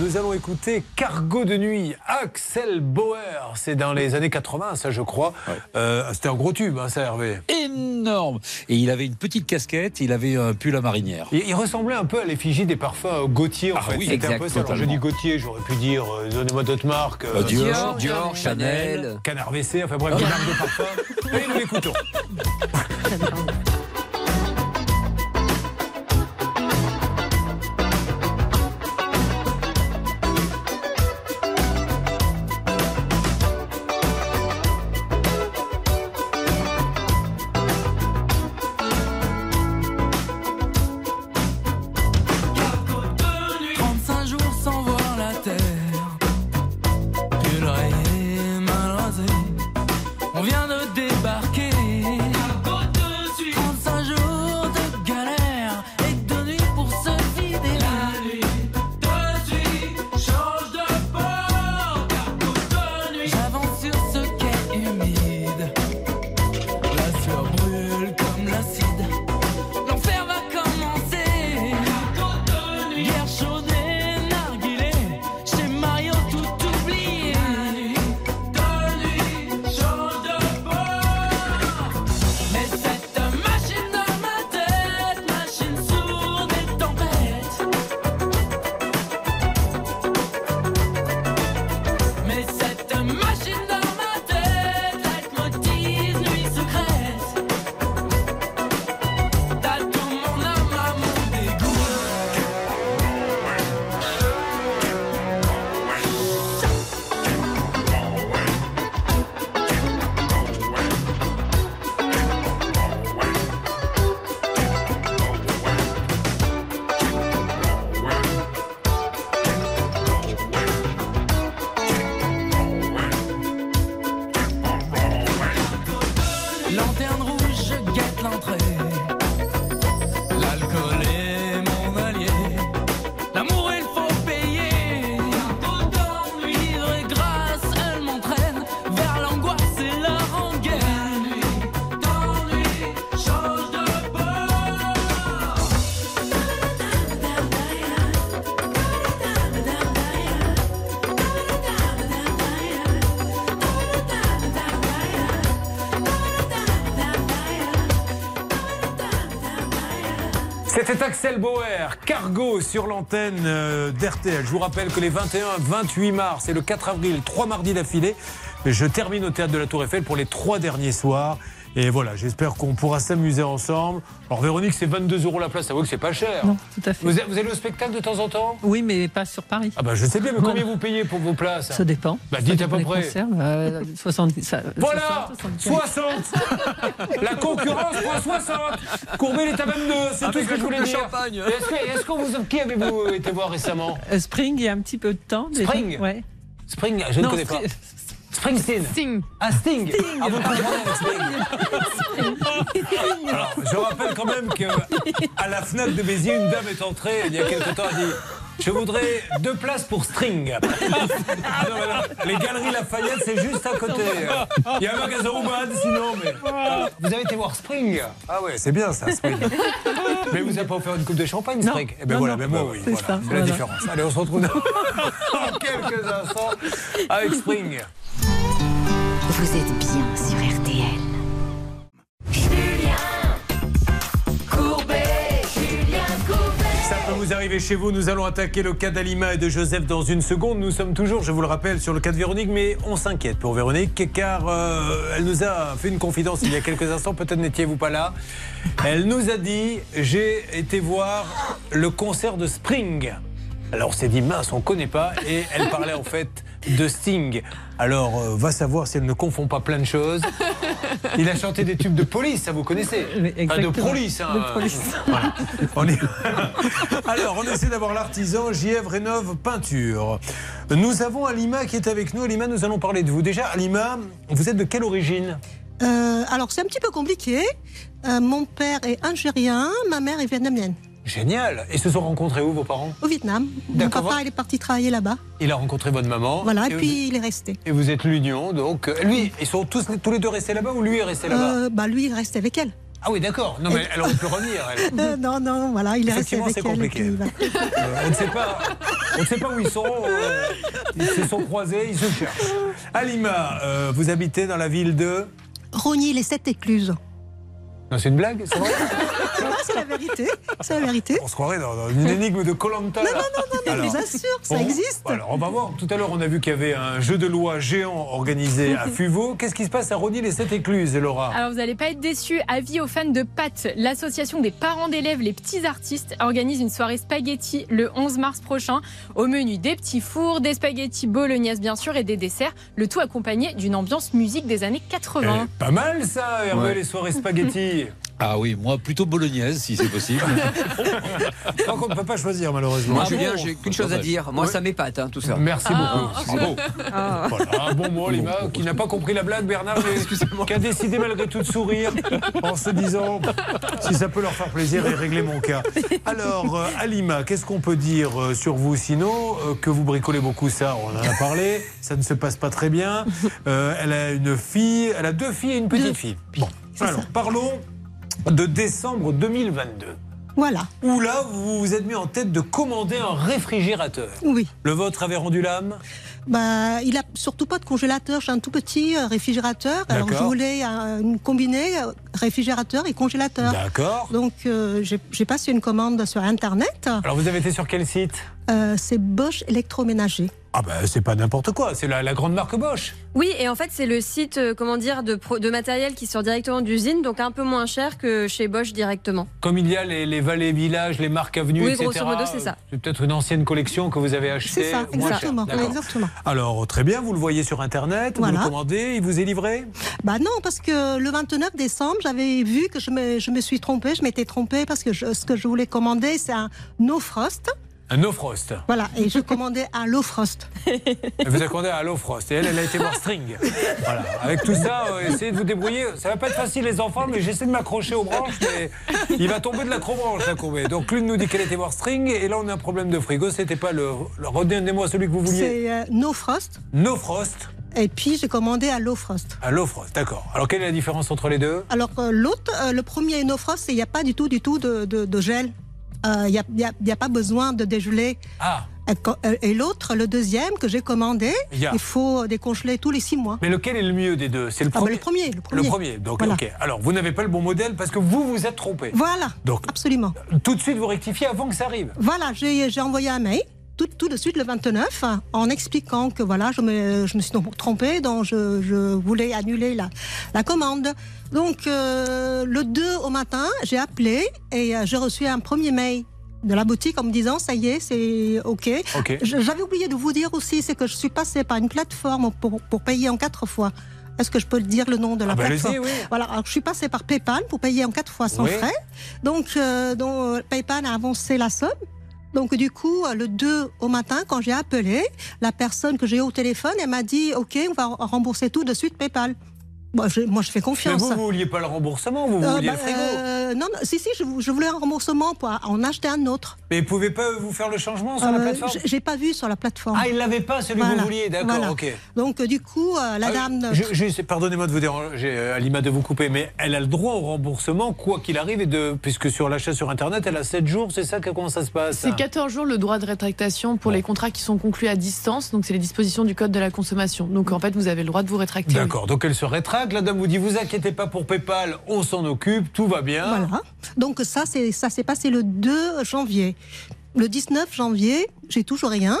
S2: Nous allons écouter Cargo de nuit, Axel Bauer. C'est dans les années 80, ça je crois. Euh, C'était un gros tube, hein, ça Hervé.
S10: Énorme Et il avait une petite casquette, il avait un pull à marinière.
S2: Il, il ressemblait un peu à l'effigie des parfums euh, Gautier en
S10: Ah
S2: fait.
S10: oui,
S2: C'était un peu ça. Alors, je dis Gautier, j'aurais pu dire, euh, donnez-moi d'autres marques.
S10: Bah, Dior, Dior, Chanel.
S2: Canard WC, enfin bref, des marques de parfums. Et nous l'écoutons. Axel Bauer, Cargo sur l'antenne euh, d'RTL. Je vous rappelle que les 21, 28 mars et le 4 avril, trois mardis d'affilée, je termine au théâtre de la Tour Eiffel pour les trois derniers soirs. Et voilà, j'espère qu'on pourra s'amuser ensemble. Alors Véronique, c'est 22 euros la place, ça vaut que c'est pas cher.
S26: Non, tout à fait.
S2: Vous, vous allez au spectacle de temps en temps?
S26: Oui, mais pas sur Paris.
S2: Ah bah je sais bien, mais
S26: Voilà.
S2: combien vous payez pour vos places?
S26: Ça dépend.
S2: Bah dites à peu près.
S26: concerts, euh, 70, ça-
S2: Voilà
S26: 60,
S2: 60 La concurrence prend 60 Courbet est à 22, c'est tout ce que
S8: le
S2: je voulais
S8: de
S2: dire. Est-ce que, est-ce qu'on vous, qui avez-vous été voir récemment
S26: Euh, Spring, il y a un petit peu de temps. déjà.
S2: Spring
S26: Ouais.
S2: Spring, je ne connais pas. Springsteen
S11: Sting.
S2: Ah, Sting, Ah, vous comprenez avec Sting Alors, je rappelle quand même que à la FNAC de Béziers, une dame est entrée il y a quelque temps, elle dit Je voudrais deux places pour String. Ah non, mais là, les galeries Lafayette, c'est juste à côté. Il y a un magasin Oumad, sinon, mais. Ah, Vous avez été voir Spring Ah ouais, c'est bien ça, Spring. Mais vous n'avez pas offert une coupe de champagne,
S26: Non.
S2: Spring Eh
S26: Non,
S2: voilà, mais moi, oui.
S26: C'est
S2: voilà, la différence. Allez, on se retrouve dans dans quelques instants avec Spring.
S30: Vous êtes
S2: Ça peut vous arrivez chez vous, nous allons attaquer le cas d'Alima et de Joseph dans une seconde. Nous sommes toujours, je vous le rappelle, sur le cas de Véronique, mais on s'inquiète pour Véronique car euh, elle nous a fait une confidence il y a quelques instants, peut-être n'étiez-vous pas là. Elle nous a dit J'ai été voir le concert de Spring. Alors on s'est dit mince, on connaît pas et elle parlait en fait de Sting. Alors euh, va savoir si elle ne confond pas plein de choses. Il a chanté des tubes de police, ça vous connaissez Enfin, de police. hein.
S26: De police.
S2: Voilà. On est- Alors on essaie d'avoir l'artisan JF Rénov Peinture. Nous avons Alima qui est avec nous. Alima, nous allons parler de vous. Déjà, Alima, vous êtes de quelle origine?
S29: Euh, alors, c'est un petit peu compliqué. Euh, mon père est algérien, ma mère est vietnamienne.
S2: Génial. Et se sont rencontrés où vos parents?
S29: Au Vietnam. Mon papa, il est parti travailler là-bas.
S2: Il a rencontré votre maman.
S29: Voilà, et puis il est resté.
S2: Et vous êtes l'union, donc euh, lui, ils sont tous, tous les deux restés là-bas ou lui est resté là-bas?
S29: Euh, bah, lui, il reste avec elle.
S2: Ah oui, d'accord. Non, mais elle aurait pu revenir. Elle.
S29: Euh, non, non, voilà, il est resté avec
S2: c'est
S29: elle.
S2: compliqué.
S29: puis, voilà.
S2: Euh, on ne sait pas, on ne sait pas où ils sont. euh, ils se sont croisés, ils se cherchent. Alima, vous habitez dans la ville de?
S29: Rogny, les sept écluses.
S2: Non, c'est une blague, c'est vrai
S29: Non, c'est la vérité. C'est la vérité.
S2: On se croirait dans, dans une énigme de Colanta.
S29: Non, non, non, non, mais je vous assure, ça existe.
S2: Alors, on va voir. Tout à l'heure, on a vu qu'il y avait un jeu de loi géant organisé à Fuveau. Qu'est-ce qui se passe à Rony les Sept Écluses, Laura?
S14: Alors vous n'allez pas être déçus. Avis aux fans de pâtes, l'association des parents d'élèves Les Petits Artistes organise une soirée spaghetti le 11 mars prochain. Au menu des petits fours, des spaghettis bolognaises bien sûr et des desserts. Le tout accompagné d'une ambiance musique des années 80.
S2: Eh, Pas mal ça, Hervé,
S10: Ouais.
S2: les soirées spaghetti.
S10: Ah oui, moi plutôt bolognaise si c'est possible.
S2: Par contre, on ne peut pas choisir malheureusement.
S8: Moi,
S2: Ah
S8: Julien,
S2: bon
S8: j'ai qu'une chose à dire. Moi, ça m'épate, hein, tout ça.
S2: Merci beaucoup. Bravo.
S8: Ah.
S2: Voilà, un bon mot, Lima, qui n'a pas compris la blague, Bernard, mais qui a décidé malgré tout de sourire en se disant si ça peut leur faire plaisir et régler mon cas. Alors, euh, Alima, qu'est-ce qu'on peut dire euh, sur vous? Sinon Euh, Que vous bricolez beaucoup, ça, on en a parlé, ça ne se passe pas très bien. Euh, elle a une fille, elle a deux filles et une petite fille. Bon, alors, parlons de décembre 2022.
S29: Voilà.
S2: Où là, vous vous êtes mis en tête de commander un réfrigérateur.
S29: Oui.
S2: Le vôtre avait rendu l'âme?
S29: Bah, il a surtout pas de congélateur. J'ai un tout petit euh, réfrigérateur. Alors, je voulais euh, une combinée euh, réfrigérateur et congélateur.
S2: D'accord.
S29: Donc, euh, j'ai passé une commande sur Internet.
S2: Alors vous avez été sur quel site?
S29: Euh, c'est Bosch électroménager.
S2: Ah ben c'est pas n'importe quoi, c'est la, la grande marque Bosch.
S4: Oui, et en fait, c'est le site, euh, comment dire, de, pro- de matériel qui sort directement d'usine, donc un peu moins cher que chez Bosch directement.
S2: Comme il y a les, les vallées villages, les marques avenues,
S4: Oui,
S2: etc.
S4: grosso modo, c'est ça.
S2: C'est peut-être une ancienne collection que vous avez achetée.
S29: C'est ça,
S2: cher.
S29: exactement. Exactement.
S2: Alors très bien, vous le voyez sur Internet, vous le commandez, il vous est livré?
S29: Bah non, parce que le 29 décembre, j'avais vu que je me, je me suis trompée. Je m'étais trompée parce que je- ce que je voulais commander, c'est un no frost.
S2: Un no frost.
S29: Voilà, et je commandais un low frost.
S2: Vous a commandé à Low Frost et elle, elle a été voir String. Voilà. Avec tout ça, euh, essayez de vous débrouiller. Ça va pas être facile les enfants, mais j'essaie de m'accrocher aux branches, mais il va tomber de l'acrobranche la courbée. Donc l'une nous dit qu'elle était voir String et là on a un problème de frigo. C'était pas le. le- Redonnez-moi celui que vous vouliez.
S29: C'est euh, no frost.
S2: No Frost
S29: Et puis j'ai commandé à low frost.
S2: à Low Frost. D'accord. Alors quelle est la différence entre les deux?
S29: Alors euh, l'autre, euh, le premier no frost, il n'y a pas du tout, du tout de, de- de gel. Euh, Il n'y a, pas besoin de dégeler.
S2: Ah.
S29: Et euh, Et l'autre, le deuxième que j'ai commandé,
S2: Il
S29: faut décongeler tous les six mois.
S2: Mais lequel est le mieux des deux? C'est le
S29: Ah, bah,
S2: premier.
S29: le premier, le premier.
S2: Le premier. Donc
S29: Voilà.
S2: Alors vous n'avez pas le bon modèle parce que vous vous êtes trompé.
S29: Voilà,
S2: Donc
S29: absolument.
S2: tout de suite vous rectifiez avant que ça arrive.
S29: Voilà, j'ai envoyé un mail tout, tout de suite le 29 en expliquant que voilà, je me, je me suis trompée, donc je, je voulais annuler la, la commande. Donc euh, le 2 au matin, j'ai appelé et euh, j'ai reçu un premier mail de la boutique en me disant ça y est, c'est OK. J'avais oublié de vous dire aussi, c'est que je suis passée par une plateforme pour, pour payer en quatre fois. Est-ce que je peux dire le nom de la
S2: Ah bah,
S29: plateforme
S2: oui.
S29: Voilà, alors je suis passée par PayPal pour payer en quatre fois sans
S2: Oui.
S29: frais. Donc, euh, donc, PayPal a avancé la somme. Donc du coup, euh, le 2 au matin, quand j'ai appelé, la personne que j'ai eu au téléphone, elle m'a dit OK, on va rembourser tout de suite PayPal. Moi, je, moi, je fais
S2: Mais
S29: confiance.
S2: vous, vous vouliez pas le remboursement, vous, vous
S29: Euh,
S2: vouliez
S29: bah,
S2: le frigo.
S29: euh, non, non, si, si, je, je voulais un remboursement pour en acheter un autre.
S2: Mais vous pouvez pas vous faire le changement sur la
S29: Euh,
S2: plateforme
S29: J'ai pas vu sur la plateforme.
S2: Ah, il l'avait pas, celui que
S29: Voilà,
S2: vous vouliez, d'accord,
S29: voilà.
S2: ok.
S29: Donc, euh, du coup, euh, la
S2: Ah,
S29: dame.
S2: Pardonnez-moi de vous déranger, euh, Alima, de vous couper, mais elle a le droit au remboursement, quoi qu'il arrive, et de, puisque sur l'achat sur Internet, elle a 7 jours, c'est ça que, Comment ça se passe?
S11: C'est 14 jours le droit de rétractation pour les contrats qui sont conclus à distance. Donc, c'est les dispositions du Code de la consommation. Donc, en fait, vous avez le droit de vous rétracter.
S2: D'accord, donc elle se rétracte, la dame vous dit, vous inquiétez pas pour PayPal, on s'en occupe, tout va bien.
S29: Donc ça, c'est ça s'est passé le 2 janvier. Le 19 janvier, j'ai toujours rien.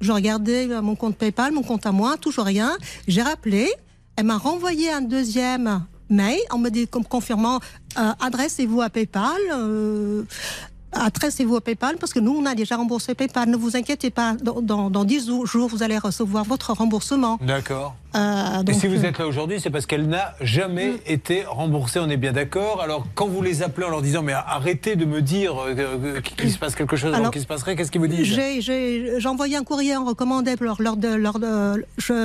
S29: Je regardais euh, mon compte PayPal, mon compte à moi, toujours rien. J'ai rappelé. Elle m'a renvoyé un deuxième mail en me confirmant euh, adressez-vous à PayPal. euh, Adressez-vous à PayPal parce que nous, on a déjà remboursé PayPal. Ne vous inquiétez pas, dans, dans, dans 10 jours, vous allez recevoir votre remboursement.
S2: D'accord.
S29: Euh,
S2: Et si vous
S29: euh,
S2: êtes là aujourd'hui, c'est parce qu'elle n'a jamais été remboursée, on est bien d'accord. Alors, quand vous les appelez en leur disant, mais arrêtez de me dire euh, qu'il se passe quelque chose alors
S29: Alors,
S2: qu'il se passerait, qu'est-ce qu'ils vous disent
S29: J'ai- envoyé un courrier en recommandé leur, leur, de- leur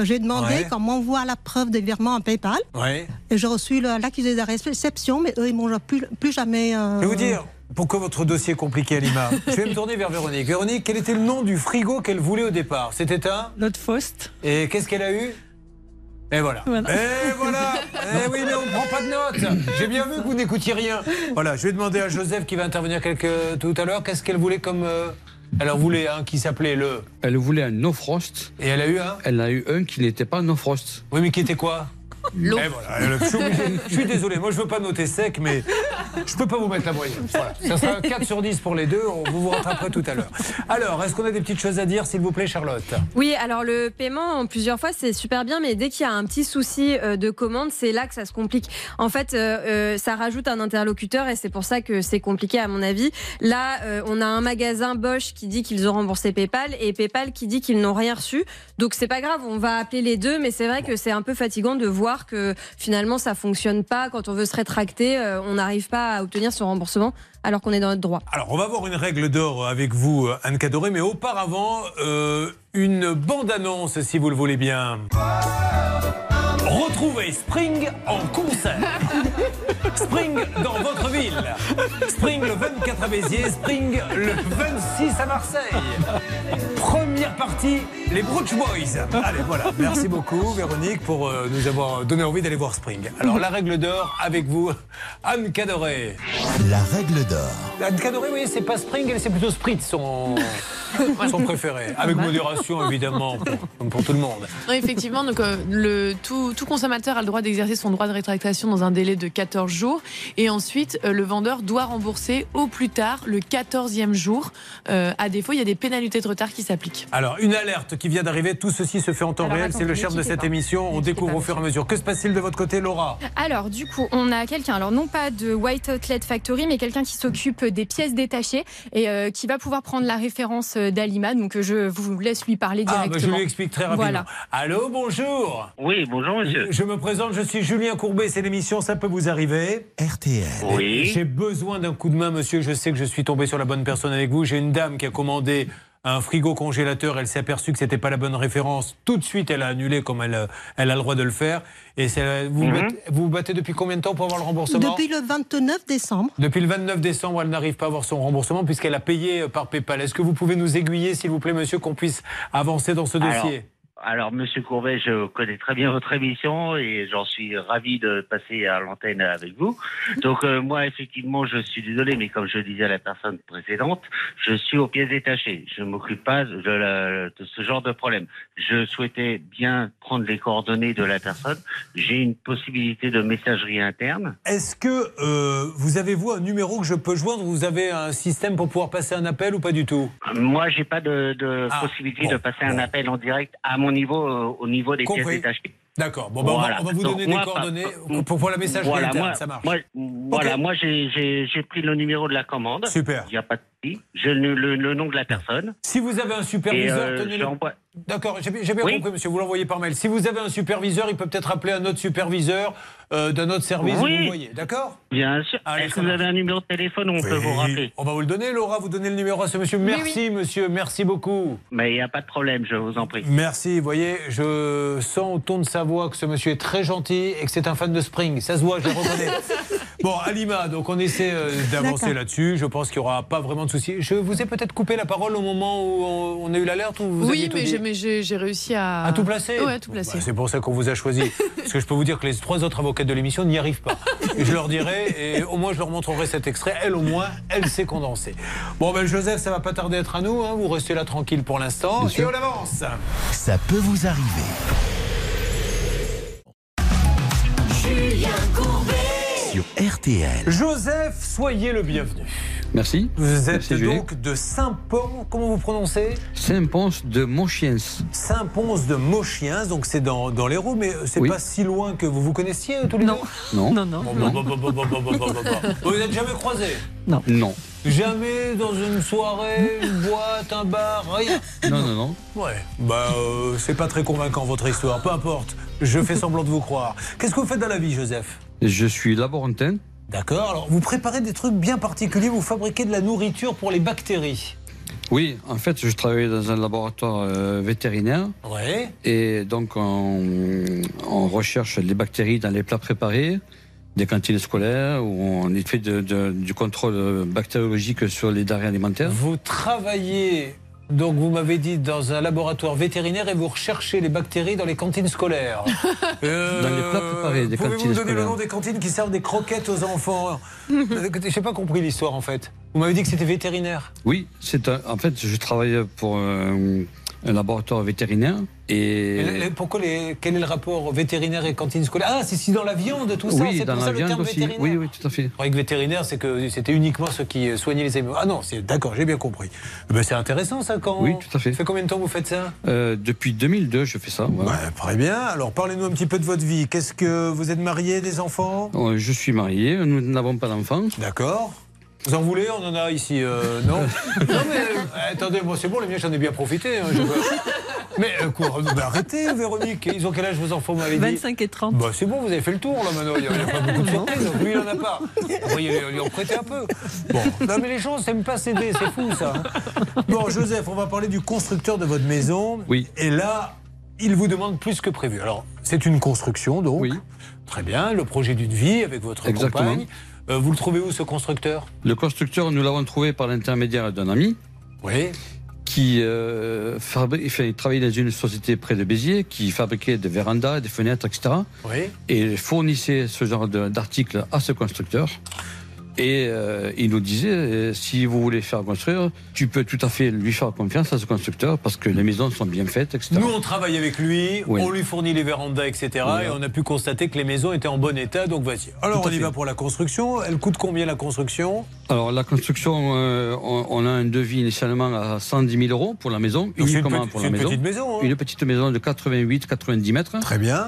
S29: J'ai demandé
S2: Ouais.
S29: qu'on m'envoie la preuve des virements à PayPal.
S2: Ouais.
S29: Et j'ai reçu l'accusé de réception, mais eux, ils m'ont plus, plus jamais. euh,
S2: Je vais vous dire pourquoi votre dossier est compliqué, Alima. Je vais me tourner vers Véronique. Véronique, quel était le nom du frigo qu'elle voulait au départ? C'était un
S26: Notre Faust.
S2: Et qu'est-ce qu'elle a eu? Et voilà.
S26: Voilà.
S2: Et voilà. Eh oui, mais on ne prend pas de notes. J'ai bien vu que vous n'écoutiez rien. Voilà, je vais demander à Joseph qui va intervenir quelque... tout à l'heure. Qu'est-ce qu'elle voulait comme. euh, Elle en voulait un qui s'appelait le.
S28: Elle voulait un no frost.
S2: Et elle a eu un?
S28: Elle a eu un qui n'était pas no frost.
S2: Oui, mais qui était quoi?
S28: L'eau.
S2: Eh voilà, je, suis obligé- je suis désolé, moi je veux pas noter sec, mais je peux pas vous mettre la moyenne. Voilà. Ça sera un 4 sur 10 pour les deux, on vous vous rattraperez tout à l'heure. Alors, est-ce qu'on a des petites choses à dire, s'il vous plaît, Charlotte?
S4: Oui, alors le paiement, en plusieurs fois, c'est super bien, mais dès qu'il y a un petit souci euh, de commande, c'est là que ça se complique. En fait, euh, euh, ça rajoute un interlocuteur et c'est pour ça que c'est compliqué, à mon avis. Là, euh, on a un magasin Bosch qui dit qu'ils ont remboursé PayPal et PayPal qui dit qu'ils n'ont rien reçu. Donc c'est pas grave, on va appeler les deux, mais c'est vrai que c'est un peu fatigant de voir que finalement ça fonctionne pas. Quand on veut se rétracter, euh, on n'arrive pas à obtenir son remboursement alors qu'on est dans notre droit.
S2: Alors, on va voir une règle d'or avec vous, Anne Cadoré, mais auparavant, euh, une bande-annonce, si vous le voulez bien. Retrouvez Spring en concert. Spring dans votre ville. Spring le 24 à Béziers, Spring le 26 à Marseille. Première partie, les Brooch Boys. Allez, voilà. Merci beaucoup, Véronique, pour euh, nous avoir donné envie d'aller voir Spring. Alors, la règle d'or avec vous, Anne Cadoré.
S1: La règle d'or.
S2: Anne Cadoré, oui, c'est pas Spring, c'est plutôt Spritz, son, son préféré. Avec modération, évidemment, pour, comme pour tout le monde.
S11: Non, effectivement, donc, euh, le, tout, tout consommateur a le droit d'exercer son droit de rétractation dans un délai de 14 jours. Et ensuite, euh, le vendeur doit rembourser au plus tard le 14e jour. Euh, à défaut, il y a des pénalités de retard qui s'appliquent.
S2: Alors, une alerte qui vient d'arriver, tout ceci se fait en temps
S14: Alors,
S2: réel, c'est le charme de cette
S14: pas.
S2: émission, on découvre
S14: pas,
S2: au fur et à mesure. Que se passe-t-il de votre côté, Laura?
S14: Alors, du coup, on a quelqu'un, alors non pas de White Outlet Factory, mais quelqu'un qui s'occupe des pièces détachées et euh, qui va pouvoir prendre la référence euh, d'Alima. Donc, je vous laisse lui parler
S2: Ah, bah,
S14: directement.
S2: je lui explique très rapidement.
S14: Voilà.
S2: Allô, bonjour
S31: Oui, bonjour monsieur.
S2: Je me présente, je suis Julien Courbet, c'est l'émission Ça peut vous arriver.
S1: RTL.
S31: Oui.
S2: J'ai besoin d'un coup de main, monsieur. Je sais que je suis tombé sur la bonne personne avec vous. J'ai une dame qui a commandé un frigo congélateur. Elle s'est aperçue que c'était pas la bonne référence. Tout de suite, elle a annulé comme elle, euh, elle a le droit de le faire. Et c'est- vous,
S31: Mhm.
S2: battez, vous vous battez depuis combien de temps pour avoir le remboursement?
S29: Depuis le 29 décembre.
S2: Depuis le 29 décembre, elle n'arrive pas à avoir son remboursement puisqu'elle a payé euh, par PayPal. Est-ce que vous pouvez nous aiguiller, s'il vous plaît, monsieur, qu'on puisse avancer dans ce
S31: Alors,
S2: dossier?
S31: Alors, Monsieur Courbet, je connais très bien votre émission et j'en suis ravi de passer à l'antenne avec vous. Donc, euh, moi, effectivement, je suis désolé, mais comme je disais à la personne précédente, je suis aux pièces détachées. Je ne m'occupe pas de, la- de ce genre de problème. Je souhaitais bien prendre les coordonnées de la personne. J'ai une possibilité de messagerie interne.
S2: Est-ce que euh, vous avez, vous, un numéro que je peux joindre? Vous avez un système pour pouvoir passer un appel ou pas du tout?
S31: Moi, j'ai pas de, de
S2: Ah,
S31: possibilité de passer un appel en direct à mon niveau, euh, au niveau des pièces
S2: Compris.
S31: détachées.
S2: D'accord. Bon, bah, on va-
S31: Voilà.
S2: on va vous
S31: Donc,
S2: donner
S31: moi,
S2: des coordonnées
S31: par-
S2: pour, pour la messagerie
S31: voilà, moi,
S2: ça marche.
S31: moi, voilà, moi j'ai- pris le numéro de la commande.
S2: Super.
S31: Il n'y a pas de. J'ai le, le- le nom de la personne.
S2: Si vous avez un superviseur,
S31: euh,
S2: tenez-le. D'accord, j'ai j'ai bien
S31: Oui.
S2: compris, monsieur. Vous l'envoyez par mail. Si vous avez un superviseur, il peut peut-être appeler un autre superviseur euh, d'un autre service.
S31: Oui.
S2: Vous voyez, d'accord
S31: Bien sûr. Est-ce que vous
S2: marche.
S31: avez un numéro de téléphone où on peut vous rappeler
S2: On va vous le donner, Laura. Vous donnez le numéro à ce monsieur.
S31: Oui,
S2: Merci, monsieur. Merci beaucoup.
S31: Mais il n'y a pas de problème, je vous en prie.
S2: Merci. Vous voyez, je sens au ton de sa voix que ce monsieur est très gentil et que c'est un fan de Spring. Ça se voit, je le reconnais. Bon, Alima, donc on essaie euh, d'avancer là-dessus. Je pense qu'il n'y aura pas vraiment de souci. Je vous ai peut-être coupé la parole au moment où on a eu l'alerte ou vous
S11: oui,
S2: aviez tout
S11: mais j'ai- réussi à.
S2: À tout placer
S11: Ouais, tout placer.
S2: Bah, C'est pour ça qu'on vous a choisi. Parce que je peux vous dire que les trois autres avocats de l'émission n'y arrivent pas. Et je leur dirai, et au moins je leur montrerai cet extrait. Elle, au moins, elle sait condenser. Bon, ben Joseph, ça va pas tarder à être à nous. hein. Vous restez là tranquille pour l'instant. Et on avance.
S1: Ça peut vous arriver.
S20: Julien Courbet.
S1: sur RTL.
S2: Joseph, soyez le bienvenu.
S10: Merci.
S2: Vous êtes donc de Saint-Pons, comment vous prononcez
S10: Saint-Pons de Mochiens.
S2: Saint-Pons de Mochiens, donc c'est dans, dans roues, mais c'est pas si loin que vous vous connaissiez euh, tous les deux
S10: Non.
S26: Non, non.
S2: Vous n'êtes jamais croisés
S10: Non. Non.
S2: Jamais dans une soirée, une boîte, un bar, rien.
S10: Non, non, non.
S2: Ouais. Bah, euh, c'est pas très convaincant votre histoire. Peu importe. Je fais semblant de vous croire. Qu'est-ce que vous faites dans la vie, Joseph?
S10: Je suis laborantin.
S2: D'accord, alors vous préparez des trucs bien particuliers, vous fabriquez de la nourriture pour les bactéries.
S10: Oui, en fait, je travaille dans un laboratoire euh, vétérinaire.
S2: Ouais.
S10: Et donc, on, on recherche les bactéries dans les plats préparés, des cantines scolaires, où on fait de- de- du contrôle bactériologique sur les denrées alimentaires.
S2: Vous travaillez, donc vous m'avez dit, dans un laboratoire vétérinaire et vous recherchez les bactéries dans les cantines scolaires. Euh,
S10: Dans les plats préparés des
S2: Pouvez-vous
S10: cantines
S2: me donner le nom des cantines qui servent des croquettes aux enfants Euh, J'ai pas compris l'histoire en fait. Vous m'avez dit que c'était vétérinaire.
S10: Oui, c'est un- en fait, je travaille pour euh, un laboratoire vétérinaire. Et,
S2: Et le- le- pourquoi les, quel est le rapport vétérinaire et cantine scolaire? Ah, c'est si dans la viande, tout ça.
S10: oui,
S2: c'est
S10: dans
S2: pour
S10: la
S2: ça le
S10: viande
S2: terme
S10: aussi.
S2: vétérinaire.
S10: Oui, oui, tout à fait.
S2: Que vétérinaire, c'est que c'était uniquement ceux qui soignaient les animaux. Ah non, c'est d'accord, j'ai bien compris. Ben, c'est intéressant ça quand.
S10: Oui, tout à fait.
S2: Ça fait combien de temps vous faites ça?
S10: Euh, depuis 2002, je fais ça.
S2: Ouais, Très bien. Alors parlez-nous un petit peu de votre vie. Qu'est-ce que vous êtes marié, des enfants?
S10: Euh, Je suis marié, nous n'avons pas d'enfants.
S2: D'accord. Vous en voulez On en a ici, euh, non Non mais euh, attendez, moi c'est bon, les miens j'en ai bien profité. hein, je veux- Mais euh, quoi Arrêtez, Véronique. Ils ont quel âge vos enfants vous m'avez dit
S26: 25 et 30.
S2: Bah c'est bon, vous avez fait le tour là maintenant. Il n'y a, pas beaucoup de surprises. Donc, lui, il n'en a pas. Vous lui en prêter un peu. Bon, non mais les gens s'aiment pas céder, c'est fou ça. Bon, Joseph, on va parler du constructeur de votre maison.
S10: Oui.
S2: Et là, il vous demande plus que prévu. Alors, c'est une construction donc.
S10: Oui.
S2: Très bien, le projet d'une vie avec votre
S10: Exactement.
S2: compagne. Euh, vous le trouvez où ce constructeur?
S10: Le constructeur, nous l'avons trouvé par l'intermédiaire d'un ami.
S2: Oui.
S10: Qui euh, fabri- enfin, il travaillait dans une société près de Béziers qui fabriquait des vérandas, des fenêtres, etc.
S2: Oui.
S10: Et fournissait ce genre d'articles à ce constructeur. Et euh, il nous disait, euh, si vous voulez faire construire, tu peux tout à fait lui faire confiance à ce constructeur parce que les maisons sont bien faites, etc.
S2: Nous, on travaille avec lui,
S10: Oui.
S2: on lui fournit les vérandas, etc.
S10: Oui.
S2: Et on a pu constater que les maisons étaient en bon état, donc vas-y. Alors,
S10: Tout
S2: on y
S10: fait.
S2: va pour la construction. Elle coûte combien la construction?
S10: Alors la construction, euh, on, on a un devis initialement à 110 000 euros pour la maison,
S2: une
S10: uniquement
S2: petite-
S10: pour
S2: c'est
S10: la
S2: une
S10: maison.
S2: petite maison, hein.
S10: Une petite maison de 88-90 mètres.
S2: Très bien.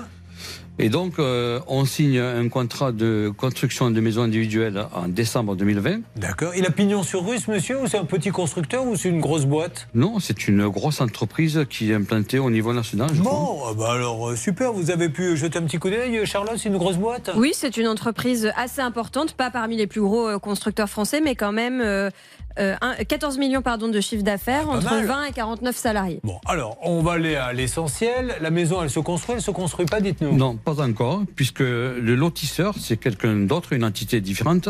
S10: Et donc, euh, on signe un contrat de construction de maison individuelle en décembre 2020.
S2: D'accord. Il a pignon sur rue, ce monsieur, ou c'est un petit constructeur, ou c'est une grosse boîte?
S10: Non, c'est une grosse entreprise qui est implantée au niveau national, je crois.
S2: Bon, ah bah alors euh, super, vous avez pu jeter un petit coup d'œil, Charlotte, c'est une grosse boîte?
S4: Oui, c'est une entreprise assez importante, pas parmi les plus gros euh, constructeurs français, mais quand même euh, euh, un- 14 millions pardon, de chiffre d'affaires,
S2: Pas
S4: entre
S2: mal.
S4: 20 et 49 salariés.
S2: Bon, alors, on va aller à l'essentiel. La maison, elle se construit, elle se construit pas, dites-nous
S10: Non, pas encore, puisque le lotisseur, c'est quelqu'un d'autre, une entité différente,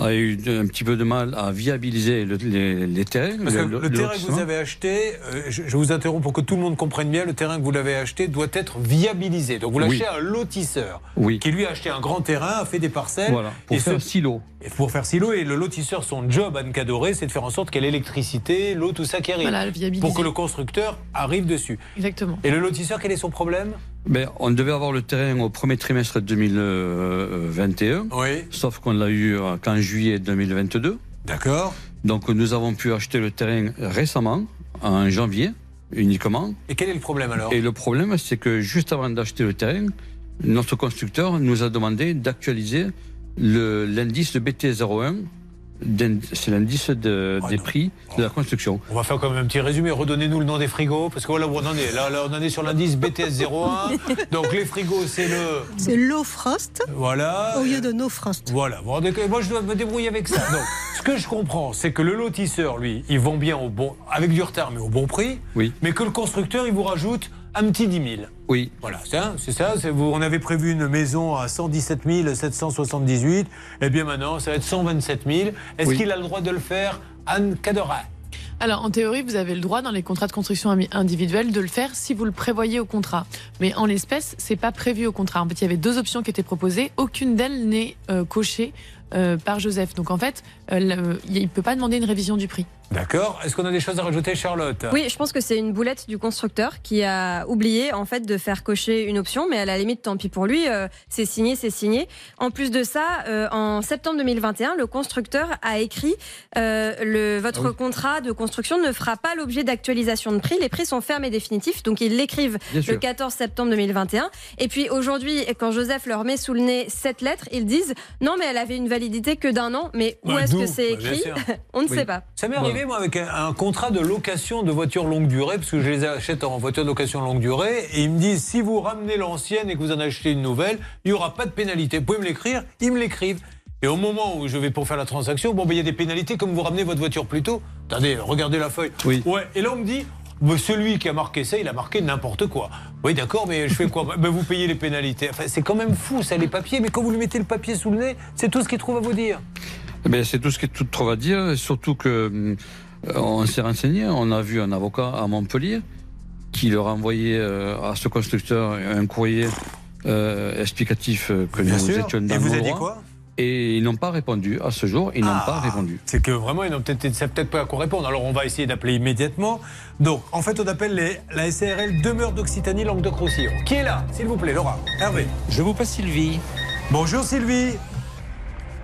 S10: a eu un petit peu de mal à viabiliser le- les, les terrains.
S2: Parce que
S10: le-
S2: le,
S10: le
S2: terrain que vous avez acheté, euh, je, je vous interromps pour que tout le monde comprenne bien, le terrain que vous l'avez acheté doit être viabilisé. Donc vous
S10: Oui.
S2: l'achetez à un lotisseur
S10: Oui.
S2: qui lui a acheté un grand terrain, a fait des parcelles.
S10: Voilà, pour
S2: et
S10: faire
S2: ce-
S10: silo.
S2: Pour faire silo. Et le lotisseur, son job, Anne Cadoré, c'est de faire en sorte qu'il y ait l'électricité, l'eau, tout ça qui arrive.
S11: Voilà,
S2: pour que le constructeur arrive dessus.
S11: Exactement.
S2: Et le lotisseur, quel est son problème?
S10: Ben, on devait avoir le terrain au premier trimestre 2021,
S2: Oui.
S10: sauf qu'on l'a eu euh, qu'en juillet 2022.
S2: D'accord.
S10: Donc nous avons pu acheter le terrain récemment, en janvier uniquement.
S2: Et quel est le problème alors?
S10: Et le problème, c'est que juste avant d'acheter le terrain, notre constructeur nous a demandé d'actualiser l'indice de BT01. d'in- C'est l'indice de-
S2: Oh
S10: des prix de la construction.
S2: On va faire quand même un petit résumé. Redonnez-nous le nom des frigos, parce que voilà où on en est. Là, là on en est sur l'indice BTS01. Donc les frigos, c'est le.
S29: C'est low frost
S2: Voilà.
S29: au lieu de no frost.
S2: Voilà, moi je dois me débrouiller avec ça. Donc, ce que je comprends, c'est que le lotisseur, lui, il vend bien au bon, avec du retard, mais au bon prix,
S10: Oui,
S2: mais que le constructeur, il vous rajoute un petit 10 000.
S10: oui.
S2: Voilà, c'est ça, c'est ça. c'est- vous- on avait prévu une maison à 117 778. Eh bien maintenant, ça va être 127 000. Est-ce
S10: Oui.
S2: qu'il a le droit de le faire, Anne Cadora
S11: Alors, en théorie, vous avez le droit dans les contrats de construction individuelle de le faire si vous le prévoyez au contrat. Mais en l'espèce, c'est pas prévu au contrat. En fait, il y avait deux options qui étaient proposées. Aucune d'elles n'est euh, cochée euh, par Joseph. Donc, en fait, euh, le- il ne peut pas demander une révision du prix.
S2: D'accord. Est-ce qu'on a des choses à rajouter, Charlotte?
S4: Oui, je pense que c'est une boulette du constructeur qui a oublié en fait de faire cocher une option, mais à la limite, tant pis pour lui, euh, c'est signé, c'est signé. En plus de ça, euh, en septembre 2021, le constructeur a écrit euh, le votre
S32: Ah oui.
S4: contrat de construction ne fera pas l'objet d'actualisation de prix. Les prix sont fermes et définitifs, donc ils l'écrivent le
S32: sûr.
S4: 14 septembre 2021. Et puis aujourd'hui, quand Joseph leur met sous le nez cette lettre, ils disent non, mais elle avait une validité que d'un an. Mais où est-ce que c'est
S2: Bah,
S4: écrit. On ne
S2: Oui.
S4: sait pas.
S2: Ça m'est arrivé, moi, avec un, un contrat de location de voitures longue durée, parce que je les achète en voiture de location longue durée, et ils me disent si vous ramenez l'ancienne et que vous en achetez une nouvelle, il n'y aura pas de pénalité. Vous pouvez me l'écrire Ils me l'écrivent. Et au moment où je vais pour faire la transaction, bon, ben, il y a des pénalités comme vous ramenez votre voiture plus tôt. Attendez, regardez la feuille.
S28: Oui.
S2: Ouais. Et là, on me dit. bah, celui qui a marqué ça, il a marqué n'importe quoi. Oui, d'accord, mais je fais quoi? Ben, Vous payez les pénalités. Enfin, c'est quand même fou, ça, les papiers. Mais quand vous lui mettez le papier sous le nez, c'est tout ce qu'il trouve à vous dire.
S28: Ben, c'est tout ce qui est tout trop à dire, surtout que euh, on s'est renseigné, on a vu un avocat à Montpellier qui leur a envoyé euh, à ce constructeur un courrier euh, explicatif que
S2: Bien
S28: nous
S2: sûr.
S28: étions dans
S2: Et vous
S28: nos
S2: a dit quoi?
S28: Et ils n'ont pas répondu. À ce jour, ils n'ont
S2: Ah.
S28: pas répondu.
S2: C'est que vraiment, ils n'ont peut-être, peut-être pas à quoi répondre. Alors, on va essayer d'appeler immédiatement. Donc, en fait, on appelle les, la SARL Demeure d'Occitanie, Languedoc-Roussillon. Qui est là, s'il vous plaît, Laura? Hervé.
S10: Je vous passe Sylvie.
S2: Bonjour, Sylvie.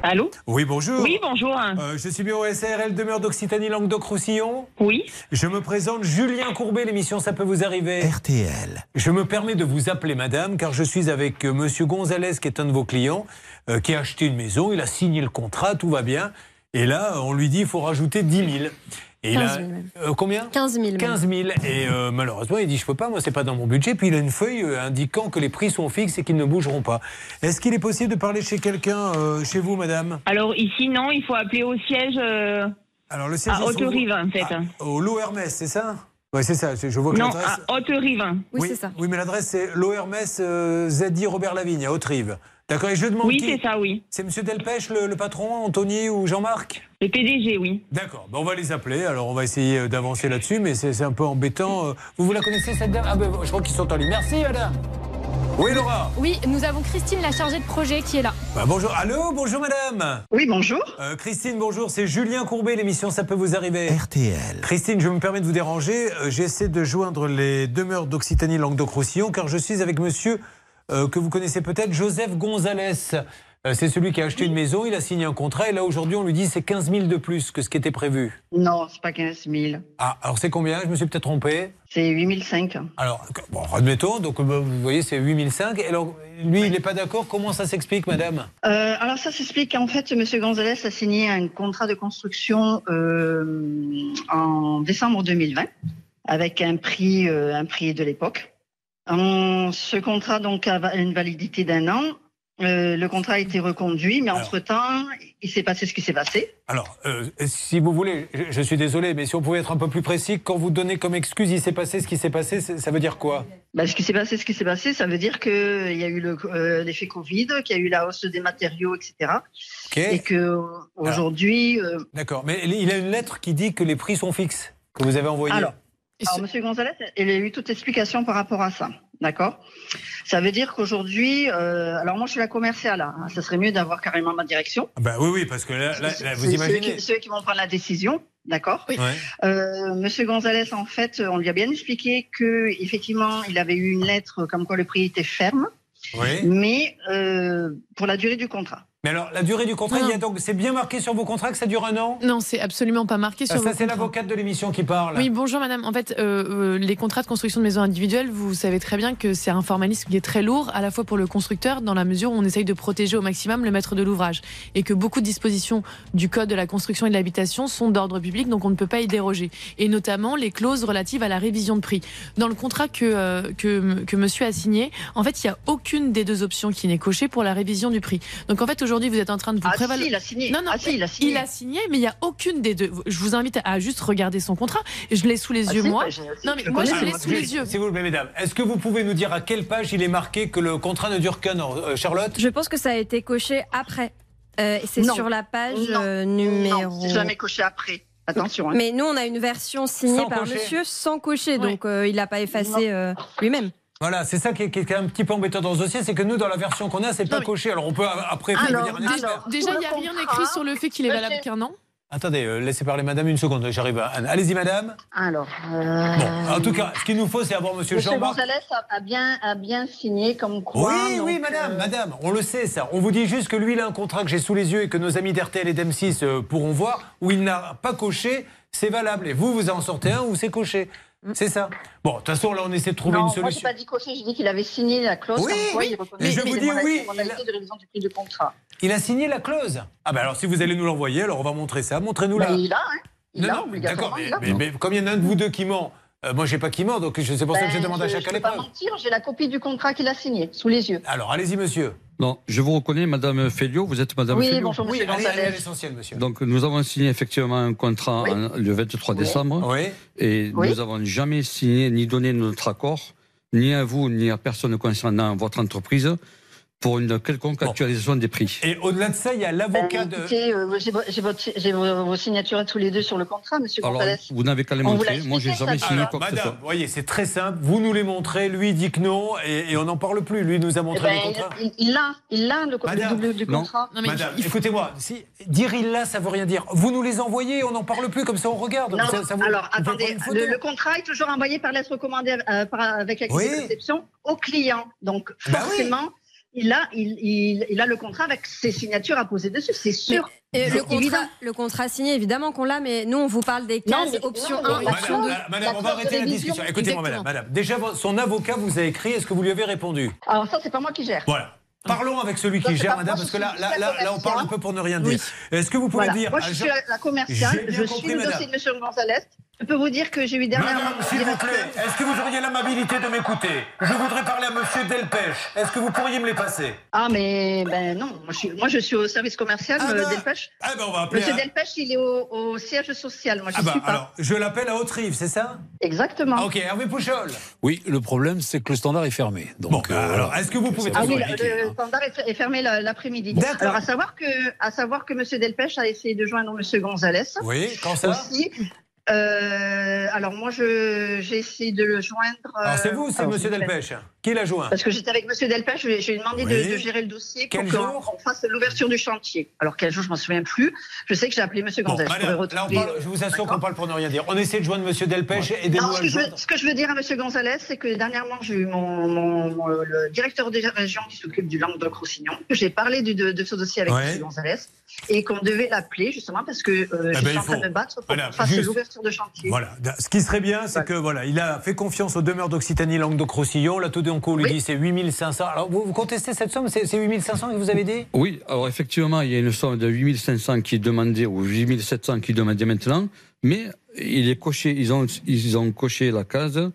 S33: Allô
S2: Oui, bonjour.
S33: Oui, bonjour.
S2: Euh, je suis bien au SARL Demeure d'Occitanie, Languedoc-Roussillon.
S33: Oui.
S2: Je me présente Julien Courbet, l'émission Ça peut vous arriver.
S1: RTL.
S2: Je me permets de vous appeler madame, car je suis avec euh, monsieur Gonzalez, qui est un de vos clients, euh, qui a acheté une maison, il a signé le contrat, tout va bien. Et là, on lui dit il faut rajouter 10 000. Et il
S4: 15
S2: a,
S4: 000 même.
S2: euh, combien
S4: 15 000. même.
S2: 15 000. Et euh, malheureusement, il dit je peux pas, moi c'est pas dans mon budget. Puis il a une feuille euh, indiquant que les prix sont fixes et qu'ils ne bougeront pas. Est-ce qu'il est possible de parler chez quelqu'un, euh, chez vous, madame?
S33: Alors ici, non, il faut appeler au siège
S2: euh, Alors le siège
S33: à Haute-Rive, en fait.
S2: Ah, au Lot Hermès, c'est ça? Oui, c'est ça. Je vois que
S33: non, à Haute-Rive.
S4: Oui, c'est ça.
S2: Oui, mais l'adresse c'est Lo Hermès euh, ZI Robert Lavigne à Haute-Rive. D'accord, et je demande
S33: Oui, c'est ça, oui.
S2: C'est Monsieur Delpech, le, le patron, Anthony ou Jean-Marc?
S33: Le PDG, oui.
S2: D'accord, ben on va les appeler, alors on va essayer euh, d'avancer là-dessus, mais c'est un peu embêtant. Euh, Vous, vous la connaissez cette dame? Ah ben je crois qu'ils sont en ligne. Merci madame Oui Laura
S14: Oui, nous avons Christine, la chargée de projet, qui est là.
S2: Bah, bonjour, allô, bonjour madame
S33: Oui, bonjour.
S2: Euh, Christine, bonjour, c'est Julien Courbet, l'émission Ça peut vous arriver.
S1: RTL.
S2: Christine, je me permets de vous déranger. Euh, J'essaie de joindre les demeures d'Occitanie Languedoc-Roussillon car je suis avec monsieur euh, que vous connaissez peut-être, Joseph Gonzalez. Euh, c'est celui qui a acheté une maison, il a signé un contrat et là aujourd'hui on lui dit c'est 15 000 de plus que ce qui était prévu.
S34: Non, c'est pas 15 000.
S2: Ah, alors c'est combien? Je me suis peut-être trompé.
S34: C'est 8 500.
S2: Alors, bon, admettons, donc euh, vous voyez c'est 8005. Et alors lui il n'est pas d'accord, comment ça s'explique madame?
S34: Euh, alors ça s'explique en fait, M. Gonzalez a signé un contrat de construction euh, en décembre 2020 avec un prix, euh, un prix de l'époque. Ce contrat donc a une validité d'un an. Euh, le contrat a été reconduit, mais entre-temps, il s'est passé ce qui s'est passé.
S2: Alors, euh, si vous voulez, je, je suis désolé, mais si on pouvait être un peu plus précis, quand vous donnez comme excuse il s'est passé ce qui s'est passé, ça veut dire quoi?
S34: Ben, ce qui s'est passé, ce qui s'est passé, ça veut dire qu'il y a eu le, euh, l'effet Covid, qu'il y a eu la hausse des matériaux, etc. Et que aujourd'hui, euh,
S2: D'accord, mais il a une lettre qui dit que les prix sont fixes, que vous avez envoyée.
S34: Alors, alors Monsieur Gonzalez, il a eu toute explication par rapport à ça. D'accord Ça veut dire qu'aujourd'hui, euh, alors moi je suis la commerciale, hein, ça serait mieux d'avoir carrément ma direction.
S2: Ah bah oui, oui, parce que là, là, là, vous imaginez.
S34: Ceux qui, ceux qui vont prendre la décision, d'accord
S2: Ouais.
S34: euh, Monsieur Gonzalez, en fait, on lui a bien expliqué que effectivement, il avait eu une lettre comme quoi le prix était ferme,
S2: Oui.
S34: mais euh, pour la durée du contrat.
S2: Mais alors, la durée du contrat, il y a donc, c'est bien marqué sur vos contrats que ça dure un an?
S11: Non, c'est absolument pas marqué sur
S2: Ah,
S11: vos
S2: Ça, c'est
S11: contrats.
S2: l'avocate de l'émission qui parle.
S11: Oui, bonjour madame. En fait, euh, euh, les contrats de construction de maisons individuelles, vous savez très bien que c'est un formalisme qui est très lourd, à la fois pour le constructeur, dans la mesure où on essaye de protéger au maximum le maître de l'ouvrage. Et que beaucoup de dispositions du Code de la construction et de l'habitation sont d'ordre public, donc on ne peut pas y déroger. Et notamment les clauses relatives à la révision de prix. Dans le contrat que, euh, que, que monsieur a signé, en fait, il n'y a aucune des deux options qui n'est cochée pour la révision du prix. Donc en fait, aujourd'hui, vous êtes en train de vous
S34: Ah,
S11: prévaloir.
S34: si, il a signé.
S11: Non, non,
S34: Ah, si, il a signé.
S11: Il a signé, mais il n'y a aucune des deux. Je vous invite à juste regarder son contrat. Je l'ai sous les
S34: Ah,
S11: yeux,
S34: si,
S11: moi.
S34: bah,
S11: non, mais
S34: je
S11: moi, je l'ai sous les yeux.
S2: S'il vous plaît, mesdames, est-ce que vous pouvez nous dire à quelle page il est marqué que le contrat ne dure qu'un an Euh, Charlotte
S4: Je pense que ça a été coché après. Euh, c'est sur la page
S34: Non.
S4: euh, numéro.
S34: Non, c'est jamais coché après. Attention. hein.
S4: Mais nous, on a une version signée
S2: Sans
S4: par
S2: cocher.
S4: monsieur sans cocher, donc euh, il n'a pas effacé euh, lui-même.
S2: Voilà, c'est ça qui est, qui est un petit peu embêtant dans ce dossier, c'est que nous, dans la version qu'on a, c'est pas coché. Alors on peut après
S34: Alors,
S2: venir un
S34: alors,
S11: Déjà, il n'y a rien écrit sur le fait qu'il est valable qu'un an.
S2: Attendez, euh, laissez parler madame une seconde, j'arrive à Anne. Allez-y madame.
S34: Alors. euh,
S2: Bon, en tout cas, ce qu'il nous faut, c'est avoir monsieur,
S34: Monsieur
S2: Jean-Marc.
S34: Gonzalez a, bien, a bien signé comme quoi.
S2: Oui,
S34: donc,
S2: oui, madame,
S34: euh,
S2: madame, on le sait ça. On vous dit juste que lui, il a un contrat que j'ai sous les yeux et que nos amis d'RTL et d'M6 euh, pourront voir, où il n'a pas coché, c'est valable. Et vous, vous en sortez un où c'est coché. C'est ça. Bon, de toute façon, là, on essaie de trouver
S34: non,
S2: une
S34: moi, j'ai
S2: solution.
S34: pas dit cocher, j'ai dit qu'il avait signé la clause
S2: Oui,
S34: comme quoi
S2: oui,
S34: il
S2: mais je vous dis oui,
S34: modalités de révision du prix du contrat.
S2: Il a signé la clause. Ah ben alors, si vous allez nous l'envoyer, alors on va montrer ça. Montrez-nous
S34: Ben,
S2: là.
S34: il a, hein. Il
S2: non,
S34: a,
S2: non, d'accord, mais,
S34: il a.
S2: mais- mais comme il y en a un de vous deux qui ment, euh, moi, j'ai pas qui ment, donc c'est pour ça que je
S34: Ben,
S2: demande à chacun
S34: je
S2: les
S34: peux pas mentir, j'ai la copie du contrat qu'il a signé sous les yeux.
S2: Alors, allez-y, monsieur.
S28: Non, je vous reconnais, Madame Fellio, vous êtes Madame
S34: Oui,
S28: Fellio
S34: bonjour,
S2: Oui,
S34: monsieur
S2: allez, allez à l'essentiel, monsieur.
S28: Donc nous avons signé effectivement un contrat
S34: Oui.
S28: en- le 23
S34: Oui.
S28: décembre
S2: Oui.
S28: et
S34: Oui.
S28: nous n'avons jamais signé ni donné notre accord, ni à vous, ni à personne concernant votre entreprise, pour une quelconque
S2: Bon.
S28: actualisation des prix.
S2: Et au-delà de ça, il y a l'avocat
S34: Ben,
S2: de.
S34: euh, j'ai vos, signatures tous les deux sur le contrat, monsieur
S28: Alors, vous n'avez qu'à les
S34: l'a
S28: montrer. Moi, j'ai
S34: expliqué,
S28: jamais signé quoi que ce soit.
S2: madame, voyez, c'est très simple. Vous nous les montrez, lui dit que non, et, et on n'en parle plus. Lui nous a
S34: Eh
S2: montré
S34: ben,
S2: le contrat.
S34: il- l'a, il l'a le, le
S2: Madame,
S34: double du contrat.
S11: Non, mais
S2: Madame,
S11: il
S2: écoutez-moi, si, dire il l'a, ça veut rien dire. Vous nous les envoyez, on n'en parle plus, comme ça on regarde.
S34: Non,
S2: Ça- ça vous-
S34: alors attendez, le, contrat est toujours envoyé par lettre recommandée euh, par- avec accusé
S2: Oui.
S34: de réception au client. Donc
S2: Bah oui.
S34: forcément, il, a, il, il, il a le contrat avec ses signatures à poser dessus, c'est sûr.
S4: Et le contrat,
S34: évident.
S4: le contrat signé, évidemment qu'on l'a, mais nous, on vous parle des
S34: Non,
S4: cases
S34: mais-
S4: option
S34: non,
S4: 1,
S34: mais-
S4: option
S34: Madame,
S4: 2.
S34: la-
S2: Madame, on va arrêter la discussion. Écoutez-moi, madame, madame. Déjà, son avocat vous a écrit, est-ce que vous lui avez répondu?
S34: Alors ça, c'est pas moi qui gère.
S2: Voilà. Parlons avec celui qui gère, madame, parce que là, là,
S34: la
S2: là, là, on parle un peu pour ne rien dire. Est-ce que vous pouvez
S34: Voilà.
S2: dire
S34: Moi, je suis la, commerciale, je
S2: compris,
S34: suis le
S2: madame.
S34: dossier de Monsieur Gonzalez. Je peux vous dire que j'ai eu dernièrement...
S2: Madame, s'il vous plaît, est-ce que vous auriez l'amabilité de m'écouter? Je voudrais parler à Monsieur Delpech. Est-ce que vous pourriez me les passer?
S34: Ah, mais ben non, moi je suis, moi, je suis au service commercial
S2: Ah
S34: euh, Delpech.
S2: Ah ben on va appeler.
S34: Monsieur
S2: à-
S34: Delpech, il est au, au siège social, moi je
S2: Ah
S34: ne
S2: bah
S34: suis pas.
S2: alors, je l'appelle à Haute-Rive, c'est ça?
S34: Exactement.
S2: Ah, Ok, Hervé Pouchol.
S10: Oui, le problème, c'est que le standard est fermé. Donc,
S2: Bon, bah, alors, est-ce que vous pouvez
S34: Ah oui, le, le standard est, fermé la- l'après-midi.
S2: D'accord.
S34: Alors à savoir que, à savoir que Monsieur Delpech a essayé de joindre Monsieur Gonzalez.
S2: Oui, quand ça?
S34: Aussi. Euh, alors moi, je, j'ai essayé de le joindre.
S2: C'est
S34: euh,
S2: vous, c'est Monsieur
S34: je
S2: Delpech Qui l'a joint
S34: Parce que j'étais avec Monsieur Delpech, je je lui ai demandé de-
S2: Oui.
S34: de, gérer le dossier
S2: Quel
S34: pour qu'on fasse l'ouverture du chantier. Alors quel jour, je m'en souviens plus. Je sais que j'ai appelé Monsieur
S2: Bon,
S34: Gonzalez. je
S2: je vous assure qu'on parle pour ne rien dire. On essaie de joindre Monsieur Delpech,
S34: non,
S2: à
S34: ce que, je, ce que je veux dire à Monsieur Gonzalez, c'est que dernièrement, j'ai eu mon, mon- mon- le directeur de région qui s'occupe du Languedoc-Roussillon. J'ai parlé de, de ce dossier avec
S2: Ouais.
S34: Monsieur Gonzalez et qu'on devait l'appeler justement parce que euh, je
S2: ben,
S34: suis
S2: il
S34: en train
S2: faut-
S34: de me battre pour
S2: Voilà,
S34: qu'on fasse
S2: juste-
S34: de chantier.
S2: Voilà. Ce qui serait bien, c'est que voilà, il a fait confiance aux demeures d'Occitanie Languedoc-Roussillon. La Todéonco lui
S34: Oui.
S2: dit c'est 8500. Alors vous, vous contestez cette somme? C'est c'est 8500 que vous avez dit?
S28: Oui, alors effectivement, il y a une somme de 8500 qui est demandée ou 8700 qui est demandée maintenant, mais il est coché, ils ont, ils ont coché la case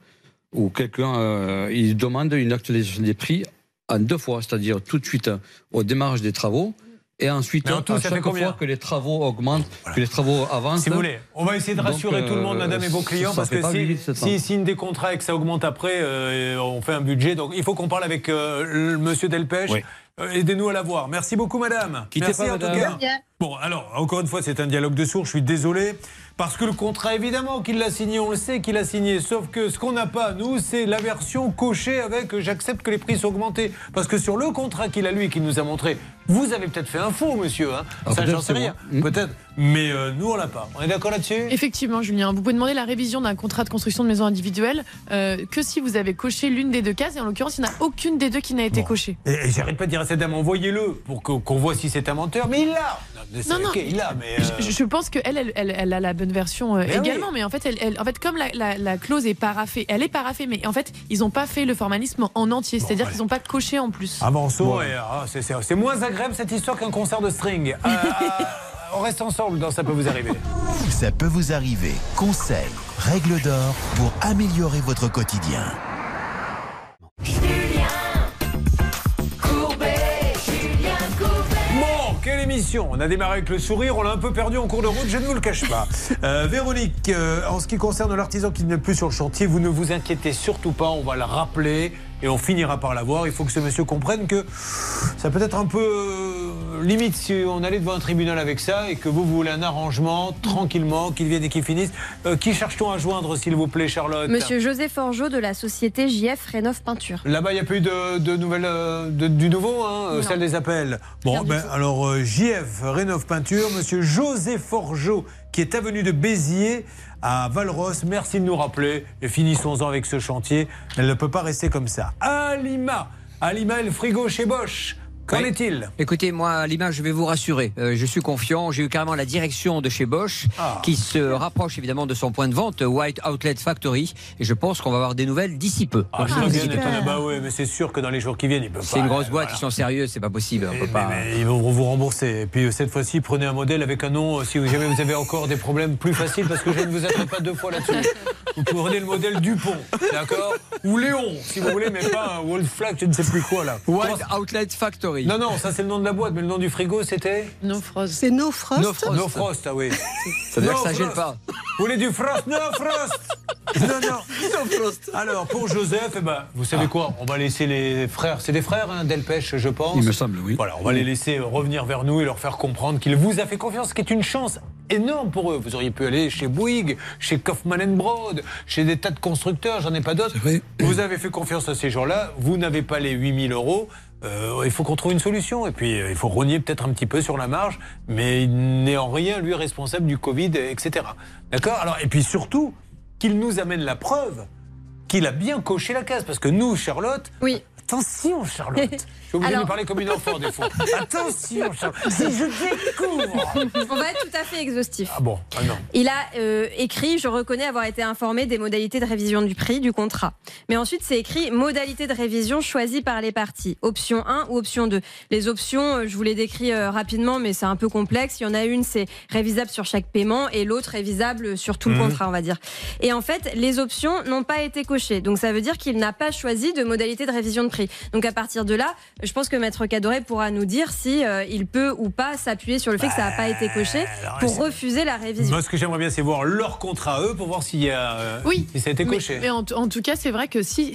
S28: où quelqu'un euh, il demande une actualisation des prix en deux fois, c'est-à-dire tout de suite au démarrage des travaux. Et ensuite,
S2: en tout,
S28: à
S2: ça fait
S28: chaque
S2: combien
S28: fois que les travaux augmentent, que les travaux avancent.
S2: Si vous voulez, on va essayer de
S28: Donc,
S2: rassurer tout le monde,
S28: euh,
S2: madame et vos clients, parce
S28: fait
S2: que
S28: pas
S2: si-
S28: 8700.
S2: s'ils signent des contrats et que ça augmente après, euh, on fait un budget. Donc il faut qu'on parle avec euh, monsieur Delpech.
S10: Oui.
S2: Euh, Aidez-nous à l'avoir. Merci beaucoup, madame.
S10: Quittez
S2: Merci
S10: pas,
S2: en tout cas. Bon, alors, encore une fois, c'est un dialogue de sourds, je suis désolé. Parce que le contrat, évidemment qu'il l'a signé, on le sait qu'il l'a signé. Sauf que ce qu'on n'a pas, nous, c'est la version cochée avec j'accepte que les prix sont augmentés. Parce que sur le contrat qu'il a, lui, qu'il nous a montré, vous avez peut-être fait un faux, monsieur. Hein.
S28: Ah,
S2: Ça, j'en sais rien.
S28: moi. Mm.
S2: Peut-être. Mais euh, nous, on l'a pas. On est d'accord là-dessus?
S11: Effectivement, Julien, vous pouvez demander la révision d'un contrat de construction de maison individuelle euh, que si vous avez coché l'une des deux cases, et en l'occurrence, il n'y en a aucune des deux qui n'a été
S2: Bon.
S11: cochée.
S2: Et, et j'arrête pas de dire à cette dame, envoyez-le pour qu'on voit si c'est un menteur. Mais il l'a Non,
S11: Non,
S2: il l'a, mais. euh,
S11: Je, je pense qu'elle, elle, elle, elle a la bonne version euh,
S2: Mais
S11: également,
S2: oui.
S11: mais en fait, elle, elle- en fait, comme la, la- la clause est paraffée, elle est paraffée, mais en fait, ils n'ont pas fait le formalisme en entier, c'est-à-dire qu'ils n'ont pas coché en plus.
S2: Avançons. ah, c'est- c'est c'est moins agréable cette histoire qu'un concert de string. Euh, euh, on reste ensemble dans Ça peut vous arriver.
S1: Ça peut vous arriver. Conseils, règles d'or pour améliorer votre quotidien.
S2: Émission On a démarré avec le sourire, on l'a un peu perdu en cours de route, je ne vous le cache pas. Euh, Véronique, euh, en ce qui concerne l'artisan qui n'est plus sur le chantier, vous ne vous inquiétez surtout pas, on va le rappeler et on finira par l'avoir. Il faut que ce monsieur comprenne que ça peut être un peu euh, limite, si on allait devant un tribunal avec ça et que vous, vous voulez un arrangement, tranquillement, qu'ils viennent et qu'ils finissent, euh, qui cherche-t-on à joindre, s'il vous plaît, Charlotte
S4: Monsieur José Forgeot de la société JF Rénov Peinture.
S2: Là-bas, il n'y a eu de, de nouvelles, euh, de- du nouveau, hein, euh, celle des appels. Bon, ben, alors euh, JF Rénov Peinture, monsieur José Forgeot, qui est avenue de Béziers à Valros. Merci de nous rappeler et finissons-en avec ce chantier. Elle ne peut pas rester comme ça. Alima, Alima le frigo chez Bosch. Qu'en
S8: Oui.
S2: est-il?
S8: Écoutez, moi, à l'image, je vais vous rassurer. Euh, je suis confiant. J'ai eu carrément la direction de chez Bosch
S2: Ah.
S8: qui se rapproche évidemment de son point de vente, White Outlet Factory. Et je pense qu'on va avoir des nouvelles d'ici peu.
S2: Ah, je bien étonné. Bah oui, mais c'est sûr que dans les jours qui viennent, ils peuvent pas.
S8: C'est une grosse
S2: euh,
S8: boîte,
S2: voilà.
S8: ils sont sérieux, c'est pas possible. On peut
S2: Mais-
S8: pas.
S2: mais ils vont vous rembourser. Et puis euh, cette fois-ci, prenez un modèle avec un nom, euh, si jamais vous avez encore des problèmes plus faciles, parce que je ne vous attrape pas deux fois là-dessus. Vous prenez le modèle Dupont, d'accord? Ou Léon, si vous voulez, mais pas un Wolf Flag, je ne sais plus quoi là.
S8: White Outlet Factory.
S2: Non, non, ça c'est le nom de la boîte, mais le nom du frigo c'était
S11: No Frost.
S29: C'est No Frost.
S2: No Frost. No Frost, ah oui.
S8: Ça veut dire
S2: No
S8: que ça gèle
S2: Frost.
S8: pas.
S2: Vous voulez du Frost No Frost Non, non. Alors, pour Joseph, eh ben, vous savez quoi On va laisser les frères, c'est des frères, hein, Delpech, je pense.
S28: Il me semble, oui.
S2: Voilà, on va les laisser euh, revenir vers nous et leur faire comprendre qu'il vous a fait confiance, ce qui est une chance énorme pour eux. Vous auriez pu aller chez Bouygues, chez Kaufmann Broad, chez des tas de constructeurs, j'en ai pas d'autres. Vous avez fait confiance à ces gens-là, vous n'avez pas les 8000 euros. Euh, il faut qu'on trouve une solution. Et puis, euh, il faut rogner peut-être un petit peu sur la marge, mais il n'est en rien, lui, responsable du Covid, etc. D'accord? Alors, et puis surtout, qu'il nous amène la preuve qu'il a bien coché la case. Parce que nous, Charlotte.
S4: Oui.
S2: Attention, Charlotte. Je suis obligé de
S4: Alors-
S2: lui parler comme une enfant, des fois. Attention. Si je découvre.
S4: On va être tout à fait exhaustif.
S2: Ah bon Ah non.
S4: Il a euh, écrit Je reconnais avoir été informé des modalités de révision du prix du contrat. Mais ensuite, c'est écrit Modalités de révision choisies par les parties. Option 1 ou option 2. Les options, euh, je vous les décris euh, rapidement, mais c'est un peu complexe. Il y en a une, c'est révisable sur chaque paiement et l'autre révisable sur tout le
S35: Mhm.
S4: contrat, on va dire. Et en fait, les options n'ont pas été cochées. Donc ça veut dire qu'il n'a pas choisi de modalité de révision de prix. Donc à partir de là, je pense que Maître Cadoré pourra nous dire si euh, il peut ou pas s'appuyer sur le fait que ça n'a pas été coché pour refuser la révision.
S2: Moi, ce que j'aimerais bien, c'est voir leur contrat eux pour voir s'il y a. euh,
S11: Oui.
S2: Si ça a été
S11: Mais-
S2: coché.
S11: Mais, en, en tout cas, c'est vrai que si,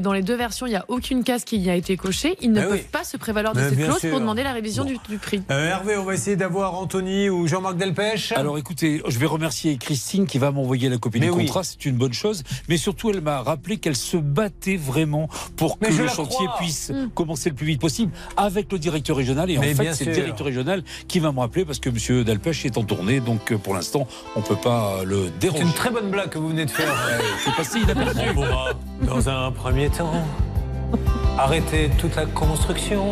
S11: dans les deux versions, il n'y a aucune case qui y a été cochée, ils ne
S2: Ben
S11: peuvent
S2: oui.
S11: pas se prévaloir de cette clause
S2: sûr.
S11: pour demander la révision du, du prix.
S2: Euh, Hervé, on va essayer d'avoir Anthony ou Jean-Marc Delpech.
S10: Alors écoutez, je vais remercier Christine qui va m'envoyer la copie
S2: Mais
S10: du
S2: oui.
S10: contrat, c'est une bonne chose. Mais surtout, elle m'a rappelé qu'elle se battait vraiment pour
S2: Mais
S10: que le chantier
S2: crois.
S10: puisse
S2: Mm.
S10: commencer le plus vite possible avec le directeur régional. Et
S2: Mais
S10: en fait, c'est le directeur régional qui va me rappeler parce que M. Delpech est en tournée. Donc euh, pour l'instant, on ne peut pas euh, le
S2: C'est
S10: déranger.
S2: une très bonne blague que vous venez de faire.
S10: C'est passé inaperçu.
S2: Dans un premier temps, arrêter toute la construction.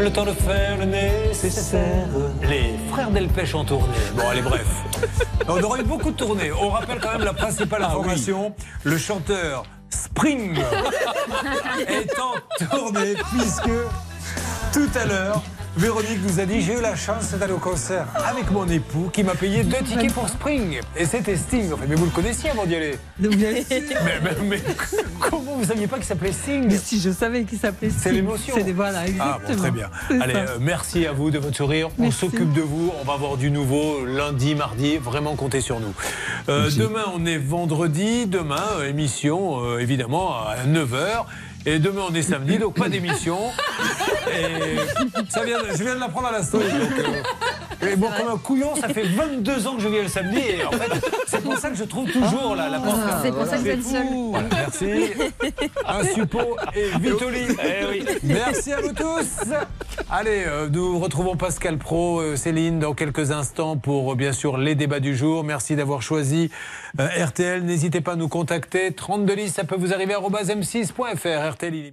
S2: Le temps de faire le nécessaire. Les frères Delpech en tournée. Bon, allez, bref. On aurait eu beaucoup de tournées. On rappelle quand même la principale
S10: Ah
S2: information. Le chanteur Spring. Est en tournée puisque tout à l'heure, Véronique nous a dit j'ai eu la chance d'aller au concert avec mon époux qui m'a payé deux tickets pour Spring. Et c'était Sting. Enfin, mais vous le connaissiez avant d'y aller. mais, mais- mais comment vous saviez pas qu'il s'appelait Sting
S26: Mais si je savais qu'il s'appelait
S2: C'est
S26: Sting.
S2: l'émotion.
S26: C'est des- Voilà, exactement.
S2: Ah bon, très bien.
S26: C'est
S2: Allez, euh, merci à vous de votre sourire. On s'occupe de vous. On va avoir du nouveau lundi, mardi. Vraiment, comptez sur nous. Euh, demain, on est vendredi. Demain, euh, émission, évidemment, à 9h. Et demain, on est samedi, donc pas d'émission. Et ça vient, je viens de l'apprendre à la et bon, comme un couillon, ça fait 22 ans que je viens le samedi. Et en fait, c'est pour ça que je trouve toujours la, la porte.
S4: C'est pour ça que vous êtes seul.
S2: Voilà, merci. Un suppôt et Vitoli. Eh oui. Merci à vous tous. Allez, euh, nous retrouvons Pascal Pro, euh, Céline, dans quelques instants pour euh, bien sûr les débats du jour. Merci d'avoir choisi RTL. N'hésitez pas à nous contacter. 32 10, ça peut vous arriver à m6.fr. RTL.